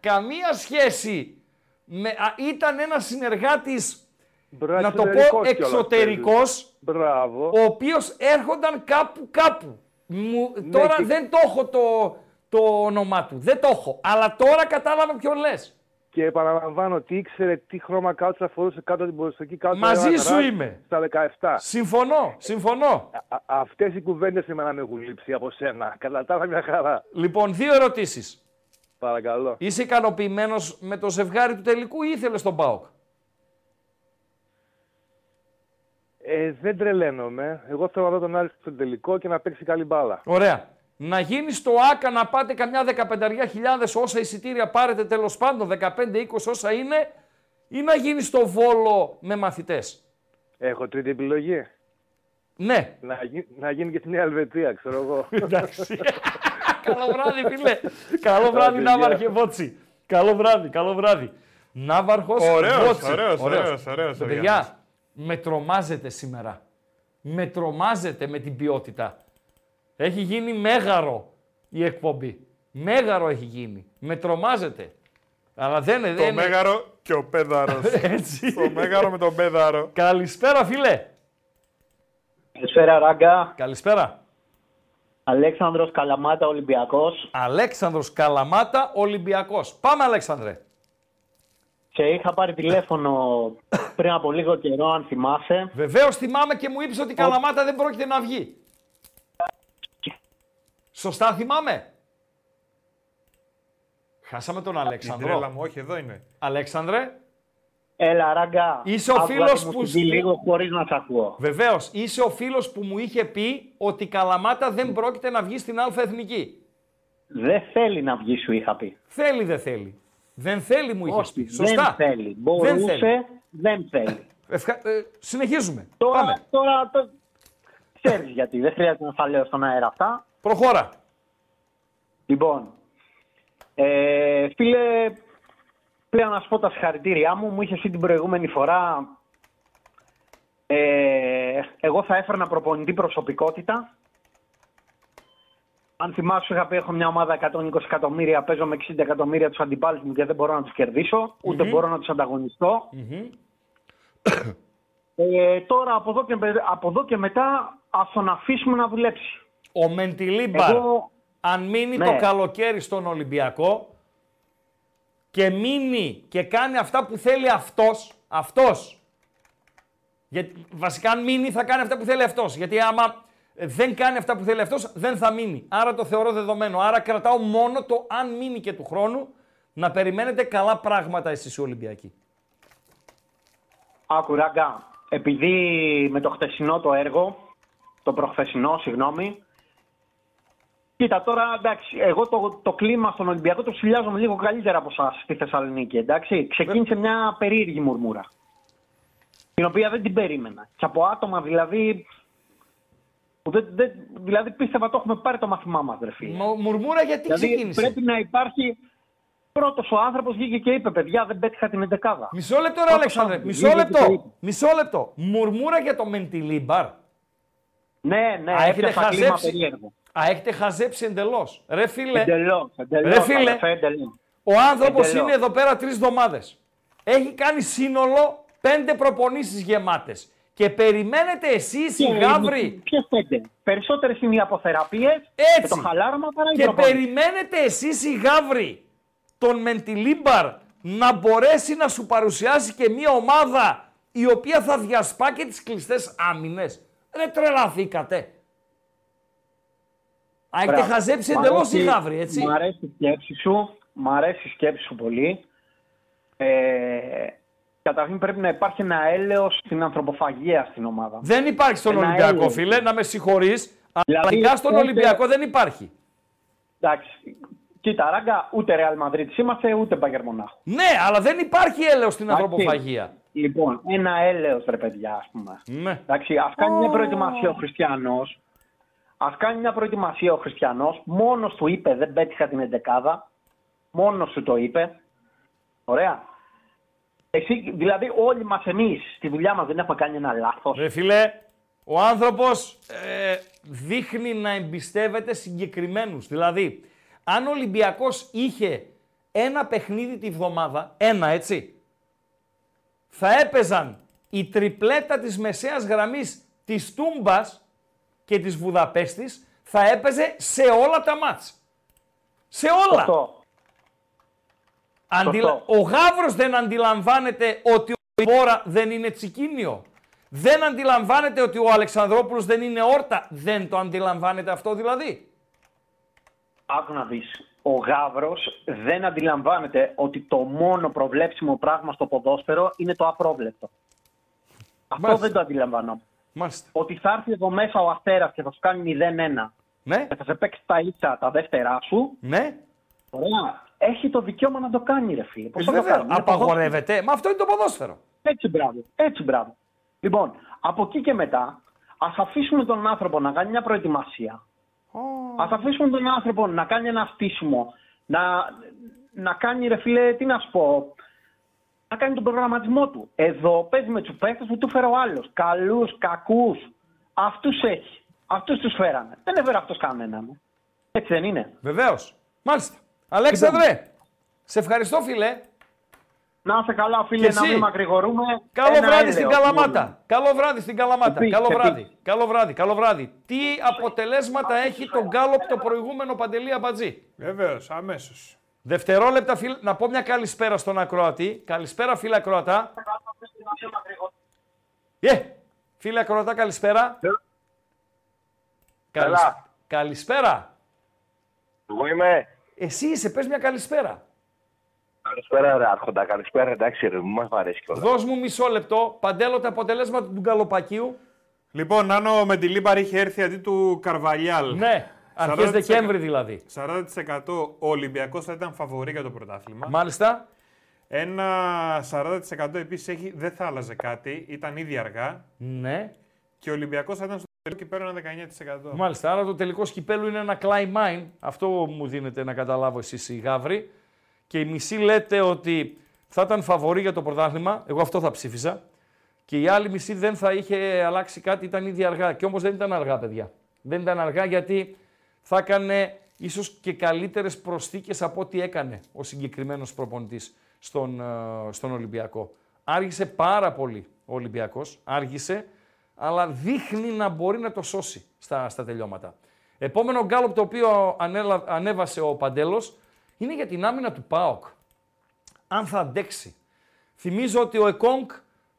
Καμία σχέση. Με, α, ήταν ένας συνεργάτης, Μπρα, να το πω εξωτερικός κιόλας εξωτερικός, Μπράβο. ο οποίος έρχονταν κάπου κάπου. Μου, Ναι, τώρα και- δεν το έχω το, το όνομά του. Δεν το έχω. Αλλά τώρα κατάλαβα ποιον λες. Και επαναλαμβάνω ότι ήξερε τι χρώμα κάλτσα φορούσε κάτω από την ποδοσφαιρική κάλτσα. Μαζί ο σου Ρας είμαι. Στα 17. Συμφωνώ, συμφωνώ. Α, αυτές οι κουβέντες εμένα με έχουν λείψει από σένα. Κατά τα άλλα μια χαρά. Λοιπόν, δύο ερωτήσεις. Παρακαλώ. Είσαι ικανοποιημένος με το ζευγάρι του τελικού ή ήθελες τον Πάοκ. Ε, δεν τρελαίνομαι. Εγώ θέλω να δω τον Άρη στο τελικό και να παίξει καλή μπάλα. Ωραία. Να γίνει στο ΆΚΑ να πάτε καμιά 15 χιλιάδες όσα εισιτήρια πάρετε τέλος πάντων, 15-20 όσα είναι, ή να γίνει στο Βόλο με μαθητές; Έχω τρίτη επιλογή. Ναι. Να, γι- να γίνει και στη Νέα Ελβετία, ξέρω εγώ. Εντάξει. Καλό βράδυ, φίλε. Καλό βράδυ, Άντε, Ναύαρχε γεια. Βότσι. Καλό βράδυ, καλό βράδυ. Ναύαρχος Ωραίος, Βότσι. ωραίος, ωραίος, ωραίος ο Παιδιά, Γιάννης. Με τρομάζετε σήμερα. Με τρομάζετε με την ποιότητα. Έχει γίνει μέγαρο η εκπομπή. Μέγαρο έχει γίνει. Με τρομάζετε. Αλλά δεν είναι. Το δεν είναι- μέγαρο και ο πέδαρος. Έτσι. Το μέγαρο με τον πέδαρο. Καλησπέρα, φίλε. Καλησπέρα, Ράγκα. Καλησπέρα. Αλέξανδρος Καλαμάτα, Ολυμπιακός. Αλέξανδρος Καλαμάτα, Ολυμπιακός. Πάμε, Αλέξανδρε. Σε είχα πάρει τηλέφωνο πριν από λίγο καιρό, αν θυμάσαι. Βεβαίως θυμάμαι και μου είπες ότι η Καλαμάτα δεν πρόκειται να βγει. Σωστά θυμάμαι. Χάσαμε τον Την τρέλα Αλέξανδρο. μου, όχι, εδώ είναι. Αλέξανδρε, Έλα, Ράγκα. Είσαι ο άκουγα φίλος τη που μουσική σου- λίγο χωρίς να σ' ακούω. βεβαίως είσαι ο φίλος που μου είχε πει ότι η Καλαμάτα δεν πρόκειται να βγει στην Α Εθνική. Δεν θέλει να βγει, σου είχα πει. Θέλει, δεν θέλει. Δεν θέλει, μου είχε Όχι, πει. δεν Σωστά. θέλει. Μπορούσε, δεν θέλει. Ευχα- ε, συνεχίζουμε. Τώρα, Πάμε. τώρα το... ξέρεις γιατί, δεν χρειάζεται να τα λέω στον αέρα αυτά. Προχώρα. Λοιπόν, ε, φίλε, πλέον να σου πω τα συγχαρητήριά μου. Μου είχες πει την προηγούμενη φορά, ε, εγώ θα έφερνα προπονητή προσωπικότητα. Αν θυμάσαι, σου είχα πει: Έχω μια ομάδα 120 εκατομμύρια, παίζω με 60 εκατομμύρια τους αντιπάλους μου και δεν μπορώ να τους κερδίσω, ούτε Μμμ. μπορώ να τους ανταγωνιστώ. Ε, τώρα από εδώ, και, με- από εδώ και μετά, ας τον αφήσουμε να δουλέψει. Ο Μεντιλίμπαρ, Εγώ- αν μείνει Ναι. το καλοκαίρι στον Ολυμπιακό και μείνει και κάνει αυτά που θέλει αυτός, αυτός, γιατί βασικά αν μείνει θα κάνει αυτά που θέλει αυτός, γιατί άμα δεν κάνει αυτά που θέλει αυτός δεν θα μείνει. Άρα το θεωρώ δεδομένο. Άρα κρατάω μόνο το αν μείνει και του χρόνου να περιμένετε καλά πράγματα εσείς οι Ολυμπιακοί. Άκου Ράγκα, επειδή με το χτεσινό το έργο, το προχθεσινό, συγγνώμη, κοίτα τώρα, εντάξει, εγώ το, το κλίμα στον Ολυμπιακό το ψηλιάζομαι λίγο καλύτερα από εσάς στη Θεσσαλονίκη, εντάξει. Ξεκίνησε μια περίεργη μουρμούρα, την οποία δεν την περίμενα. Και από άτομα δηλαδή, που δεν, δεν, δηλαδή πίστευα το έχουμε πάρει το μαθημά μας, ρε φίλε. Μου- Μουρμούρα γιατί δηλαδή, ξεκίνησε; πρέπει να υπάρχει... Πρώτος ο άνθρωπος βγήκε και είπε, παιδιά, δεν πέτυχα την εντεκάδα. Μισό λεπτό, ρε Πρώτος Αλέξανδρε. άνθρωπος Μισό βγήκε και το είπε. λεπτό. Μισό λεπτό. Μουρμούρα για το Μεντιλίμπαρ. Ναι, ναι, Α, έχετε έπιασα κλίμα χαζέψει. περίεργο. Α, έχετε χαζέψει εντελώς. Ρε φίλε. Εντελώς, εντελώς, Ρε φίλε. αδερφέ, εντελώς. Ο άνθρωπος Εντελώς. είναι εδώ πέρα τρεις εβδομάδες. Έχει κάνει σύνολο πέντε προπονήσεις γεμάτες. Και περιμένετε εσείς οι Και γάβροι. Ποιε πέντε. Περισσότερες είναι οι αποθεραπείες και το χαλάρωμα παρά οι Και προπονήσεις. περιμένετε εσείς οι γάβροι τον Μεντιλίμπαρ να μπορέσει να σου παρουσιάσει και μια ομάδα η οποία θα διασπά και τις κλειστές άμυνες. Ρε τρελαθήκατε. Α, έχετε Μπράβο. χαζέψει Μ' εντελώς οι αρέσει- γάβροι, έτσι. Μ' αρέσει η σκέψη σου. Μ' αρέσει η σκέψη σου πολύ. Ε, καταρχήν πρέπει να υπάρχει ένα έλεος στην ανθρωποφαγία στην ομάδα. Δεν υπάρχει στον Ένα Ολυμπιακό, έλεος. φίλε, να με συγχωρείς. Αλλά Δηλαδή, ειδικά στον πότε- Ολυμπιακό δεν υπάρχει. Εντάξει. Κοίτα, ράγκα, ούτε Real Madrid είμαστε, ούτε Bayern Μονάχου. Ναι, αλλά δεν υπάρχει έλεος στην Εντάξει. ανθρωποφαγία. Λοιπόν, ένα έλεος, ρε παιδιά, ας πούμε. Ναι. Εντάξει, ας κάνει μια προετοιμασία ο Χριστιανός. Ας κάνει μια προετοιμασία ο Χριστιανός. Μόνος του είπε, δεν πέτυχα την εντεκάδα. Μόνος του το είπε. Ωραία. Εσύ, δηλαδή όλοι μας εμείς στη δουλειά μας δεν έχουμε κάνει ένα λάθος. Ρε φίλε, ο άνθρωπος ε, δείχνει να εμπιστεύεται συγκεκριμένους. Δηλαδή, αν ο Ολυμπιακός είχε ένα παιχνίδι τη βδομάδα, ένα έτσι, θα έπαιζαν η τριπλέτα της μεσαίας γραμμής της Τούμπας και της Βουδαπέστης, θα έπαιζε σε όλα τα μάτς. Σε όλα. Σωστό. Αντιλα... Σωστό. Ο Γάβρος δεν αντιλαμβάνεται ότι ο Ιμπόρα δεν είναι τσικίνιο. Δεν αντιλαμβάνεται ότι ο Αλεξανδρόπουλος δεν είναι όρτα. Δεν το αντιλαμβάνεται αυτό δηλαδή. Άκου να δεις. Ο Γάβρος δεν αντιλαμβάνεται ότι το μόνο προβλέψιμο πράγμα στο ποδόσφαιρο είναι το απρόβλεπτο. Αυτό Μάλιστα. δεν το αντιλαμβάνω. Μάλιστα. ότι θα έρθει εδώ μέσα ο Αστέρας και θα σου κάνει 0-1 ναι. και θα σε παίξει τα ίσα τα δεύτερά σου, Ναι. ωραία, έχει το δικαίωμα να το κάνει, ρε φίλε. Πώς θα το Βέβαια, κάνει, είναι ποδόσφαιρο. απαγορεύεται. Μα αυτό είναι το ποδόσφαιρο. Έτσι μπράβο, έτσι μπράβο. Λοιπόν, από εκεί και μετά, ας αφήσουμε τον άνθρωπο να κάνει μια προετοιμασία. Ας αφήσουμε τον άνθρωπο να κάνει ένα στήσιμο, να, να κάνει, ρε φίλε, τι να σου πω, να κάνει τον προγραμματισμό του. Εδώ παίζει με τους παίχτε που του φέρε ο άλλο. Καλούς, κακούς. Αυτούς έχει. Αυτούς τους φέρανε. Δεν έφερε αυτός κανέναν. Έτσι δεν είναι. Βεβαίως. Μάλιστα. Αλέξανδρε, σε ευχαριστώ φίλε. Να είσαι καλά, Και φίλε, να εσύ. μην μακρηγορούμε. Καλό Ένα βράδυ στην έλεος. Καλαμάτα. Καλό βράδυ στην Καλαμάτα. Επίσης, Καλό επίσης. βράδυ. Καλό βράδυ. Καλό βράδυ. Τι αποτελέσματα έχει το γκάλοπ το προηγούμενο παντελή αμπατζή; Βεβαίως, αμέσως. Δευτερόλεπτα, φίλ... να πω μια καλησπέρα στον ακροατή. Καλησπέρα, φίλε ακροατά. Ε, φίλε ακροατά, καλησπέρα. Καλησ- Έλα. Καλησπέρα. Εγώ είμαι. Εσύ είσαι, πες μια καλησπέρα. Καλησπέρα, ρε Άρχοντα. Καλησπέρα, εντάξει, ρε, μου μας αρέσει κιόλας. Δώσ' μου μισό λεπτό. Παντέλο τα αποτελέσματα του γκαλοπακίου. Λοιπόν, αν ο Μεντιλίμπαρ είχε έρθει αντί του Καρβαλιάλ. Ναι, αρχές 40% Δεκέμβρη δηλαδή. 40% ο Ολυμπιακός θα ήταν φαβορή για το πρωτάθλημα. Μάλιστα. Ένα 40% επίσης έχει, δεν θα άλλαζε κάτι, ήταν ήδη αργά. Ναι. Και ο Ολυμπιακός θα ήταν στο τελικό και πέρα ένα 19%. Μάλιστα, άρα το τελικό σκυπέλου είναι ένα climb mine. Αυτό μου δίνετε να καταλάβω εσείς οι γάβροι. Και η μισή λέτε ότι θα ήταν φαβορή για το πρωτάθλημα. Εγώ αυτό θα ψήφιζα. Και η άλλη μισή δεν θα είχε αλλάξει κάτι, ήταν ήδη αργά. Και όμως δεν ήταν αργά, παιδιά. Δεν ήταν αργά γιατί θα έκανε ίσως και καλύτερες προσθήκες από ό,τι έκανε ο συγκεκριμένος προπονητής στον, ε, στον Ολυμπιακό. Άργησε πάρα πολύ ο Ολυμπιακός, άργησε, αλλά δείχνει να μπορεί να το σώσει στα, στα τελειώματα. Επόμενο γκάλωπ το οποίο ανέλα, ανέβασε ο Παντέλος είναι για την άμυνα του ΠΑΟΚ. Αν θα αντέξει. Θυμίζω ότι ο Εκόνγκ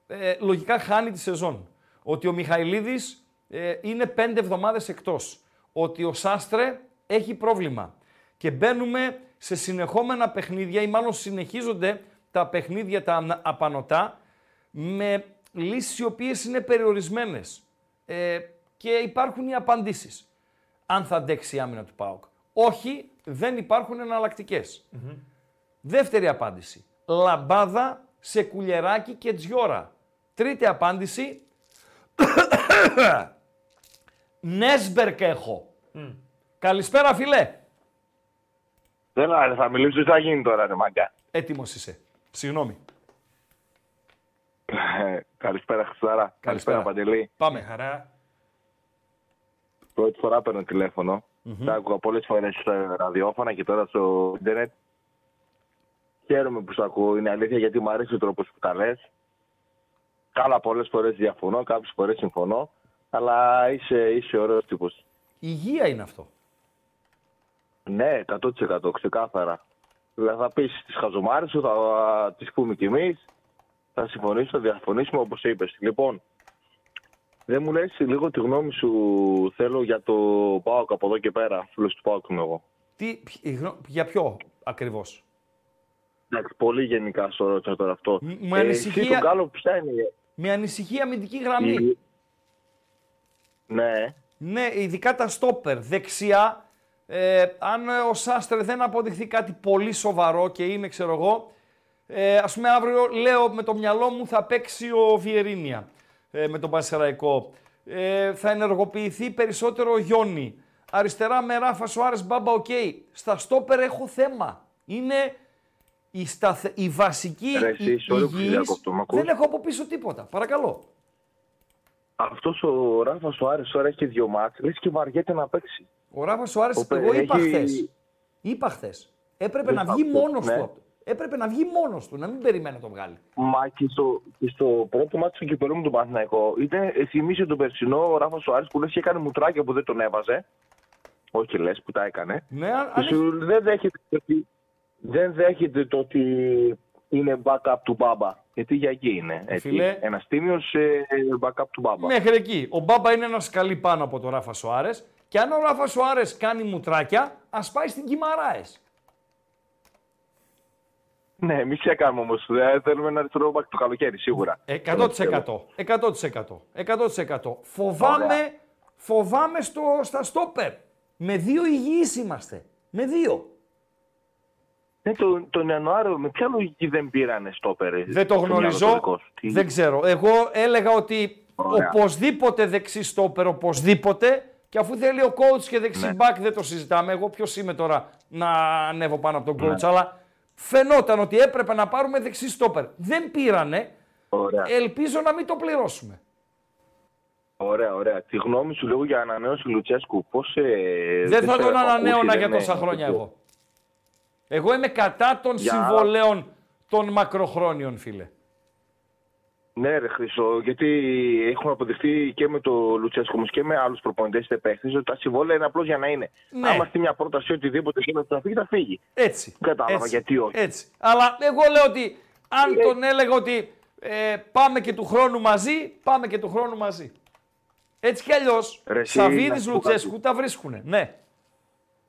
ε, λογικά χάνει τη σεζόν. Ότι ο Μιχαηλίδης ε, είναι πέντε εβδομάδες εκτός. Ότι ο Σάστρε έχει πρόβλημα. Και μπαίνουμε σε συνεχόμενα παιχνίδια ή μάλλον συνεχίζονται τα παιχνίδια τα ανα- απανωτά με λύσεις οι οποίες είναι περιορισμένες. Ε, και υπάρχουν οι απαντήσεις. Αν θα αντέξει η άμυνα του ΠΑΟΚ. Όχι, δεν υπάρχουν εναλλακτικές. Δεύτερη απάντηση. Λαμπάδα σε κουλεράκι και τζιόρα. Τρίτη απάντηση. Νέσμπερκ έχω. Καλησπέρα φίλε. Δεν άρε, θα μιλήσω, τι θα γίνει τώρα, ρε μάγκα. Έτοιμος είσαι. Συγγνώμη. Ε, Καλησπέρα, Χριστάρα. Καλησπέρα, Παντελή. Πάμε. Χαρά. Πρώτη φορά παίρνω τηλέφωνο. Τα άκουγα πολλές φορές στα ραδιόφωνα και τώρα στο ίντερνετ. Χαίρομαι που σου ακούω, είναι αλήθεια, γιατί μου αρέσει ο τρόπος που τα λες. Καλά, πολλές φορές διαφωνώ, κάποιες φορές συμφωνώ. Αλλά είσαι, είσαι ωραίος τύπος. Υγεία είναι αυτό. Ναι, 100% ξεκάθαρα. Δηλαδή θα πεις τις χαζομάρες σου, θα τις πούμε κι εμείς. Θα συμφωνήσουμε, θα διαφωνήσουμε όπως είπες. Λοιπόν, δεν μου λες λίγο τη γνώμη σου θέλω για το ΠΑΟΚ από εδώ και πέρα. Φίλος του ΠΑΟΚ είμαι εγώ. Τι, ποι- η γνω- για ποιο ακριβώς; Εντάξει, πολύ γενικά στο ρώτησα τώρα αυτό. μου Ε, ανησυχεί- Εσύ τον Γκάλο ποια είναι; η- Με ανησυχεί αμυντική γραμμή. η- Ναι. Ναι, ειδικά τα στόπερ. Δεξιά, ε, αν ε, ο Σάστρε δεν αποδειχθεί κάτι πολύ σοβαρό και είναι, ξέρω εγώ, ε, ας πούμε αύριο λέω με το μυαλό μου θα παίξει ο Βιερίνια ε, με τον Πανσερραϊκό. Ε, θα ενεργοποιηθεί περισσότερο ο Γιόνι. Αριστερά με Ράφα Σουάρες Μπάμπα, οκ. Στα στόπερ έχω θέμα. Είναι η, σταθε... η βασική Ρε, εσύ, η- sorry που σε υγιής. διακόπτω, μ' ακούς; Δεν έχω από πίσω τίποτα. Παρακαλώ. Αυτός ο Ράφα Σουάρες τώρα έχει δύο ματς. Λες και βαριέται να παίξει. Ο Ράφα Σουάρες, Ο Πε- εγώ είπα έχει- χθες. Είπα χθες. Έπρεπε Δεν να θα βγει πω, μόνος ναι. του. Έπρεπε να βγει μόνος του, να μην περιμένει να το βγάλει. Μα και στο, και στο πρώτο μάτι του κυπελού με τον Παναθηναϊκό ήταν, ε, θυμίσαι τον περσινό ο Ράφα Σουάρης που λες και έκανε μουτράκια που δεν τον έβαζε. Όχι λες που τα έκανε. Ναι, αν, Και σου δεν δέχεται, το ότι, δεν δέχεται το ότι είναι backup του Μπάμπα. Γιατί για εκεί είναι. Έτσι. Φίλε. Ένας τίμιος ε, backup του Μπάμπα. Μέχρι εκεί. Ο Μπάμπα είναι ένας σκαλί πάνω από τον Ράφα Σουάρες. Και αν ο Ράφα Σουάρες κάνει μουτράκια, ας πάει στην Κιμαράες. Ναι, εμεί έκαναμε όμως. Θέλουμε ένα αριστερό μπακ το καλοκαίρι, σίγουρα. 100%. 100%. 100%. Φοβάμαι, φοβάμαι στο, στα στόπερ. Με δύο υγιείς είμαστε. Με δύο. Ναι, τον, τον Ιανουάριο με ποια λογική δεν πήρανε στόπερ. ε, Δεν το στο μυαλό γνωρίζω. του δικό σου. Τι- Δεν ξέρω. Εγώ έλεγα ότι Ωραία. οπωσδήποτε δεξί στόπερ, οπωσδήποτε. Και αφού θέλει ο coach και δεξί Ναι. back δεν το συζητάμε. Εγώ ποιος είμαι τώρα να ανέβω πάνω από τον coach. Ναι. Αλλά φαινόταν ότι έπρεπε να πάρουμε δεξί στόπερ. Δεν πήρανε. Ωραία. Ελπίζω να μην το πληρώσουμε. Ωραία, ωραία. Τη γνώμη σου λίγο για ανανέωση Λουτσέσκου. Πώς, ε, δεν θα σε τον έχω ανανέωνα ακούσει, για δεν τόσα είναι- χρόνια εγώ. Εγώ είμαι κατά των Για- συμβολέων των μακροχρόνιων, φίλε. Ναι, ρε Χρυσό, γιατί έχουμε αποδειχθεί και με το Λουτσέσκο όμως και με άλλους προπονητές είτε παίχτες ότι τα συμβόλαια είναι απλώς για να είναι. Ναι. Άμα στη μια πρόταση οτιδήποτε σήμερα θα φύγει, θα φύγει. Έτσι. Δεν κατάλαβα Έτσι. γιατί όχι. Έτσι. Αλλά εγώ λέω ότι αν τον έλεγα ότι ε, πάμε και του χρόνου μαζί, πάμε και του χρόνου μαζί. Έτσι κι αλλιώς, Ρε, εσύ, Σαββίδης να σου πω Λουτσέσκου κάτι. τα βρίσκουνε. Ναι.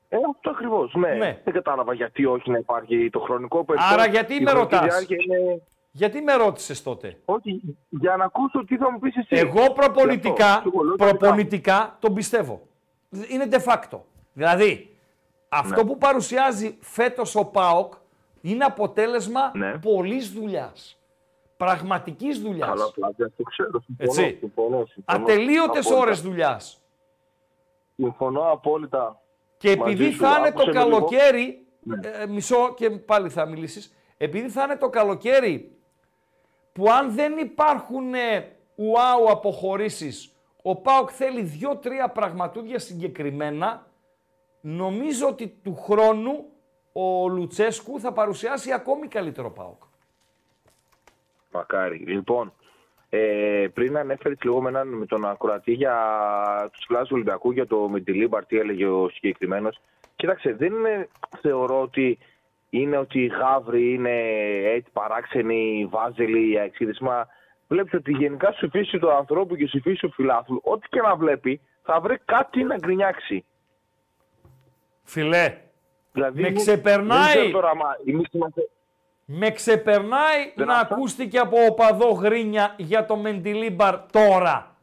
Ε, αυτό ακριβώς. Ναι. Ναι. Δεν κατάλαβα γιατί όχι να υπάρχει το χρονικό περιθώριο. Άρα γιατί Η με χρονική ρωτάς; διάρκεια Είναι... Γιατί με ρώτησες τότε; Όχι, για να ακούσω τι θα μου πεις εσύ. Εγώ Γι' προπονητικά, αυτό. Εγώ λέω τα δικά μου. προπονητικά τον πιστεύω. Είναι de facto. Δηλαδή, αυτό Ναι. που παρουσιάζει φέτος ο ΠΑΟΚ είναι αποτέλεσμα Ναι. πολλής δουλειάς. Πραγματικής δουλειάς. Καλά, πλάκα, το ξέρω. Συμφωνώ, Έτσι. συμφωνώ, συμφωνώ. Ατελείωτες Απόλυτα. ώρες δουλειάς. Συμφωνώ απόλυτα. Και μαζί επειδή σου. θα είναι Άκουσε το με λίγο. καλοκαίρι, Ναι. ε, μισό και πάλι θα μιλήσεις, επειδή θα είναι το καλοκαίρι που αν δεν υπάρχουν ε, ουάου αποχωρήσεις, ο ΠΑΟΚ θέλει δύο-τρία πραγματούδια συγκεκριμένα, νομίζω ότι του χρόνου ο Λουτσέσκου θα παρουσιάσει ακόμη καλύτερο ΠΑΟΚ. Μακάρι. Λοιπόν, ε, πριν ανέφερες λίγο με, έναν, με τον ακροατή για τους κλάδου του Ολυμπιακού, για το Μεντιλίμπαρ, τι έλεγε ο συγκεκριμένος. Κοίταξε, δεν είναι, θεωρώ ότι είναι ότι οι γάβροι είναι έτσι παράξενοι, βάζελοι, αεξίδισμα. Βλέπει ότι γενικά στη φύση του ανθρώπου και στη φύση του φιλάθλου, ό,τι και να βλέπει, θα βρει κάτι να γκρινιάξει. Φίλε, Δηλαδή, με δεν ξεπερνάει, ξέρω τώρα, μα εμείς είμαστε... με ξεπερνάει Δεν να αυτά. ακούστηκε από οπαδό γρίνια για το Μεντιλίμπαρ τώρα.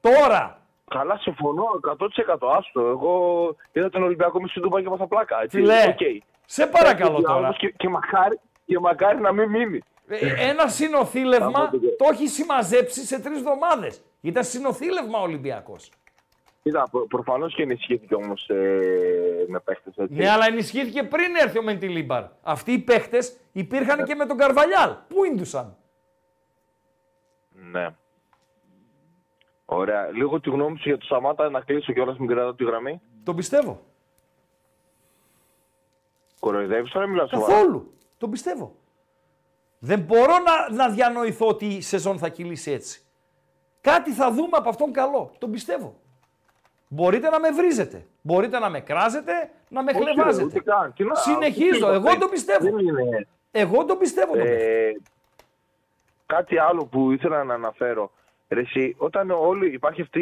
Τώρα. Καλά, συμφωνώ 100% άστο. Εγώ είδα τον Ολυμπιακό μες στην Τούμπα και έπαθα πλάκα. Έτσι. Φίλε, Οκ. Σε παρακαλώ Έτσι, τώρα. Και, και, μακάρι, και μακάρι να μην μείνει. Ε, Ένα συνοθήλευμα Από το- το έχει συμμαζέψει σε τρεις εβδομάδε. Ήταν συνοθήλευμα ο Ολυμπιακός. Είδα, προ, προφανώς και ενισχύθηκε όμως ε, με παίχτες. Ναι, αλλά ενισχύθηκε πριν έρθει ο Μεντιλίμπαρ. Αυτοί οι παίχτες υπήρχαν και με τον Καρβαλιάλ. Πού ήρθαν. Ναι. Ωραία. Λίγο τη γνώμη σου για το Σαμάτα να κλείσω κιόλας μην κρατάω τη γραμμή. Τον πιστεύω. Κοροϊδεύεις τώρα, μιλάς σοβαρά. Καθόλου. Τον πιστεύω. Δεν μπορώ να, να διανοηθώ ότι η σεζόν θα κυλήσει έτσι. Κάτι θα δούμε από αυτόν καλό. Τον πιστεύω. Μπορείτε να με βρίζετε. Μπορείτε να με κράζετε, να με Όχι, ρε, χλεβάζετε. ούτε καν. Τι να- Συνεχίζω. τι Εγώ είπα, τον πιστεύω. δεν είναι- Εγώ τον πιστεύω. τον παίχτη. Ε, κάτι άλλο που ήθελα να αναφέρω. Ρε εσύ, όταν όλοι, υπάρχει αυτή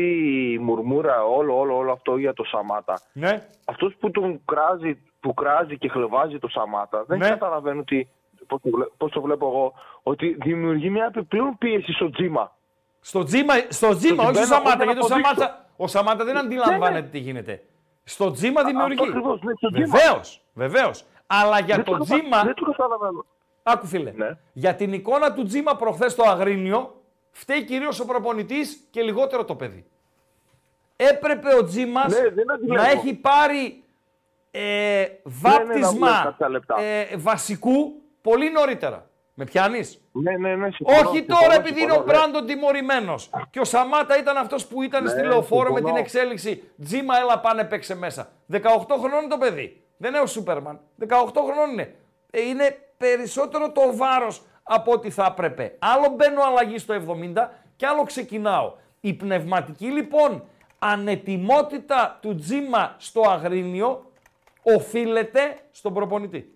η μουρμούρα, όλο, όλο, όλο αυτό για το Σαμάτα. Ναι. Αυτός που τον κράζει, που κράζει και χλεβάζει το Σαμάτα, δεν Ναι. καταλαβαίνω ότι, πώς το, βλέ- πώς το βλέπω εγώ, ότι δημιουργεί μια επιπλέον πίεση στο τζίμα. Στο τζίμα, στο τζίμα ότι όχι στο μπαίνω, Σαμάτα. όχι να Γιατί ο αποδείξω. Σαμάτα, ο Σαμάτα δεν αντιλαμβάνεται τι γίνεται. Στο τζίμα δημιουργεί. αυτό ακριβώς, ναι, στο τζίμα. Βεβαίως, βεβαίως. Αλλά για Δεν το το κατα- τζίμα. δεν το καταλαβαίνω. Άκου φίλε. Ναι. Για την εικόνα του τζίμα προχθές στο Αγρίνιο, φταίει κυρίως ο προπονητής και λιγότερο το παιδί. Έπρεπε ο τζίμας Ναι, δεν αντιλέγω. να έχει πάρει ε, βάπτισμα βγει κάποια λεπτά; ε, βασικού πολύ νωρίτερα. Με πιάνεις; Ναι, ναι, ναι, συμφωνώ, Όχι συμφωνώ, τώρα επειδή είναι ο συμφωνώ, ναι. Μπράντον τιμωρημένος. Και ο Σαμάτα ήταν αυτός που ήταν Ναι, στη λεωφόρο με συμφωνώ. την εξέλιξη. Τζίμα, έλα πάνε παίξε μέσα. 18 χρονών το παιδί. Δεν είναι ο Σούπερμαν. 18 χρονών είναι. Ε, είναι περισσότερο το βάρος από ό,τι θα έπρεπε. Άλλο μπαίνω αλλαγή στο 70 και άλλο ξεκινάω. Η πνευματική λοιπόν ανετοιμότητα του Τζίμα στο Αγρίνιο οφείλεται στον προπονητή.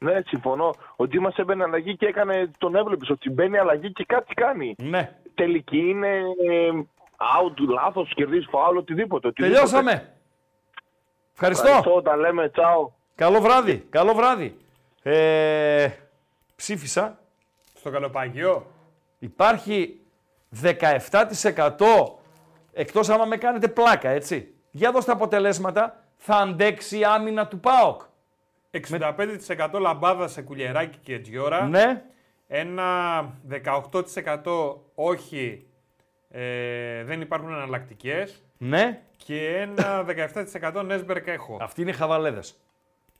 Ναι, συμφωνώ. Ο Τζίμα έμπαινε αλλαγή και έκανε, τον έβλεπες ότι μπαίνει αλλαγή και κάτι κάνει. Ναι. Τελική είναι ε, out, λάθος, κερδίζει φάουλ, οτιδήποτε. οτιδήποτε. Τελειώσαμε. Ευχαριστώ. Ευχαριστώ, τα λέμε, τσάω. Καλό βράδυ. Καλό βράδυ. Ε, ψήφισα. Στο καλοπαγιό. Υπάρχει 17% εκτός άμα με κάνετε πλάκα, έτσι. Για δώστε αποτελέσματα. Θα αντέξει η άμυνα του ΠΑΟΚ. 65% λαμπάδα σε κουλιεράκι και τζιόρα. Ναι. Ένα 18% όχι, ε, δεν υπάρχουν εναλλακτικές. Ναι. Και ένα 17% Νέσμπερκ έχω. Αυτοί είναι οι χαβαλέδες.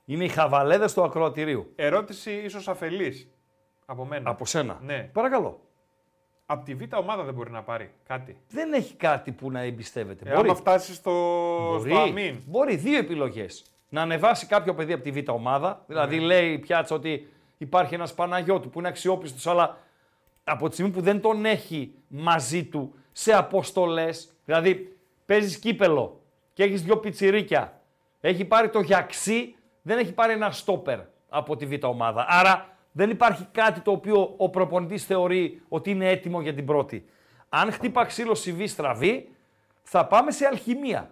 Είναι οι χαβαλέδες του ακροατηρίου. Ερώτηση ίσως αφελής από μένα. Από σένα. Ναι. Παρακαλώ. Από τη Β' ομάδα δεν μπορεί να πάρει κάτι. Δεν έχει κάτι που να εμπιστεύεται. Ε, άμα φτάσεις στο, Μπορεί. στο αμήν. Μπορεί δύο επιλογές. Να ανεβάσει κάποιο παιδί από τη Β' ομάδα. Δηλαδή Ναι. λέει η πιάτσα ότι υπάρχει ένας Παναγιώτου που είναι αξιόπιστος, αλλά από τη στιγμή που δεν τον έχει μαζί του σε αποστολές. Δηλαδή παίζεις κύπελο και έχεις δύο πιτσιρίκια. Έχει πάρει το γιαξί, δεν έχει πάρει ένα στόπερ από τη Β' ομάδα. Άρα δεν υπάρχει κάτι το οποίο ο προπονητής θεωρεί ότι είναι έτοιμο για την πρώτη. Αν χτύπα ξύλο συμβεί στραβή, θα πάμε σε αλχημία.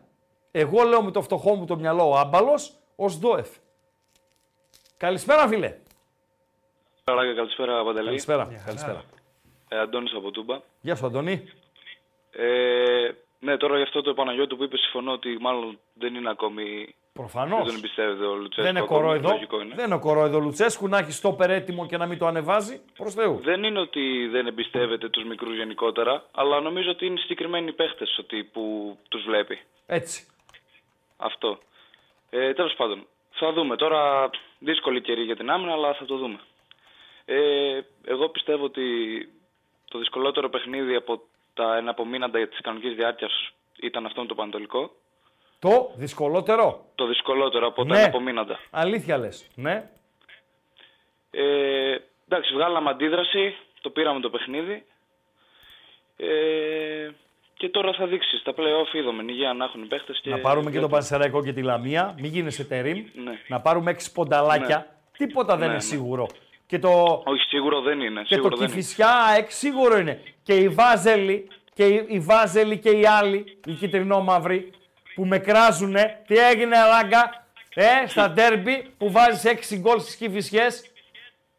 Εγώ λέω με το φτωχό μου το μυαλό ο άμπαλος ω Ντόεφ. Καλησπέρα, φίλε. Καλησπέρα, καλησπέρα Παντελή. Καλησπέρα. Καλησπέρα. Ε, Αντώνης από Τούμπα. Γεια σου, Αντώνη. Ε, ναι, τώρα για αυτό το Παναγιώτου που είπες, συμφωνώ ότι μάλλον δεν είναι ακόμη. Προφανώς. Δεν τον εμπιστεύεται ο Λουτσέσκου. Δεν είναι ακόμη, κορόιδο. λογικό είναι. Δεν είναι κορόιδο Λουτσέσκου να έχει στόπερ έτοιμο και να μην το ανεβάζει. Προς Θεού. Δεν είναι ότι δεν εμπιστεύεται τους μικρούς γενικότερα, αλλά νομίζω ότι είναι συγκεκριμένοι παίχτες που τους βλέπει. Έτσι. Αυτό. Ε, Τέλος πάντων, θα δούμε. Τώρα δύσκολη καιρή για την άμυνα, αλλά θα το δούμε. Ε, εγώ πιστεύω ότι το δυσκολότερο παιχνίδι από τα εναπομείναντα της κανονικής διάρκειας ήταν αυτό με το Πανατολικό. Το δυσκολότερο. Το δυσκολότερο από τα Ναι. εναπομείναντα. Αλήθεια λες. Ναι. Ε, εντάξει, βγάλαμε αντίδραση, το πήραμε το παιχνίδι. Ε, και τώρα θα δείξεις στα play-off είδαμε υγεία να έχουν οι παίχτες και... Να πάρουμε και τον γιατί- Πανσεραϊκό και τη Λαμία. Μην γίνεσαι τερίμ. Ναι. Να πάρουμε έξι πονταλάκια. Ναι. Τίποτα δεν Ναι, είναι ναι. σίγουρο. Και το, Όχι, σίγουρο δεν είναι. και σίγουρο το δεν είναι. Κηφισιά ΑΕΚ σίγουρο είναι. Και οι Βάζελοι και οι, οι Βάζελοι και οι άλλοι, οι κυτρινό-μαύροι, που με κράζουνε. Τι έγινε, Ράγκα, ε, στα ντέρμπι που βάζεις έξι γκολ στις Κηφισιές.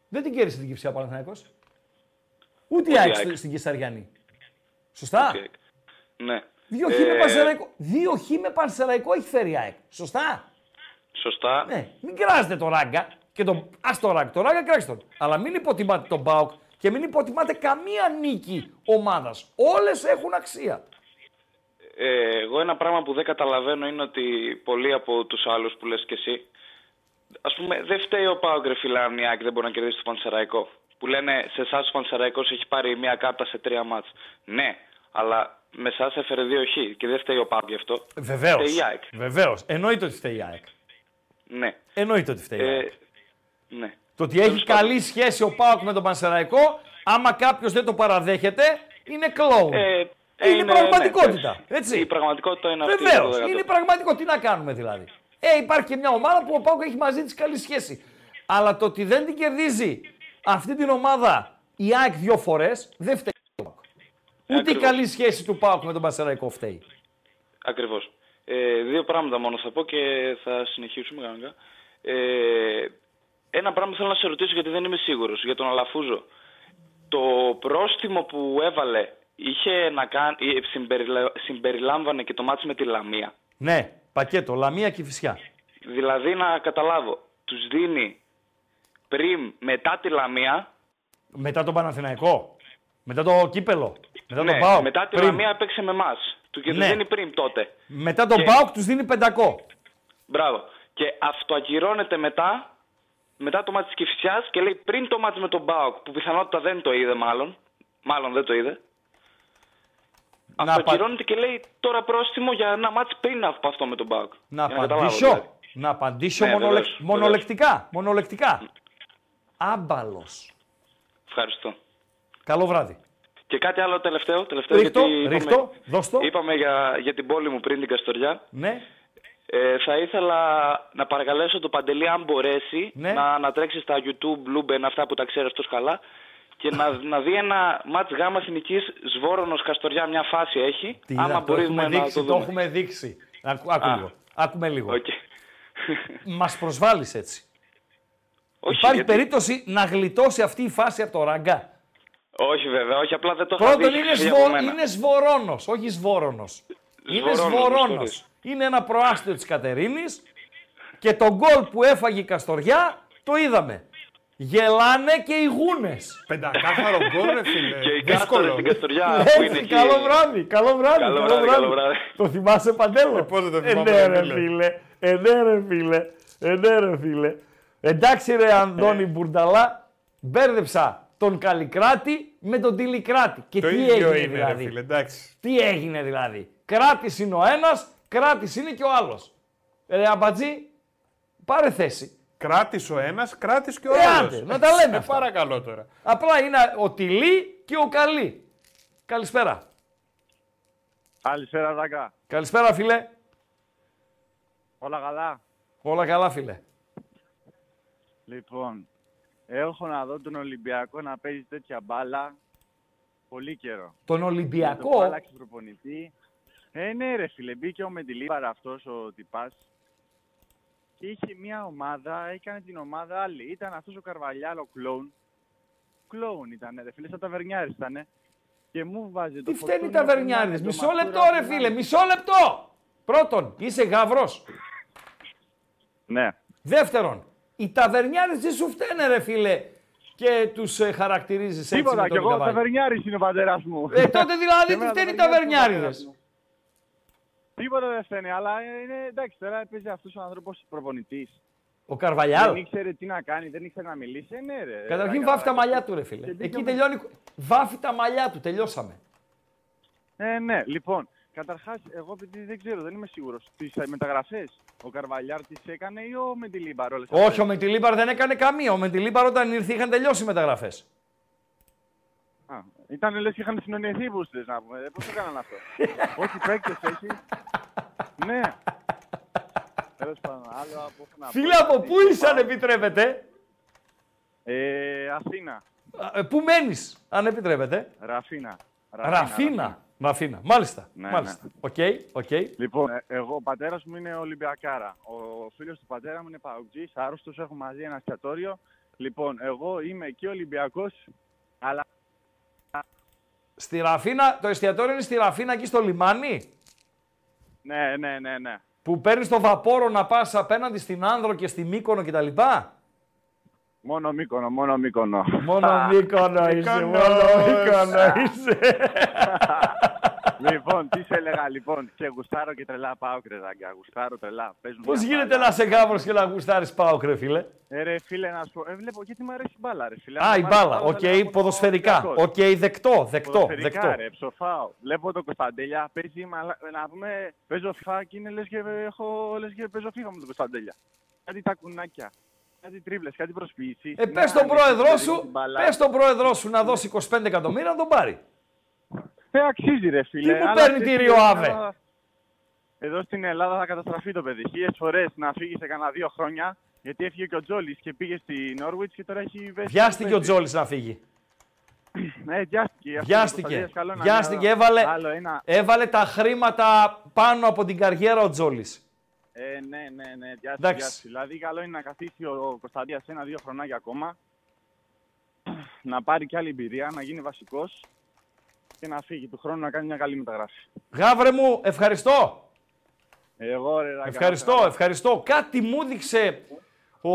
Δεν την κέρδισε την Κηφισιά ο Παναθηναϊκός. Ούτε η Ούτε η ΑΕΚ ΑΕΚ. στη- στην Κεσαριανή. Σωστά; Ναι. Δύο χ Ε, με Πανσεραϊκό. Δύο χ με Πανσεραϊκό έχει φέρει η ΑΕΚ. Σωστά; Σωστά. Ναι, μην κράζετε το ράγκα. Και τον... Ας το ράγκα, το ράγκα κράξτε τον. Αλλά μην υποτιμάτε τον Μπάουκ και μην υποτιμάτε καμία νίκη ομάδας. Όλες έχουν αξία. Ε, εγώ ένα πράγμα που δεν καταλαβαίνω είναι ότι πολλοί από τους άλλους που λες και εσύ, ας πούμε, δεν φταίει ο Πάο Γκρεφιλάν η ΑΕΚ δεν μπορεί να κερδίσει το Πανσεραϊκό. Που λένε σε εσάς ο Πανσεραϊκός έχει πάρει μία κάρτα σε τρία μάτς. Ναι, αλλά με εσάς έφερε δύο χ και δεν φταίει ο Πάο γι' αυτό. Βεβαίως. Φταίει η ΑΕΚ. Βεβαίως. Εννοείται ότι φταίει η ΑΕΚ. Ναι. Εννοείται ότι φταίει η ΑΕΚ. Ε, ναι. Το ότι έχει καλή σχέση ο Πάοκ με τον Πανσεραϊκό, άμα κάποιος δεν το παραδέχεται, είναι κλόουν. Ε, είναι, είναι, πραγματικότητα. ναι, έτσι. Η πραγματικότητα είναι αυτή. Βεβαίως. το Είναι πραγματικό. Τι να κάνουμε δηλαδή. Ε, υπάρχει και μια ομάδα που ο Πάοκ έχει μαζί της καλή σχέση. Αλλά το ότι δεν την κερδίζει αυτή την ομάδα η ΑΕΚ δύο φορές δεν φταίει. ο ΠΑΟΚ. Ούτε η Ακριβώς. καλή σχέση του Πάοκ με τον Πανσεραϊκό φταίει. Ακριβώς. Ε, δύο πράγματα μόνο θα πω και θα συνεχίσουμε κανονικά. Ε, ένα πράγμα θέλω να σε ρωτήσω γιατί δεν είμαι σίγουρος για τον Αλαφούζο. Το πρόστιμο που έβαλε είχε να κάνει, ε, συμπεριλα- συμπεριλάμβανε και το μάτς με τη Λαμία. Ναι, πακέτο, Λαμία και Φυσιά. Δηλαδή να καταλάβω, τους δίνει πριν, μετά τη Λαμία, Μετά τον Παναθηναϊκό. Μετά το κύπελο. Μετά ναι, τον Πάοκ. μετά τη πριν. Λαμία έπαιξε με εμάς. Του και Ναι. τους δίνει πριν τότε. Μετά τον Και- Πάοκ τους δίνει 500. Μπράβο. Και αυτοακυρώνεται μετά, μετά το μάτι της Κηφισιάς και λέει πριν το μάτι με τον Μπάουκ, που πιθανότητα δεν το είδε μάλλον, μάλλον δεν το είδε, αυτοακυρώνεται και λέει τώρα πρόστιμο για ένα μάτι πριν από αυτό με τον Μπάουκ. Να Για καταλάβω, απαντήσω. δηλαδή. Να απαντήσω Ναι, μονολεκ- βεβαίως, μονολεκτικά. Μονολεκτικά. Άμπαλος. Ευχαριστώ. Καλό βράδυ. Και κάτι άλλο τελευταίο. τελευταίο Ρίχ' το, γιατί ρίχ' το, είπαμε, δώσ' το. είπαμε για, για την πόλη μου πριν την Καστοριά. Ναι. Ε, θα ήθελα να παρακαλέσω το Παντελή αν μπορέσει Ναι. να, να τρέξει στα YouTube, Luben, αυτά που τα ξέρει αυτός καλά και να, να δει ένα ματς Γάμμα Εθνικής Σβόρονος Καστοριά, μια φάση έχει. Τι άμα είδα, το μπορούμε έχουμε να δείξει, το το δούμε. έχουμε δείξει. Άκου, άκου Α. λίγο. Άκουμε λίγο. Οκ. Μας προσβάλλεις έτσι. Όχι, Υπάρχει γιατί- περίπτωση να γλιτώσει αυτή η φάση από το ράγκα; Όχι βέβαια, όχι, απλά δεν το είχα δει. Πρώτον είναι, έχει σβο... από μένα. είναι σβορώνος, όχι σβόρωνος. Είναι Σβορώνος, με σβορώνος. συγχωρείς. Είναι ένα προάστιο της Κατερίνης και το γκολ που έφαγε η Καστοριά το είδαμε. Γελάνε και οι γούνες. Πεντακάθαρο γκολ, ρε φίλε. Και οι Δύσκολο. κάστορες στην Καστοριά που Έτσι, είναι εκεί. καλό βράδυ, καλό βράδυ, Καλό καλό βράδυ, βράδυ. καλό βράδυ. Το θυμάσαι παντέλο; Ε, πώς δεν το Ε, θυμάμαι, ναι, ρε ρε φίλε. φίλε. Ε, ναι, ρε φίλε. Ε, ναι, ρε φίλε. Εντάξει ρε Ανδώνη Μπουρνταλά, μπέρδεψα τον Καλλικράτη με τον Τηλικράτη. Και Το τι ίδιο έγινε είναι, δηλαδή; ρε φίλε, εντάξει. Τι έγινε δηλαδή; Κράτης είναι ο ένας, κράτης είναι και ο άλλος. Ρε Αμπατζή, πάρε θέση. Κράτης ο ένας, κράτης και ο Ε, άλλος. άντε, να τα λέμε Ε, αυτά. παρακαλώ τώρα. Απλά είναι ο Τιλί και ο Καλή. Καλησπέρα. Καλησπέρα, Δάκα. Καλησπέρα φίλε. Όλα καλά; Όλα καλά φίλε. Λοιπόν, έχω να δω τον Ολυμπιακό να παίζει τέτοια μπάλα πολύ καιρό. Τον Με το που Ολυμπιακό, άλλαξε προπονητή. Ε, ναι ρε φίλε, μπήκε ο Μεντιλίβαρα αυτός ο τυπάς. Και είχε μια ομάδα, έκανε την ομάδα άλλη. Ήταν αυτός ο Καρβαλιάλ, ο κλόουν. Κλόουν ήταν ρε φίλε, σαν ταβερνιάρης ήταν. Και μου βάζει το τι φταίνει Φορτούνι, τα ο Φερνάνδες, Βερνιάριδες. το Μισό Μασούρα, λεπτό ο ρε Φερνάνδες. φίλε, μισό λεπτό. Πρώτον, είσαι γαύρος. Ναι. Δεύτερον, οι ταβερνιάρες δεν σου φταίνε ρε φίλε και τους ε, χαρακτηρίζεις έτσι Τίποτα, με κι τον εγώ καβάλι; ταβερνιάρης είναι ο πατέρας μου. Ε, τότε δηλαδή Και τι εμένα φταίνει οι ταβερνιάρης είναι ο ταβερνιάριδες. πατέρας μου. Τίποτα δεν φταίνει, αλλά είναι εντάξει τώρα παίζει αυτός ο άνθρωπος προπονητής. Ο Καρβαλιάλ. Δεν ήξερε τι να κάνει, δεν ήξερε να μιλήσει. Ε, ναι, ρε. Καταρχήν Ρακα, βάφει τα ρακα. μαλλιά του ρε φίλε. Και Εκεί δίκιο με- τελειώνει. Βάφει τα μαλλιά του, τελειώσαμε. Ε, ναι, λοιπόν. Καταρχάς, εγώ επειδή δεν ξέρω, δεν είμαι σίγουρος. Τις μεταγραφές ο Καρβαλιάρ τις έκανε ή ο Μεντιλίμπαρ όλες Όχι, ο Μεντιλίμπαρ δεν έκανε καμία. Ο Μεντιλίμπαρ όταν ήρθε είχαν τελειώσει οι μεταγραφές. Ήταν λες και είχαν συνονιεθεί οι μπούστε να πούμε. Πώς το έκαναν αυτό; Όχι, παίκτες έχει. ναι. Τέλος πάντων, άλλο από έχω να πω. Φίλε, από πού είσαι αν επιτρέπετε; Ε, Αθήνα. Α, ε, Πού μένεις, αν επιτρέπετε; Ραφίνα. Ραφίνα. Ραφίνα. Μάλιστα. Ναι, Μάλιστα. Οκ, οκ. Λοιπόν, ε, εγώ, ο πατέρας μου είναι Ολυμπιακάρα. Ο φίλος του πατέρα μου είναι ΠΑΟΚτσής, άρρωστος. Έχω μαζί ένα εστιατόριο. Λοιπόν, εγώ είμαι και Ολυμπιακός, αλλά Στη Ραφίνα, το εστιατόριο είναι στη Ραφίνα εκεί στο λιμάνι; ναι, ναι, ναι, ναι. Που παίρνεις το βαπόρι να πας απέναντι στην Άνδρο και στη Μύκονο κτλ; Μόνο Μύκονο, μόνο Μύκονο. Μόνο Μύκονο είσαι, μόνο Μύκονο είσαι. λοιπόν, τι σε έλεγα, λοιπόν, και γουστάρω και τρελά ΠΑΟΚ, ρε παιδάκια. Γουστάρω τρελά. Παίζουν Πώς μια γίνεται μπάλα. να σε γάβρο και να γουστάρεις ΠΑΟΚ, ρε φίλε; Ε, ρε φίλε, να σου πω, ε, βλέπω γιατί μου αρέσει η μπάλα, ρε φίλε. Α, Αν η μου άρεσε μπάλα. θα Οκ, έλεγα από το ποδοσφαιρικά. Ολυμπιακός. Οκ, δεκτό, δεκτό. Ποδοσφαιρικά, δεκτό. ρε, ψοφάω. Βλέπω τον Κωνσταντέλια, παίζει, μαλα... να πούμε, παίζω FIFA και είναι λες και, έχω, λες και παίζω FIFA με τον Κωνσταντέλια. Κάτι τα κουνάκια, κάτι τρίβλες, κάτι προσποίησεις. Ε, πες τον πρόεδρό σου, πες τον πρόεδρό σου να δώσει 25 εκατομμύρια να τον πάρει. Ε, αξίζει ρε φίλε. Τι μου αλλά παίρνει ξέρεις τη τι, Ριο εδώ- Αβε. Εδώ στην Ελλάδα θα καταστραφεί το παιδί. Χίλιες φορές να φύγει σε κανένα δύο χρόνια, γιατί έφυγε και ο Τζόλης και πήγε στη Νόρουιτς και τώρα έχει βέσει. Βιάστηκε ο Τζόλης να φύγει. Ναι, βιάστηκε. Αυτό Βιάστηκε. είναι το καλό να Βιάστηκε, είναι έβαλε, Άλλο ένα. έβαλε τα χρήματα πάνω από την καριέρα ο Τζόλης. Ε, ναι, ναι, ναι, βιάστηκε. Εντάξει. βιάστηκε. Δηλαδή, καλό είναι να καθίσει ο Κωνσταντίας ένα-δύο χρονάκια ακόμα, να πάρει και άλλη εμπειρία, να γίνει βασικός και να φύγει του χρόνου να κάνει μια καλή μεταγράφη. Γάβρε μου, ευχαριστώ. Εγώ, ρε, Ρακα, Ευχαριστώ, ευχαριστώ. Κάτι μου δείξε ο,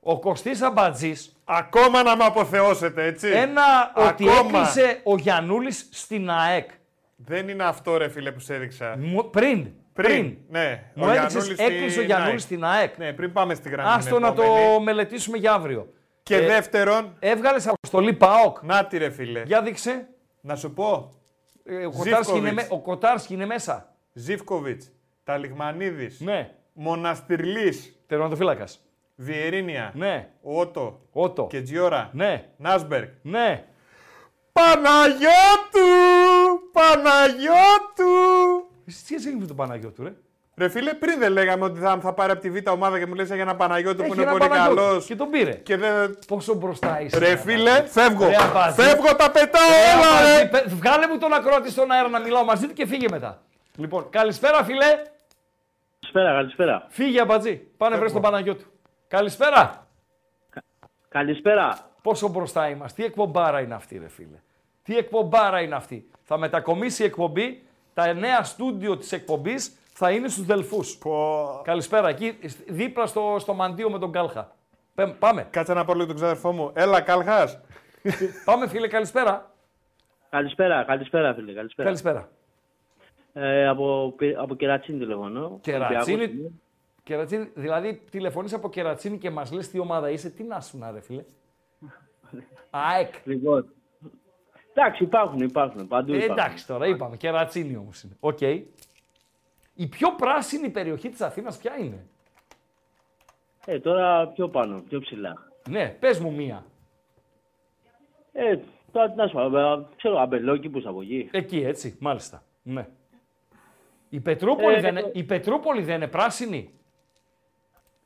ο Κωστής Αμπατζής. Ακόμα να με αποθεώσετε, έτσι. Ένα ότι Ακόμα. έκλεισε ο Γιαννούλης στην ΑΕΚ. Δεν είναι αυτό, ρε φίλε, που σε έδειξα. Μου- πριν, πριν. Ναι, Μου ο έδειξες, Γιαννούλης έκλεισε ο στην Γιαννούλης στην ΑΕΚ. Ναι, πριν πάμε στη γραμμή. Άστο την να το επόμενη. μελετήσουμε για αύριο. Και Ε, δεύτερον. Έβγαλες αποστολή ΠΑΟΚ. Να τη ρε φίλε. Για δείξε. Να σου πω. Ε, ο, Κοτάρσκι είναι, με- ο Κοτάρσκι είναι μέσα. Ζίβκοβιτς, Ταλιγμανίδης, Ναι. Μοναστηρλής, Τερματοφύλακας. Βιερίνια, Ναι. Ότο Ότο. και Τζιόρα, Ναι. Νάσμπεργκ. Ναι. Παναγιώτου! Παναγιώτου! Εσύ τι έγινε με τον Παναγιώτου, ρε; Ρε φίλε, πριν δεν λέγαμε ότι θα, θα πάρει από τη Β' ομάδα και μου λες για ένα Παναγιώτου που Έχει είναι ένα πολύ Παναγιώτου καλός. Και τον πήρε. Και δεν... Πόσο μπροστά είσαι. Ρε φίλε, φεύγω. Ρε Αμπάζη. Φεύγω, τα πετάω Ρε όλα, Αμπάζη, ρε. πε- Βγάλε μου τον ακρότη στον αέρα να μιλάω μαζί του και φύγε μετά. Λοιπόν, καλησπέρα φίλε. Καλησπέρα, καλησπέρα. Φύγε αμπατζή. Πάνε βρες τον Παναγιώτου. Καλησπέρα. Καλησπέρα. Πόσο μπροστά είμαστε, τι εκπομπάρα είναι αυτή, ρε φίλε. Τι εκπομπάρα είναι αυτή. Θα μετακομίσει η εκπομπή, τα νέα στούντιο της εκπομπής θα είναι στους Δελφούς. Καλησπέρα, εκεί δίπλα στο, στο μαντίο με τον Κάλχα. Πε- Πάμε. Κάτσε να πω λίγο τον ξάδερφό μου. Έλα, Κάλχας. Πάμε, φίλε, καλησπέρα. Καλησπέρα, καλησπέρα φίλε. Καλησπέρα. Καλησπέρα. Ε, από, από Κερατσίνη τηλεφωνώ. Κερατσίνη. Ολυμπιακός είμαι. Κερατσίνι, δηλαδή τηλεφωνείς από Κερατσίνι και μας λες τι ομάδα είσαι, τι να σου να ρε φίλε. ΑΕΚ. Λοιπόν. Εντάξει, υπάρχουν, υπάρχουν. Παντού Ε, υπάρχουν. εντάξει τώρα, είπαμε. Κερατσίνι όμως είναι. Οκ. Η πιο πράσινη περιοχή της Αθήνας ποια είναι; Ε, τώρα πιο πάνω, πιο ψηλά. Ναι, πες μου μία. Ε, τώρα τι να σου πω, ε, ξέρω, Αμπελόκηπους από εκεί. Εκεί, έτσι, μάλιστα. Ναι. Η Πετρούπολη, Ε, δεν, ε, είναι, η Πετρούπολη δεν είναι πράσινη;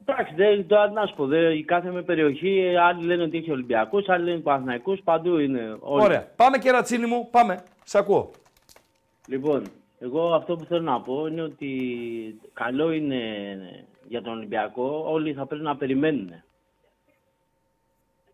Εντάξει, δεν, τώρα τι να σου πω, δεν, η κάθε με περιοχή, ε, άλλοι λένε ότι έχει Ολυμπιακούς, άλλοι λένε Παναθηναϊκούς, παντού είναι όλοι. Ωραία. Πάμε Κερατσίνη μου, πάμε. Σ' ακούω. Λοιπόν, εγώ αυτό που θέλω να πω είναι ότι καλό είναι για τον Ολυμπιακό, όλοι θα πρέπει να περιμένουν.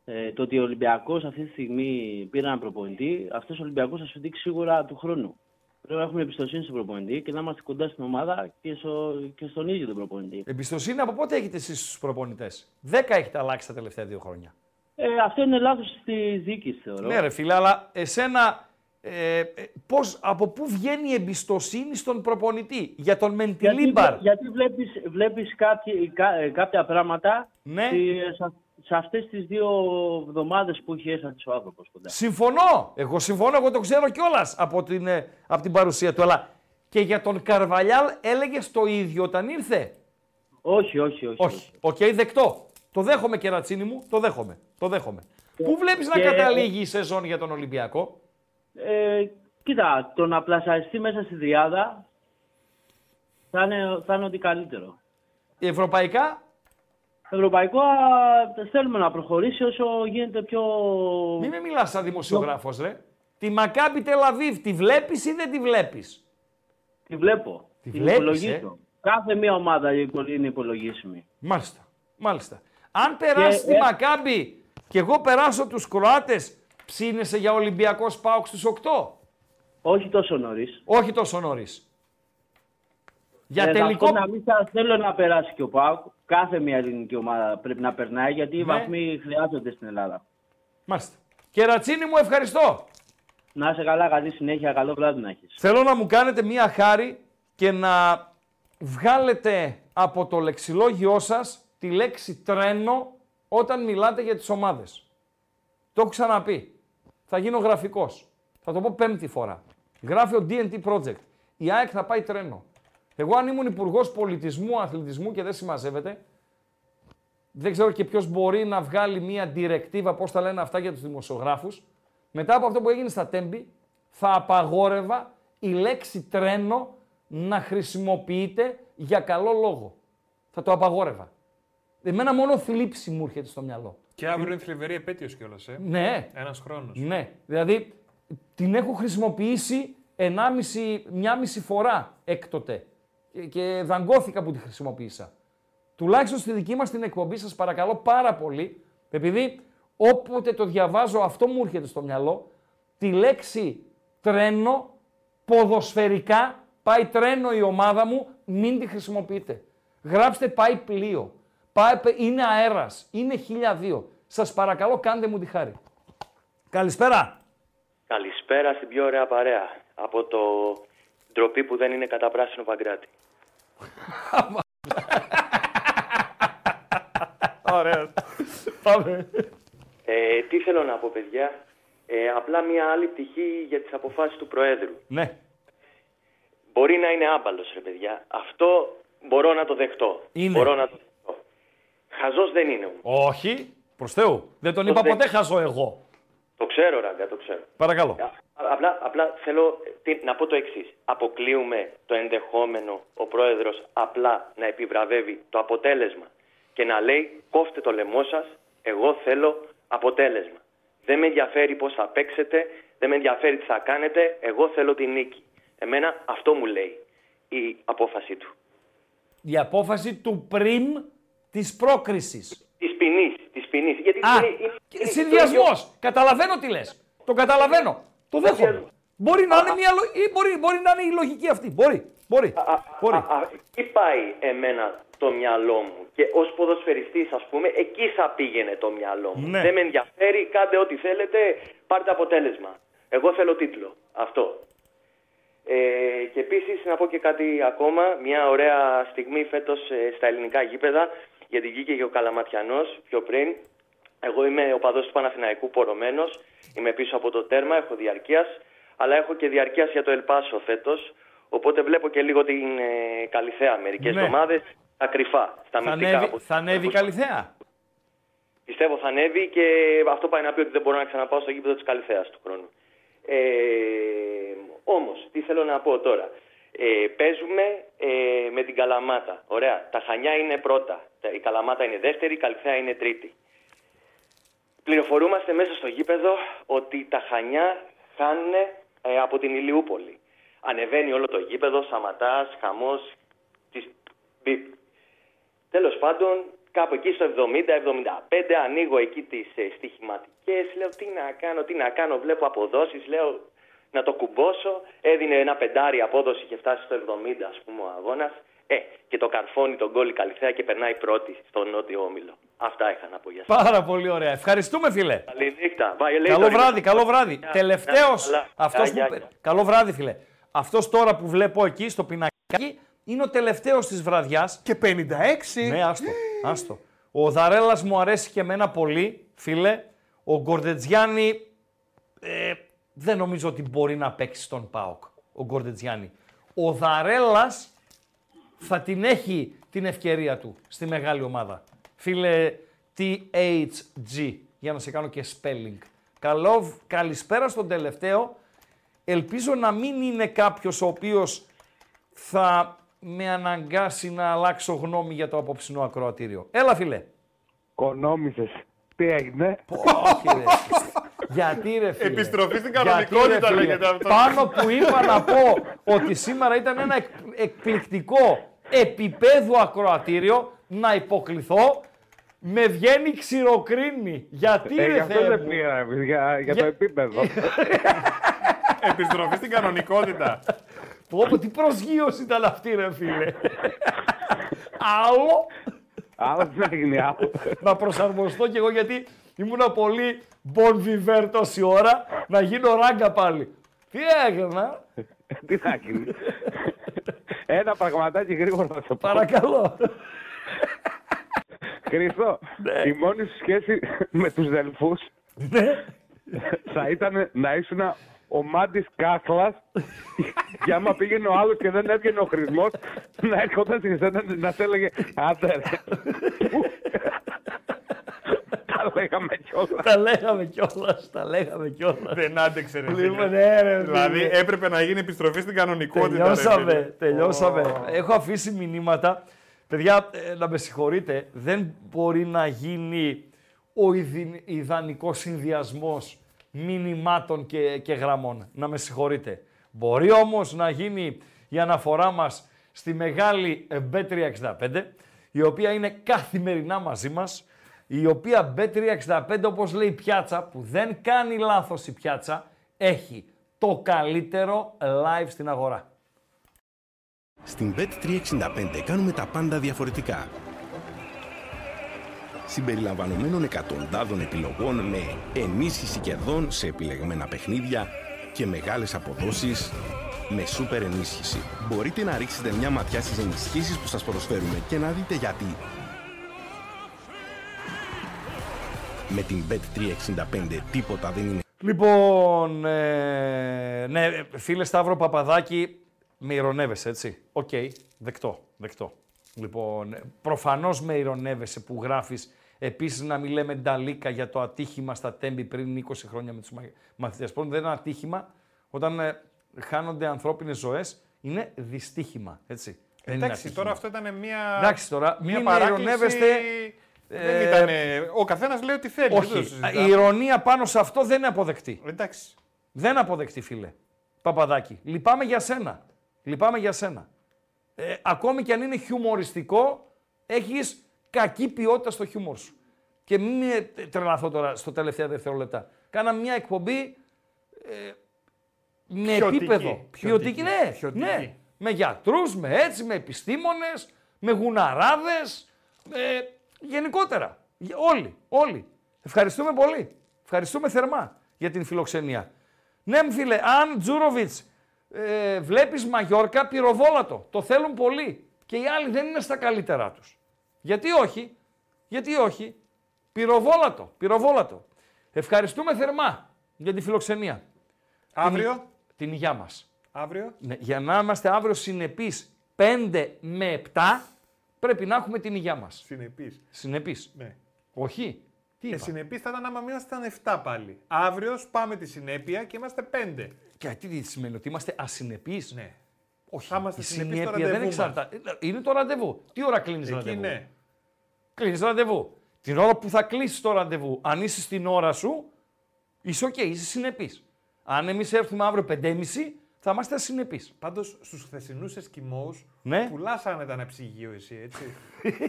Ε, το ότι ο Ολυμπιακός αυτή τη στιγμή πήρε έναν προπονητή, αυτός ο Ολυμπιακός θα σου δείξει σίγουρα του χρόνου. Πρέπει να έχουμε εμπιστοσύνη στον προπονητή και να είμαστε κοντά στην ομάδα και, στο, και στον ίδιο τον προπονητή. Εμπιστοσύνη από πότε έχετε εσείς στους προπονητές; Δέκα έχετε αλλάξει τα τελευταία δύο χρόνια. Ε, αυτό είναι λάθος τη διοίκηση, θεωρώ. Ναι, ρε φίλε, αλλά εσένα ε, ε, πώς, από πού βγαίνει η εμπιστοσύνη στον προπονητή για τον Γιατί, Μεντιλίμπαρ. γιατί βλέπεις, βλέπεις κάποιοι- κά- ε, κάποια πράγματα Ναι. σε, σε, σε αυτές τις δύο εβδομάδες που έχει έρθει ο άνθρωπος κοντά. Συμφωνώ. Εγώ συμφωνώ, εγώ το ξέρω κιόλας από την, ε, από την παρουσία του. Αλλά και για τον Καρβαλιάλ έλεγες το ίδιο όταν ήρθε; Όχι, όχι, όχι. Όχι. Οκ, δεκτό. Το δέχομαι, Κερατσίνι μου. Το δέχομαι. Το δέχομαι. Πού βλέπεις να και- καταλήγει η σεζόν για τον Ολυμπιακό; Ε, κοίτα, το να πλασαριστεί μέσα στη δυάδα θα είναι, θα είναι ό,τι καλύτερο. Ευρωπαϊκά; Ευρωπαϊκό α, θέλουμε να προχωρήσει όσο γίνεται πιο... Μην με μιλάς σαν δημοσιογράφος, ρε. Τη Μακάμπι Τελαβίβ, τη βλέπεις ή δεν τη βλέπεις; Τη βλέπω. Τη Την βλέπεις, υπολογίζω. Κάθε μία ομάδα είναι υπολογίσιμη. Μάλιστα. Μάλιστα. Αν περάσει τη ε- Μακάμπι και εγώ περάσω τους Κροάτες, ψήνεσαι για Ολυμπιακός Σπάουκ στους 8. Όχι τόσο νωρίς. Όχι τόσο νωρίς. Για Ε, να τελικό. πω Να μην σας θέλω να περάσει και ο ΠΑΟΚ. Κάθε μια ελληνική ομάδα πρέπει να περνάει γιατί οι Ναι. βαθμοί χρειάζονται στην Ελλάδα. Μάλιστα. Κερατσίνη μου, ευχαριστώ. Να είσαι καλά, καλή συνέχεια, καλό βράδυ να έχεις. Θέλω να μου κάνετε μία χάρη και να βγάλετε από το λεξιλόγιό σας τη λέξη τρένο όταν μιλάτε για τις ομάδες. Το έχω ξαναπεί. Θα γίνω γραφικός. Θα το πω πέμπτη φορά. Γράφει ο DNT Project. Η ΑΕΚ θα πάει τρένο. Εγώ αν ήμουν υπουργός πολιτισμού, αθλητισμού και δεν συμμαζεύεται, δεν ξέρω και ποιος μπορεί να βγάλει μία διρεκτίβα, πώς τα λένε αυτά για τους δημοσιογράφους. Μετά από αυτό που έγινε στα Τέμπη, θα απαγόρευα η λέξη τρένο να χρησιμοποιείται για καλό λόγο. Θα το απαγόρευα. Εμένα μόνο θλίψη μου έρχεται στο μυαλό. Και αύριο είναι θλιβερή επέτειος κιόλας. Ε. Ναι. Ένας χρόνος. Ναι. Δηλαδή την έχω χρησιμοποιήσει 1,5, μια μισή φορά έκτοτε. Και, και δαγκώθηκα που τη χρησιμοποίησα. Τουλάχιστον στη δική μας την εκπομπή σας παρακαλώ πάρα πολύ, επειδή όποτε το διαβάζω αυτό μου έρχεται στο μυαλό, τη λέξη τρένο ποδοσφαιρικά, πάει τρένο η ομάδα μου, μην τη χρησιμοποιείτε. Γράψτε πάει πλοίο, πάει, είναι αέρας, είναι 1002. Σας παρακαλώ κάντε μου τη χάρη. Καλησπέρα. Καλησπέρα στην πιο ωραία παρέα. Από το ντροπή που δεν είναι κατά πράσινο παγκράτη. Ωραία. Πάμε. Ε, τι θέλω να πω, παιδιά. Ε, απλά μια άλλη πτυχή για τις αποφάσεις του Προέδρου. Ναι. Μπορεί να είναι άμπαλος, ρε παιδιά. Αυτό μπορώ να το δεχτώ. Είναι. Μπορώ να το δεχτώ. Χαζός δεν είναι όμως. Όχι, προς Θεού. Δεν τον Το είπα δεν- ποτέ χαζό εγώ. Το ξέρω, Ράγκα, το ξέρω. Παρακαλώ. Απλά, απλά θέλω τι- να πω το εξής. Αποκλείουμε το ενδεχόμενο ο πρόεδρος απλά να επιβραβεύει το αποτέλεσμα και να λέει κόφτε το λαιμό σας, εγώ θέλω αποτέλεσμα. Δεν με ενδιαφέρει πώς θα παίξετε, δεν με ενδιαφέρει τι θα κάνετε, εγώ θέλω την νίκη. Εμένα αυτό μου λέει η απόφαση του. Η απόφαση του πριν της πρόκρισης. Της ποινής. Της ποινής. Γιατί Α, είναι- είναι- είναι- συνδυασμός. Καταλαβαίνω τι λες. Το καταλαβαίνω. Το δέχομαι. Μπορεί να είναι μια λο- ή μπορεί, μπορεί να είναι η λογική αυτή. Μπορεί. Μπορεί. μπορεί. Α, α, εκεί πάει εμένα το μυαλό μου; Και ως ποδοσφαιριστής, ας πούμε, εκεί θα πήγαινε το μυαλό μου. Ναι. Δεν με ενδιαφέρει, κάντε ό,τι θέλετε, πάρτε αποτέλεσμα. Εγώ θέλω τίτλο. Αυτό. Ε, και επίσης να πω και κάτι ακόμα. Μια ωραία στιγμή φέτος στα ελληνικά γήπεδα, γιατί βγήκε και ο Καλαματιανός πιο πριν. Εγώ είμαι ο παδός του Παναθηναϊκού πορωμένος. Είμαι πίσω από το τέρμα, έχω διαρκείας. Αλλά έχω και διαρκείας για το Ελπάσο φέτος. Οπότε βλέπω και λίγο την ε, Καλυθέα μερικές Ναι. εβδομάδες. Τα κρυφά, στα Θα μυστικά. ανέβει, θα ανέβει η Καλυθέα. Πιστεύω θα ανέβει και αυτό πάει να πει ότι δεν μπορώ να ξαναπάω στο γήπεδο της Καλυθέα του χρόνου. Ε, Όμως, τι θέλω να πω τώρα. Ε, παίζουμε ε, με την Καλαμάτα. Ωραία. Τα Χανιά είναι πρώτα. Τα- Η Καλαμάτα είναι δεύτερη, η Καλυθέα είναι τρίτη. Πληροφορούμαστε μέσα στο γήπεδο ότι τα Χανιά χάνουν ε, από την Ηλιούπολη. Ανεβαίνει όλο το γήπεδο, σαματάς, χαμός, της μπιπ. Τέλος πάντων, κάπου εκεί στο 70-75 ανοίγω εκεί τις ε, στοιχηματικές, λέω τι να κάνω, τι να κάνω, βλέπω αποδόσεις, λέω να το κουμπώσω. Έδινε ένα πεντάρι απόδοση και φτάσει στο 70 ας πούμε ο αγώνας. Ε, και το καρφώνει τον γκολ η Καλυθέα και περνάει πρώτη στο νότιο όμιλο. Αυτά είχα να πω για σας. Πάρα πολύ ωραία. Ευχαριστούμε, φίλε. Καληνύχτα. Bye, Καλό later. βράδυ, καλό βράδυ. Γεια, Τελευταίος. γεια, καλά. Αυτός Γεια, που. γεια. Καλό βράδυ, φίλε. Αυτός τώρα που βλέπω εκεί στο πινακάκι είναι ο τελευταίος της βραδιάς. Και 56. Ναι, άστο. άστο. Ο Δαρέλας μου αρέσει και εμένα πολύ, φίλε. Ο Γκορντετζιάννη ε, δεν νομίζω ότι μπορεί να παίξει στον ΠΑΟΚ. Ο Γκορντετζιάννη. Ο Δαρέλας θα την έχει την ευκαιρία του στη μεγάλη ομάδα. Φίλε THG, για να σε κάνω και spelling. Καλό, καλησπέρα στον τελευταίο. Ελπίζω να μην είναι κάποιος ο οποίος θα με αναγκάσει να αλλάξω γνώμη για το απόψινό ακροατήριο. Έλα φίλε. Κονόμησες. Τι έγινε; Όχι ρε. Γιατί ρε φίλε; Επιστροφή στην Γιατί, κανονικότητα ρε, φίλε; λέγεται αυτό. Πάνω που είπα να πω ότι σήμερα ήταν ένα εκ- εκπληκτικό επίπεδο ακροατήριο να υποκληθώ με βγαίνει ξηροκρίνη. Γιατί Ε, ρε γι' αυτό Θεέ δεν μου; πήρα, για, για το επίπεδο. Επιστροφή στην κανονικότητα. Πω, πω, τι προσγείωση ήταν αυτή ρε φίλε. Άλλο. Άλλο τι να γίνει, άλλο. να προσαρμοστώ κι εγώ γιατί ήμουνα πολύ bon vivant τόση ώρα να γίνω ράγκα πάλι. Τι έκανα; Τι να γίνει; Ένα πραγματάκι γρήγορα θα σε πω. Παρακαλώ. Χρήστο, η μόνη σου σχέση με τους Δελφούς θα ήταν να ήσουν ο Μάντης Κάχλας και άμα πήγαινε ο άλλος και δεν έβγαινε ο χρησμός να έρχονταν σε σένα να σε έλεγε άντε ρε. Τα λέγαμε κιόλας. τα λέγαμε κιόλας. Τα λέγαμε κιόλας. Δεν άντεξε ρε Λοιπόν, φίλε. ναι, ρε, Δηλαδή φίλε. έπρεπε να γίνει επιστροφή στην κανονικότητα. ρε Τελειώσαμε, φίλε. τελειώσαμε. Ω. Έχω αφήσει μηνύματα. Παιδιά, ε, να με συγχωρείτε, δεν μπορεί να γίνει ο ιδι- ιδανικός συνδυασμός μηνυμάτων και, και γραμμών. Να με συγχωρείτε. Μπορεί όμως να γίνει η αναφορά μας στη μεγάλη ε, Bet365, η οποία είναι καθημερινά μαζί μας, η οποία Bet365, όπως λέει η πιάτσα, που δεν κάνει λάθος η πιάτσα, έχει το καλύτερο live στην αγορά. Στην Bet365 κάνουμε τα πάντα διαφορετικά. Συμπεριλαμβανομένων εκατοντάδων επιλογών με ενίσχυση κερδών σε επιλεγμένα παιχνίδια και μεγάλες αποδόσεις με σούπερ ενίσχυση. Μπορείτε να ρίξετε μια ματιά στις ενισχύσεις που σας προσφέρουμε και να δείτε γιατί. Με την Bet365 τίποτα δεν είναι Λοιπόν, ε, ναι, φίλε Σταύρο Παπαδάκη, με ηρωνεύεσαι, έτσι. Οκ, δεκτό, δεκτό. Λοιπόν, ε, προφανώς με ηρωνεύεσαι που γράφεις επίσης να μην λέμε νταλίκα για το ατύχημα στα Τέμπη πριν 20 χρόνια με τους μα- μαθητές. Πρώτον, δεν είναι ατύχημα. Όταν ε, χάνονται ανθρώπινες ζωές, είναι δυστύχημα, έτσι. Δεν είναι Εντάξει, ατύχημα. τώρα αυτό ήταν μια. Εντάξει τώρα, μια μην παράκληση. ηρωνεύεστε, Δεν ε, ήταν. Ο καθένας λέει ό,τι θέλει. δεν το Όχι, συζητάμε. η ηρωνία πάνω σε αυτό δεν είναι αποδεκτή. Εντάξει. Δεν είναι αποδεκτή, φίλε. Παπαδάκη. Λυπάμαι για σένα. Λυπάμαι για σένα. Ε, ακόμη και αν είναι χιουμοριστικό, έχεις κακή ποιότητα στο χιούμορ σου. Και μην με τρελαθώ τώρα στο τελευταία δευτερόλεπτα. Κάναμε μια εκπομπή ε, με Ποιοτική. επίπεδο. Ποιοτική, ναι, Ποιοτική. ναι. Με γιατρούς, με έτσι, με επιστήμονες, με γουναράδες, ε, γενικότερα. Γε- Όλοι, όλοι. Ευχαριστούμε πολύ. Ευχαριστούμε θερμά για την φιλοξενία. Ναι, μου φίλε, αν Τζούροβιτς ε, βλέπεις Μαγιόρκα, πυροβόλατο. Το θέλουν πολύ. Και οι άλλοι δεν είναι στα καλύτερά τους. Γιατί όχι, γιατί όχι. Πυροβόλατο, πυροβόλατο. Ευχαριστούμε θερμά για τη φιλοξενία. Αύριο; Την, την υγειά μας. Αύριο; Ναι, για να είμαστε αύριο συνεπείς 5 με 7, πρέπει να έχουμε την υγειά μας. Συνεπής. Συνεπείς. Ναι. Όχι. Τι Ε, είπα; συνεπής θα ήταν άμα ήμασταν 7 πάλι. Αύριο πάμε τη συνέπεια και είμαστε 5. Και τι σημαίνει, ότι είμαστε ασυνεπείς; Ναι. Όχι, Θα είμαστε η συνεπείς στο συνέπεια δεν ραντεβού μας. εξαρτάται. Είναι το ραντεβού. Τι ώρα κλείνεις Εκεί ραντεβού; ναι. Κλείνεις ραντεβού. Την ώρα που θα κλείσεις το ραντεβού, αν είσαι στην ώρα σου, είσαι οκ, είσαι συνεπής. Αν εμείς έρθουμε αύριο 5.30, θα είμαστε ασυνεπείς. Πάντως στους χθεσινούς Εσκιμώου Ναι. πουλά αν ήταν ψυγείο εσύ, έτσι.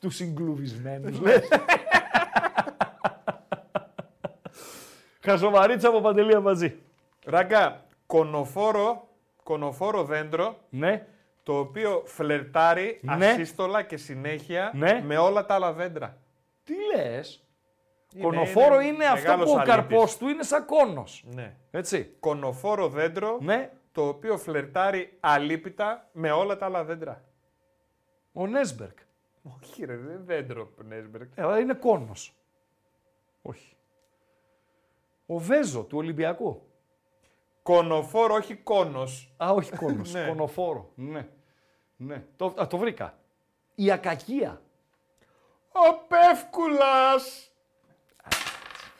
Τους συγκλουβισμένους. Ναι. Χασομαρίτσα από παντελία μαζί. Ράγκα, κονοφόρο, κονοφόρο δέντρο Ναι. το οποίο φλερτάρει Ναι. ασύστολα και συνέχεια Ναι. με όλα τα άλλα δέντρα. Τι λες; Είναι- Κονοφόρο είναι είναι, αυτό μεγάλος που ο αλήτης. καρπός του είναι σαν κόνος. Ναι. Έτσι. Κονοφόρο δέντρο Ναι. το οποίο φλερτάρει αλίπητα με όλα τα άλλα δέντρα. Ο Νέσμπερκ. Όχι ρε, δεν δέντρο Νέσμπερκ. Ε, αλλά είναι κόνος. Όχι. Ο Βέζο του Ολυμπιακού. Κονοφόρο, όχι κόνος. Α, όχι κόνος. Ναι. Κονοφόρο. Ναι. ναι. Το, α, το βρήκα. Η ακακία. Ο Πεύκουλας!